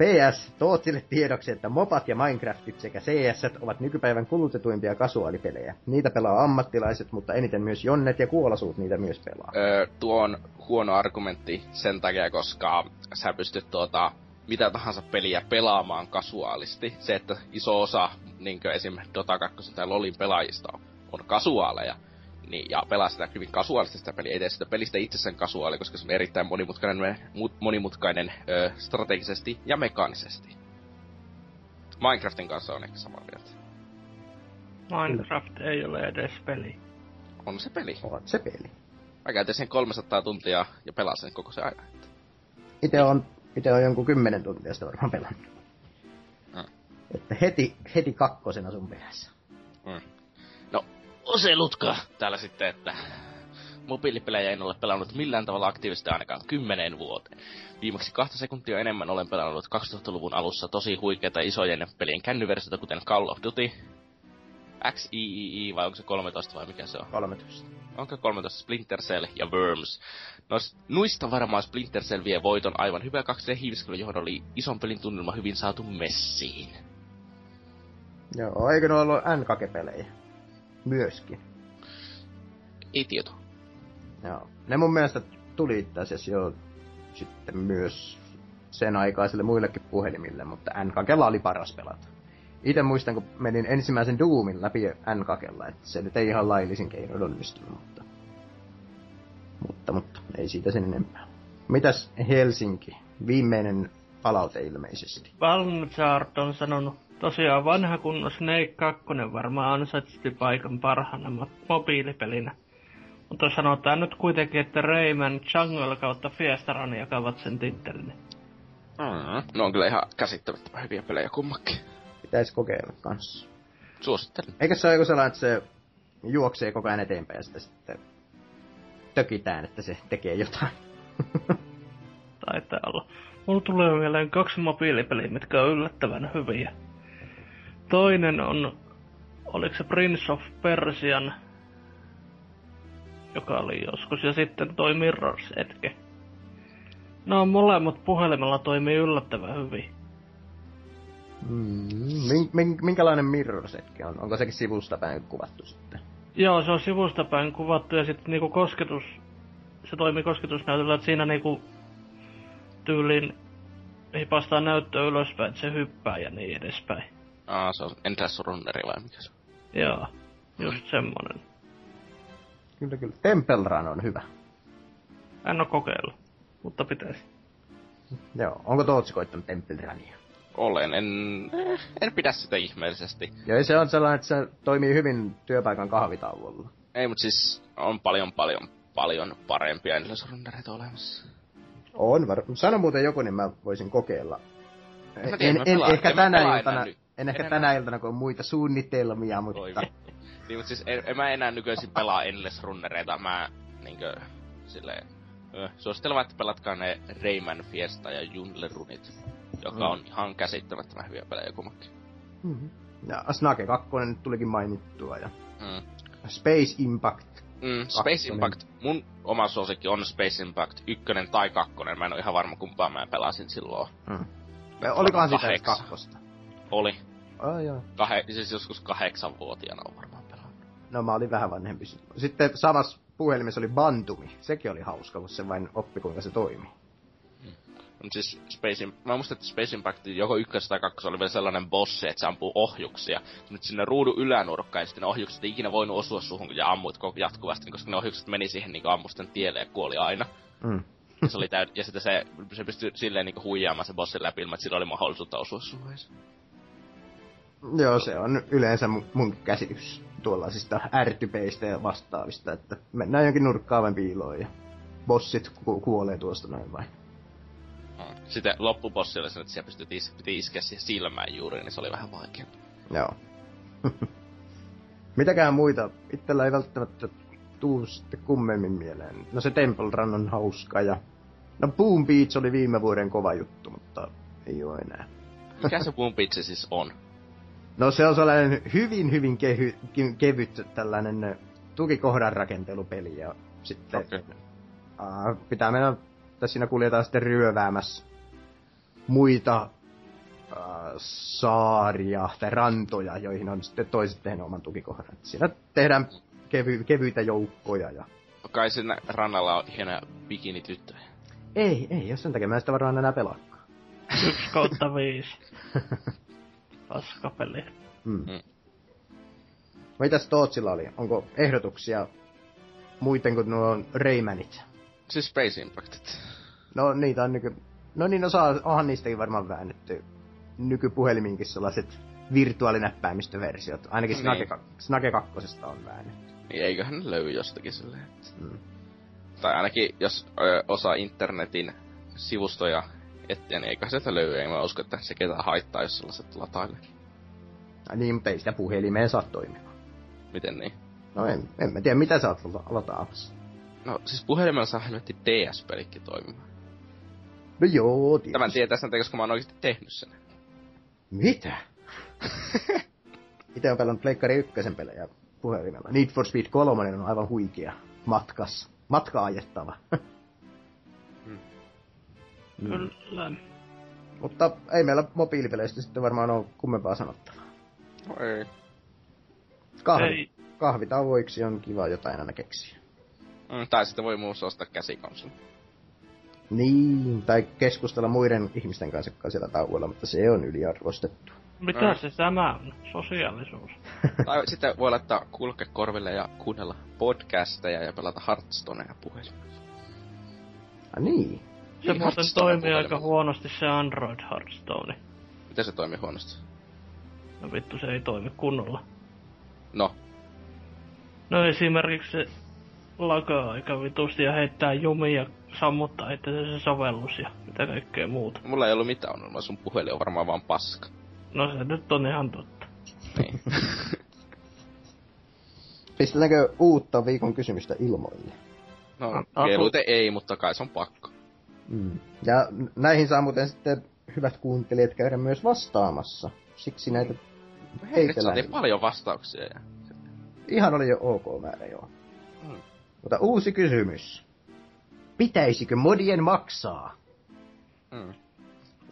PS, Tootsille tiedoksi, että mopat ja Minecraftit sekä CS ovat nykypäivän kulutetuimpia kasuaalipelejä. Niitä pelaa ammattilaiset, mutta eniten myös jonnet ja kuolasuut niitä myös pelaa. Öö, tuo on huono argumentti sen takia, koska sä pystyt tuota, mitä tahansa peliä pelaamaan kasuaalisti. Se, että iso osa niin esim. Dota 2 tai LoLin pelaajista on, on kasuaaleja, niin, ja pelaa sitä hyvin kasuaalisesti sitä peliä, ei tee sitä pelistä itsessään kasuaali, koska se on erittäin monimutkainen, mu- monimutkainen ö, strategisesti ja mekaanisesti. Minecraftin kanssa on ehkä samaa mieltä. Minecraft ei ole edes peli. On se peli. On se peli. Mä käytin sen 300 tuntia ja pelasin sen koko se ajan. Itse on, ite on jonkun kymmenen tuntia sitä varmaan pelannut. Mm. Että heti, heti kakkosena sun perässä. Mm. No, Oselutka täällä sitten, että mobiilipelejä en ole pelannut millään tavalla aktiivisesti ainakaan kymmeneen vuoteen. Viimeksi kahta sekuntia enemmän olen pelannut 2000-luvun alussa tosi huikeita isojen pelien kännyversioita, kuten Call of Duty, XIII vai onko se 13 vai mikä se on? 13. Onko 13 Splinter Cell ja Worms? Nois, nuista varmaan Splinter Cell vie voiton aivan hyvä 2D-hiiviskely, johon oli ison pelin tunnelma hyvin saatu messiin. Joo, eikö ne ollut N-kake-pelejä? Myöskin. Ei tieto. Joo. Ne mun mielestä tuli itse asiassa jo sitten myös sen aikaisille muillekin puhelimille, mutta N-kakella oli paras pelata. Itse muistan, kun menin ensimmäisen Doomin läpi N-kakella, että se nyt ei ihan laillisin keinoin onnistunut, mutta... Mutta, mutta, ei siitä sen enempää. Mitäs Helsinki? Viimeinen palaute ilmeisesti. Valmzart on sanonut, tosiaan vanha kunnon Snake 2 varmaan ansaitsi paikan parhaana mo- mobiilipelinä. Mutta sanotaan nyt kuitenkin, että Rayman Jungle kautta Fiesta Run jakavat sen tittelin. Mm. No on kyllä ihan käsittämättömän hyviä pelejä kummakin. Pitäisi kokeilla kanssa. Suosittelen. Eikö se ole joku sellainen, että se juoksee koko ajan eteenpäin ja sitten, sitten tökitään, että se tekee jotain? Taitaa olla. Mulla tulee mieleen kaksi mobiilipeliä, mitkä on yllättävän hyviä. Toinen on, oliko se Prince of Persian, joka oli joskus, ja sitten toi Mirror's Edge. No molemmat puhelimella toimii yllättävän hyvin. Mm, min, min, minkälainen mirrorsetki on? Onko sekin sivusta päin kuvattu sitten? Joo, se on sivusta päin kuvattu ja sitten niinku kosketus, se toimii kosketusnäytöllä, että siinä niinku tyylin hipastaa näyttöä ylöspäin, että se hyppää ja niin edespäin. Aa, se on Endless Runneri vai mikä se on? Joo, just semmonen. Kyllä, kyllä. Temple Run on hyvä. En oo kokeillut, mutta pitäisi. Joo. Onko Tootsi koittanut Temple Runia? Olen, en, eh, en pidä sitä ihmeellisesti. Joo, se on sellainen, että se toimii hyvin työpaikan kahvitauolla. Ei, mutta siis on paljon, paljon, paljon parempia Endless Runnereita olemassa. On var... Sano muuten joku, niin mä voisin kokeilla. mä tiedän, en, mä en, pelaan. ehkä En tänä iltana, nyt. En ehkä tänä iltana, kun on muita suunnitelmia, mutta... Niin, mutta siis en, en mä enää nykyisin pelaa Endless Runnereita. Mä niinkö silleen... Suosittelen että pelatkaa ne Rayman Fiesta ja Jungle Runit. Joka Mm. on ihan käsittämättömän hyviä pelejä kummakin. Mm-hmm. Ja Snake 2 nyt tulikin mainittua, ja Mm. Space Impact. Mm, Space. Impact. Mun oma suosikki on Space Impact ykkönen tai kakkonen. Mä en ole ihan varma kumpaa mä pelasin silloin. Mm. Olikohan sitä kakkosta? Oli. Oh, joo. Kahe, siis joskus kahdeksanvuotiaana on varmaan pelannut. No mä olin vähän vanhempi. Sitten samassa puhelimessa oli Bantumi. Sekin oli hauska, kun se vain oppi kuinka se toimii. Mut siis Space Im- mä muistan, että Space Impact joko ykkös tai kakkos oli vielä sellainen bossi, että se ampuu ohjuksia. Nyt sinne ruudun ylänurkkaan, ja sitten ne ohjukset ei ikinä voinut osua suhun, kun ja ammuit jatkuvasti, koska ne ohjukset meni siihen niin ammusten tielle ja kuoli aina. Mm. Ja, se oli täyd- ja sitten se, se pystyi silleen niin huijaamaan se bossin läpi ilman, että sillä oli mahdollisuutta osua suhun. Joo, se on yleensä mun, käsitys tuollaisista ärtypeistä ja vastaavista, että mennään jonkin nurkkaavan piiloon ja bossit ku- kuolee tuosta noin vain. Mm. Sitten loppubossi oli se, että siellä pystyi is- piti iskeä siihen silmään juuri, niin se oli vähän vaikea. Joo. Mitäkään muita? Itsellä ei välttämättä tuu sitten kummemmin mieleen. No se Temple Run on hauska ja... No Boom Beach oli viime vuoden kova juttu, mutta ei oo enää. Mikä se Boom Beach siis on? No se on sellainen hyvin, hyvin kehy, ke- kevyt tällainen tukikohdan rakentelupeli ja sitten Okei. aa, pitää mennä, tässä siinä kuljetaan sitten ryöväämässä muita ää, saaria tai rantoja, joihin on sitten toiset tehnyt oman tukikohdan. Siinä tehdään kevy, kevyitä joukkoja ja... Kai siinä rannalla on hienoja bikinityttöjä. Ei, ei, jos sen takia mä en sitä varmaan enää pelaakaan. Yksi kautta viisi. Paskapeli. Mm. Mm. Mitäs Tootsilla oli? Onko ehdotuksia muuten kuin nuo Raymanit? Siis Space Impactit. No niitä on nyky... No niin, no saa, onhan niistäkin varmaan väännetty nykypuhelimiinkin sellaiset virtuaalinäppäimistöversiot. Ainakin Niin. Snake, kak- Snake 2 on väännetty. Niin eiköhän ne löydy jostakin silleen. Mm. Tai ainakin jos ö, osaa internetin sivustoja etsiä, niin eiköhän sieltä löydy. Ei mä usko, että se ketään haittaa, jos sellaiset latailee. Ai niin, mutta ei sitä puhelimeen saa toimia. Miten niin? No en, en mä tiedä, mitä sä oot lata- lataamassa. No siis puhelimella saa helvetti DS-pelikki toimimaan. No joo, tietysti. Tämän tietää sen, koska mä oon oikeesti tehnyt sen. Mitä? Itse on pelannut Pleikkari ykkösen pelejä puhelimella. Need for Speed 3 on aivan huikea. Matkas. Matka ajettava. Kyllä. Mutta ei meillä mobiilipeleistä sitten varmaan ole kummempaa sanottavaa. No ei. Kahvi, Ei. kahvitauoiksi on kiva jotain aina keksiä. Mm, tai sitten voi muussa ostaa käsikonsoli. Niin, tai keskustella muiden ihmisten kanssa siellä tauolla, mutta se on yliarvostettu. Mitä Mm. se tämä on? Sosiaalisuus. tai sitten voi laittaa kulkekorville ja kuunnella podcasteja ja pelata Hearthstonea puhelimella. Ah niin. Se Niin, muuten toimii aika huonosti se Android Hearthstone. Miten se toimii huonosti? No vittu se ei toimi kunnolla. No, No esimerkiksi se lakaa aika vitusti ja heittää jumia ja sammuttaa itse se sovellus ja mitä kaikkea muuta. mulla ei ollut mitään ongelmaa, sun puhelin on varmaan vaan paska. No se nyt on ihan totta. Niin. Pistetäänkö uutta viikon kysymystä ilmoille? No, mieluiten ei, mutta kai se on pakko. Mm. Ja näihin saa muuten sitten hyvät kuuntelijat käydä myös vastaamassa. Siksi näitä heitellään. saatiin paljon vastauksia. Ja... Ihan oli jo ok määrä, joo. Mm. Mutta uusi kysymys. Pitäisikö modien maksaa? Mm.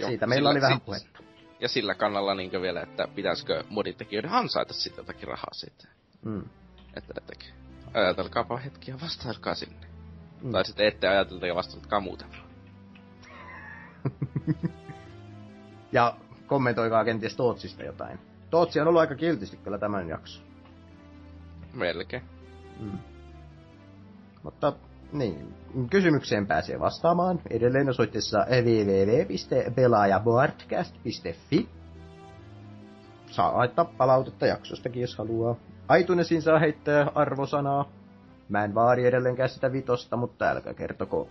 Siitä meillä oli vähän puhetta. Ja sillä kannalla niinkö vielä, että pitäisikö moditekijöiden ansaita sitten jotakin rahaa siitä. Mm. Että ne tekee. Ajatelkaapa hetki ja vastailkaa sinne. Mm. Tai sitten ette ajatelta ja vastatkaa muuten. Ja kommentoikaa kenties Tootsista jotain. Tootsi on ollut aika kiltisti kyllä tämän jakson. Melkein. Mm. Mutta niin, kysymykseen pääsee vastaamaan edelleen osoitteessa www.pelaajaboardcast.fi. Saa laittaa palautetta jaksostakin, jos haluaa. Aitunesin saa heittää arvosanaa. Mä en vaadi edelleenkään sitä vitosta, mutta älkää kertoko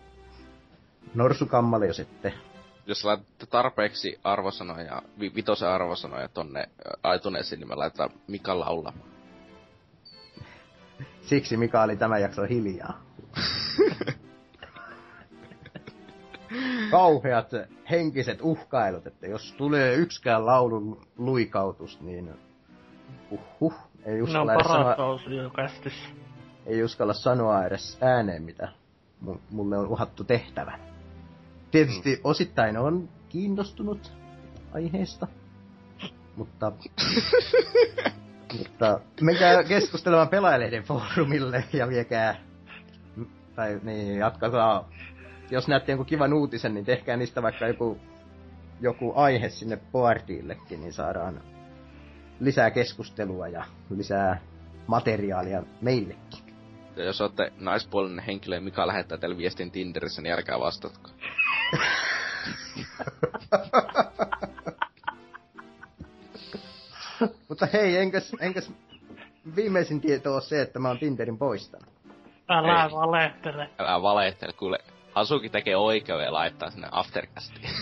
norsukammalle, jos ette. Jos laitatte tarpeeksi arvosanoja, vi- vitosen arvosanoja tonne ä, aituneisiin, niin me laitetaan Mika laulamaan. Siksi Mika oli tämän jakson hiljaa. Kauheat henkiset uhkailut, että jos tulee yksikään laulun luikautus, niin uhuh, ei uskalla, paras sanoa, ei uskalla sanoa edes ääneen, mitä mu- mulle on uhattu tehtävän. Tietysti mm. osittain on kiinnostunut aiheesta, mutta, mutta menkää keskustelemaan pelaajalehden foorumille ja viekää, tai niin, jatkakaa, jos näette jonkun kivan uutisen, niin tehkää niistä vaikka joku, joku aihe sinne boardillekin, niin saadaan lisää keskustelua ja lisää materiaalia meillekin. Ja jos olette naispuolinen henkilö ja Mika lähettää teille viestin Tinderissä, niin älkää vastatko. Mutta hei, enkäs, enkäs viimeisin tieto on se, että mä oon Tinderin poistanut. Älä Ei. valehtele. Älä valehtele, kuule. Hasuki tekee oikein ja laittaa sinne aftercastiin.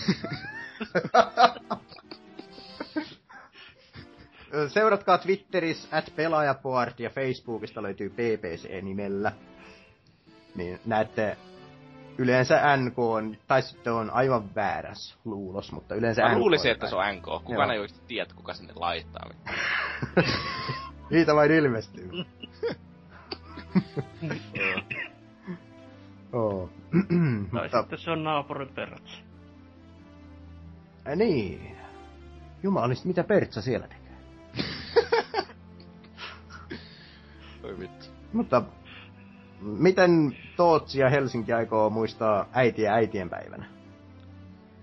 Seuratkaa Twitterissä at pelaajaboard ja Facebookista löytyy PPC-nimellä. Niin näette yleensä NK on, tai sitten on aivan väärässä luulos, mutta yleensä Mä NK luulisin, on että se on NK. Kukaan Joo. ei oikeesti tiedä, kuka sinne laittaa. Niitä vain ilmestyy. Oo. Tai Mutta, sitten se on naapurin pertsi. äh, niin. Jumalista, mitä Pertsa siellä tekee? Oi vittu. Mutta miten Tootsi ja Helsinki aikoo muistaa äitiä äitien päivänä?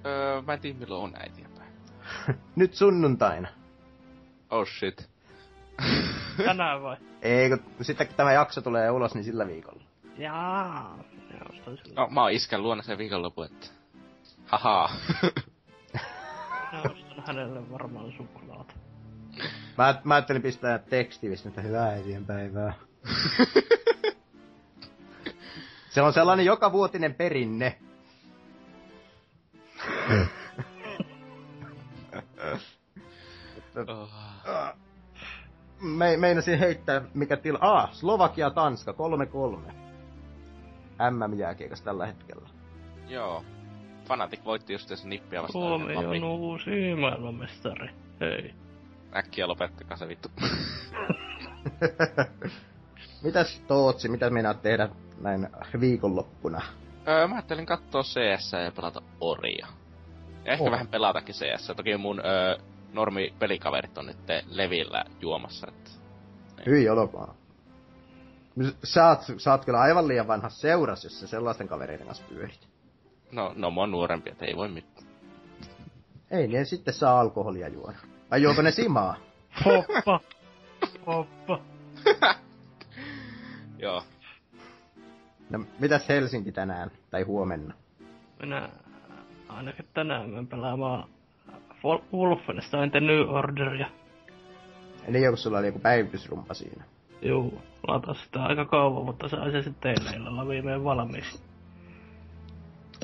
Öö, mä en tiedä milloin on äitienpäivä. Nyt sunnuntaina. Oh shit. Tänään vai? Ei, kun sitten kun tämä jakso tulee ulos, niin sillä viikolla. Jaa. No, mä oon iskän luona sen viikonlopun, että... Haha. Mä ostan. hänelle varmaan suklaata. Mä, mä ajattelin pistää tekstivissä, että hyvää päivää. Se on sellainen joka vuotinen perinne. Oh. Me, meinasin heittää, mikä tila... Ah, Slovakia, Tanska, 3-3. MM-jääkiekossa tällä hetkellä. Joo. Fanatic voitti just tässä nippiä vastaan. Suomi Lapin. on uusi maailmanmestari. Hei. Äkkiä lopettakaa se vittu. Mitäs Tootsi, mitä meinaat tehdä näin viikonloppuna? öö, mä ajattelin katsoa CS ja pelata Oria. Ja ehkä Oh. vähän pelatakin CS. Toki mun öö, normi pelikaverit on nyt levillä juomassa. Että... Hyi olkoon. Sä oot, sä oot kyllä aivan liian vanha seuras, jos sä sellaisten kavereiden kanssa pyörit. No, no mua nuorempi, että ei voi mitään. Ei ne sitten saa alkoholia juoda. Vai juoko ne simaa? Hoppa. Hoppa. Joo. No, mitäs Helsinki tänään? Tai huomenna? Minä ainakin tänään menen pelaamaan Wol- Wolfenstein The New Orderia. Eli joku sulla oli joku päivitysrumpa siinä. Juu, lataa sitä aika kauan, mutta sai se sitten teille illalla viimein valmiiksi.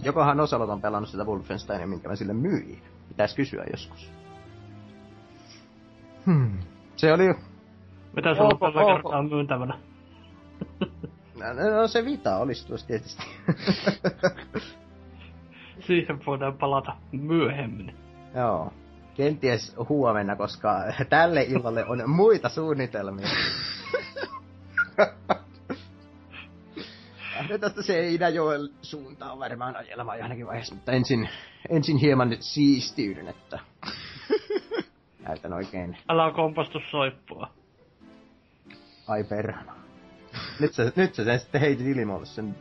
Jokohan Osalot on pelannut sitä Wolfensteinia, minkä mä sille myin. Pitäis kysyä joskus. Hmm. Se oli... Mitä sulla Onko- tällä kertaa myyntävänä? No se Vita olisi tuossa tietysti. Siihen voidaan palata myöhemmin. Joo. Kenties huomenna, koska tälle illalle on muita suunnitelmia. Lähden tästä Seinäjoen suuntaan varmaan ajelemaan ainakin vaiheessa, mutta ensin, ensin hieman siistiyden, että näytän oikein Älä kompastu soippua. ai perhana. Nyt sä, nyt sä sen sitten heitit ilmoille sen,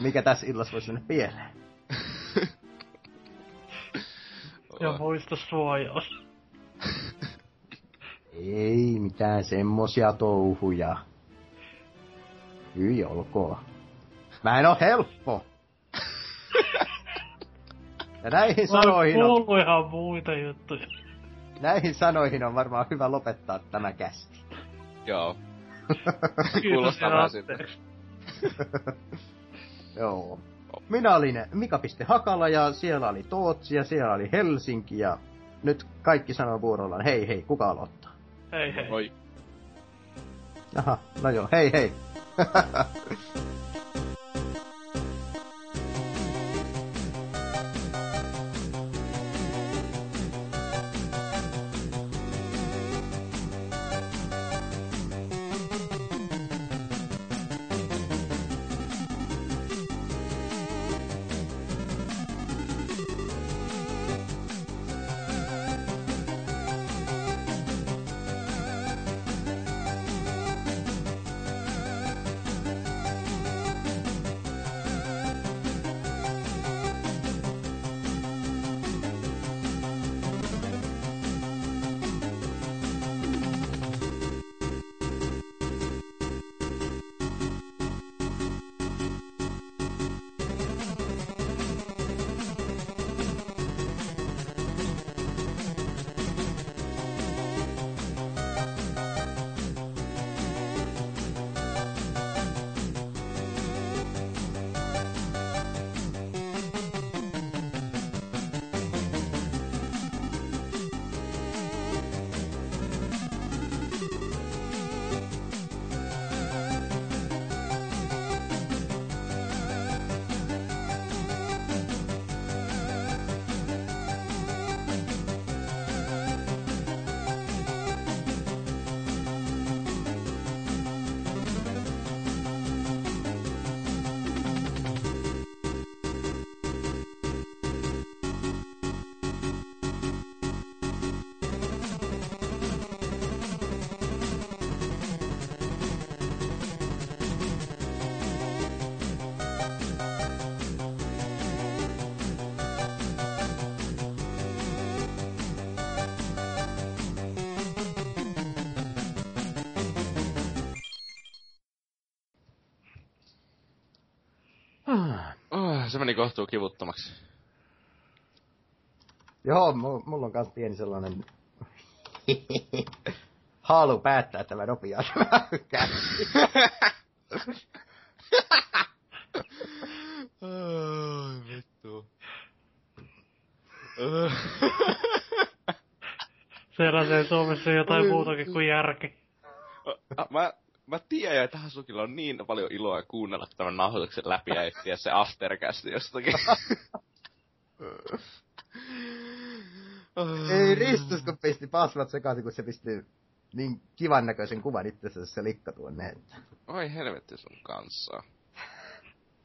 mikä tässä illassa voisi mennä pieleen. Ja muista suojaus. Ei mitään semmosia touhuja. Hyi olkoon. Mä en oo helppo. Ja näihin sanoihin Mä on, oon kuullut ihan muita juttuja. näihin sanoihin on varmaan hyvä lopettaa tämä kästi. Joo. Kuulostaa vähän siltä. Joo. Minä olin Mika.Hakala ja siellä oli Tootsi ja siellä oli Helsinki ja nyt kaikki sanoo vuorollaan hei hei, kuka aloittaa? Hei hei. Oi. Aha, no joo, hei hei. kohtuu kivuttomaksi. Joo, mu- mulla on kans pieni sellainen... Halu päättää tämä kästi. Ai vittu. Sellaiseen Suomessa jotain muutakin kuin järki. mä, mä tiedän, että Hasukilla on niin paljon iloa kuunnella tämän nauhoituksen läpi ja etsiä se aftercast jostakin. Ei ristus, kun pisti pasmat sekaisin, kun se pisti niin kivan näköisen kuvan itsensä se likka tuonne. Oi helvetti sun kanssa.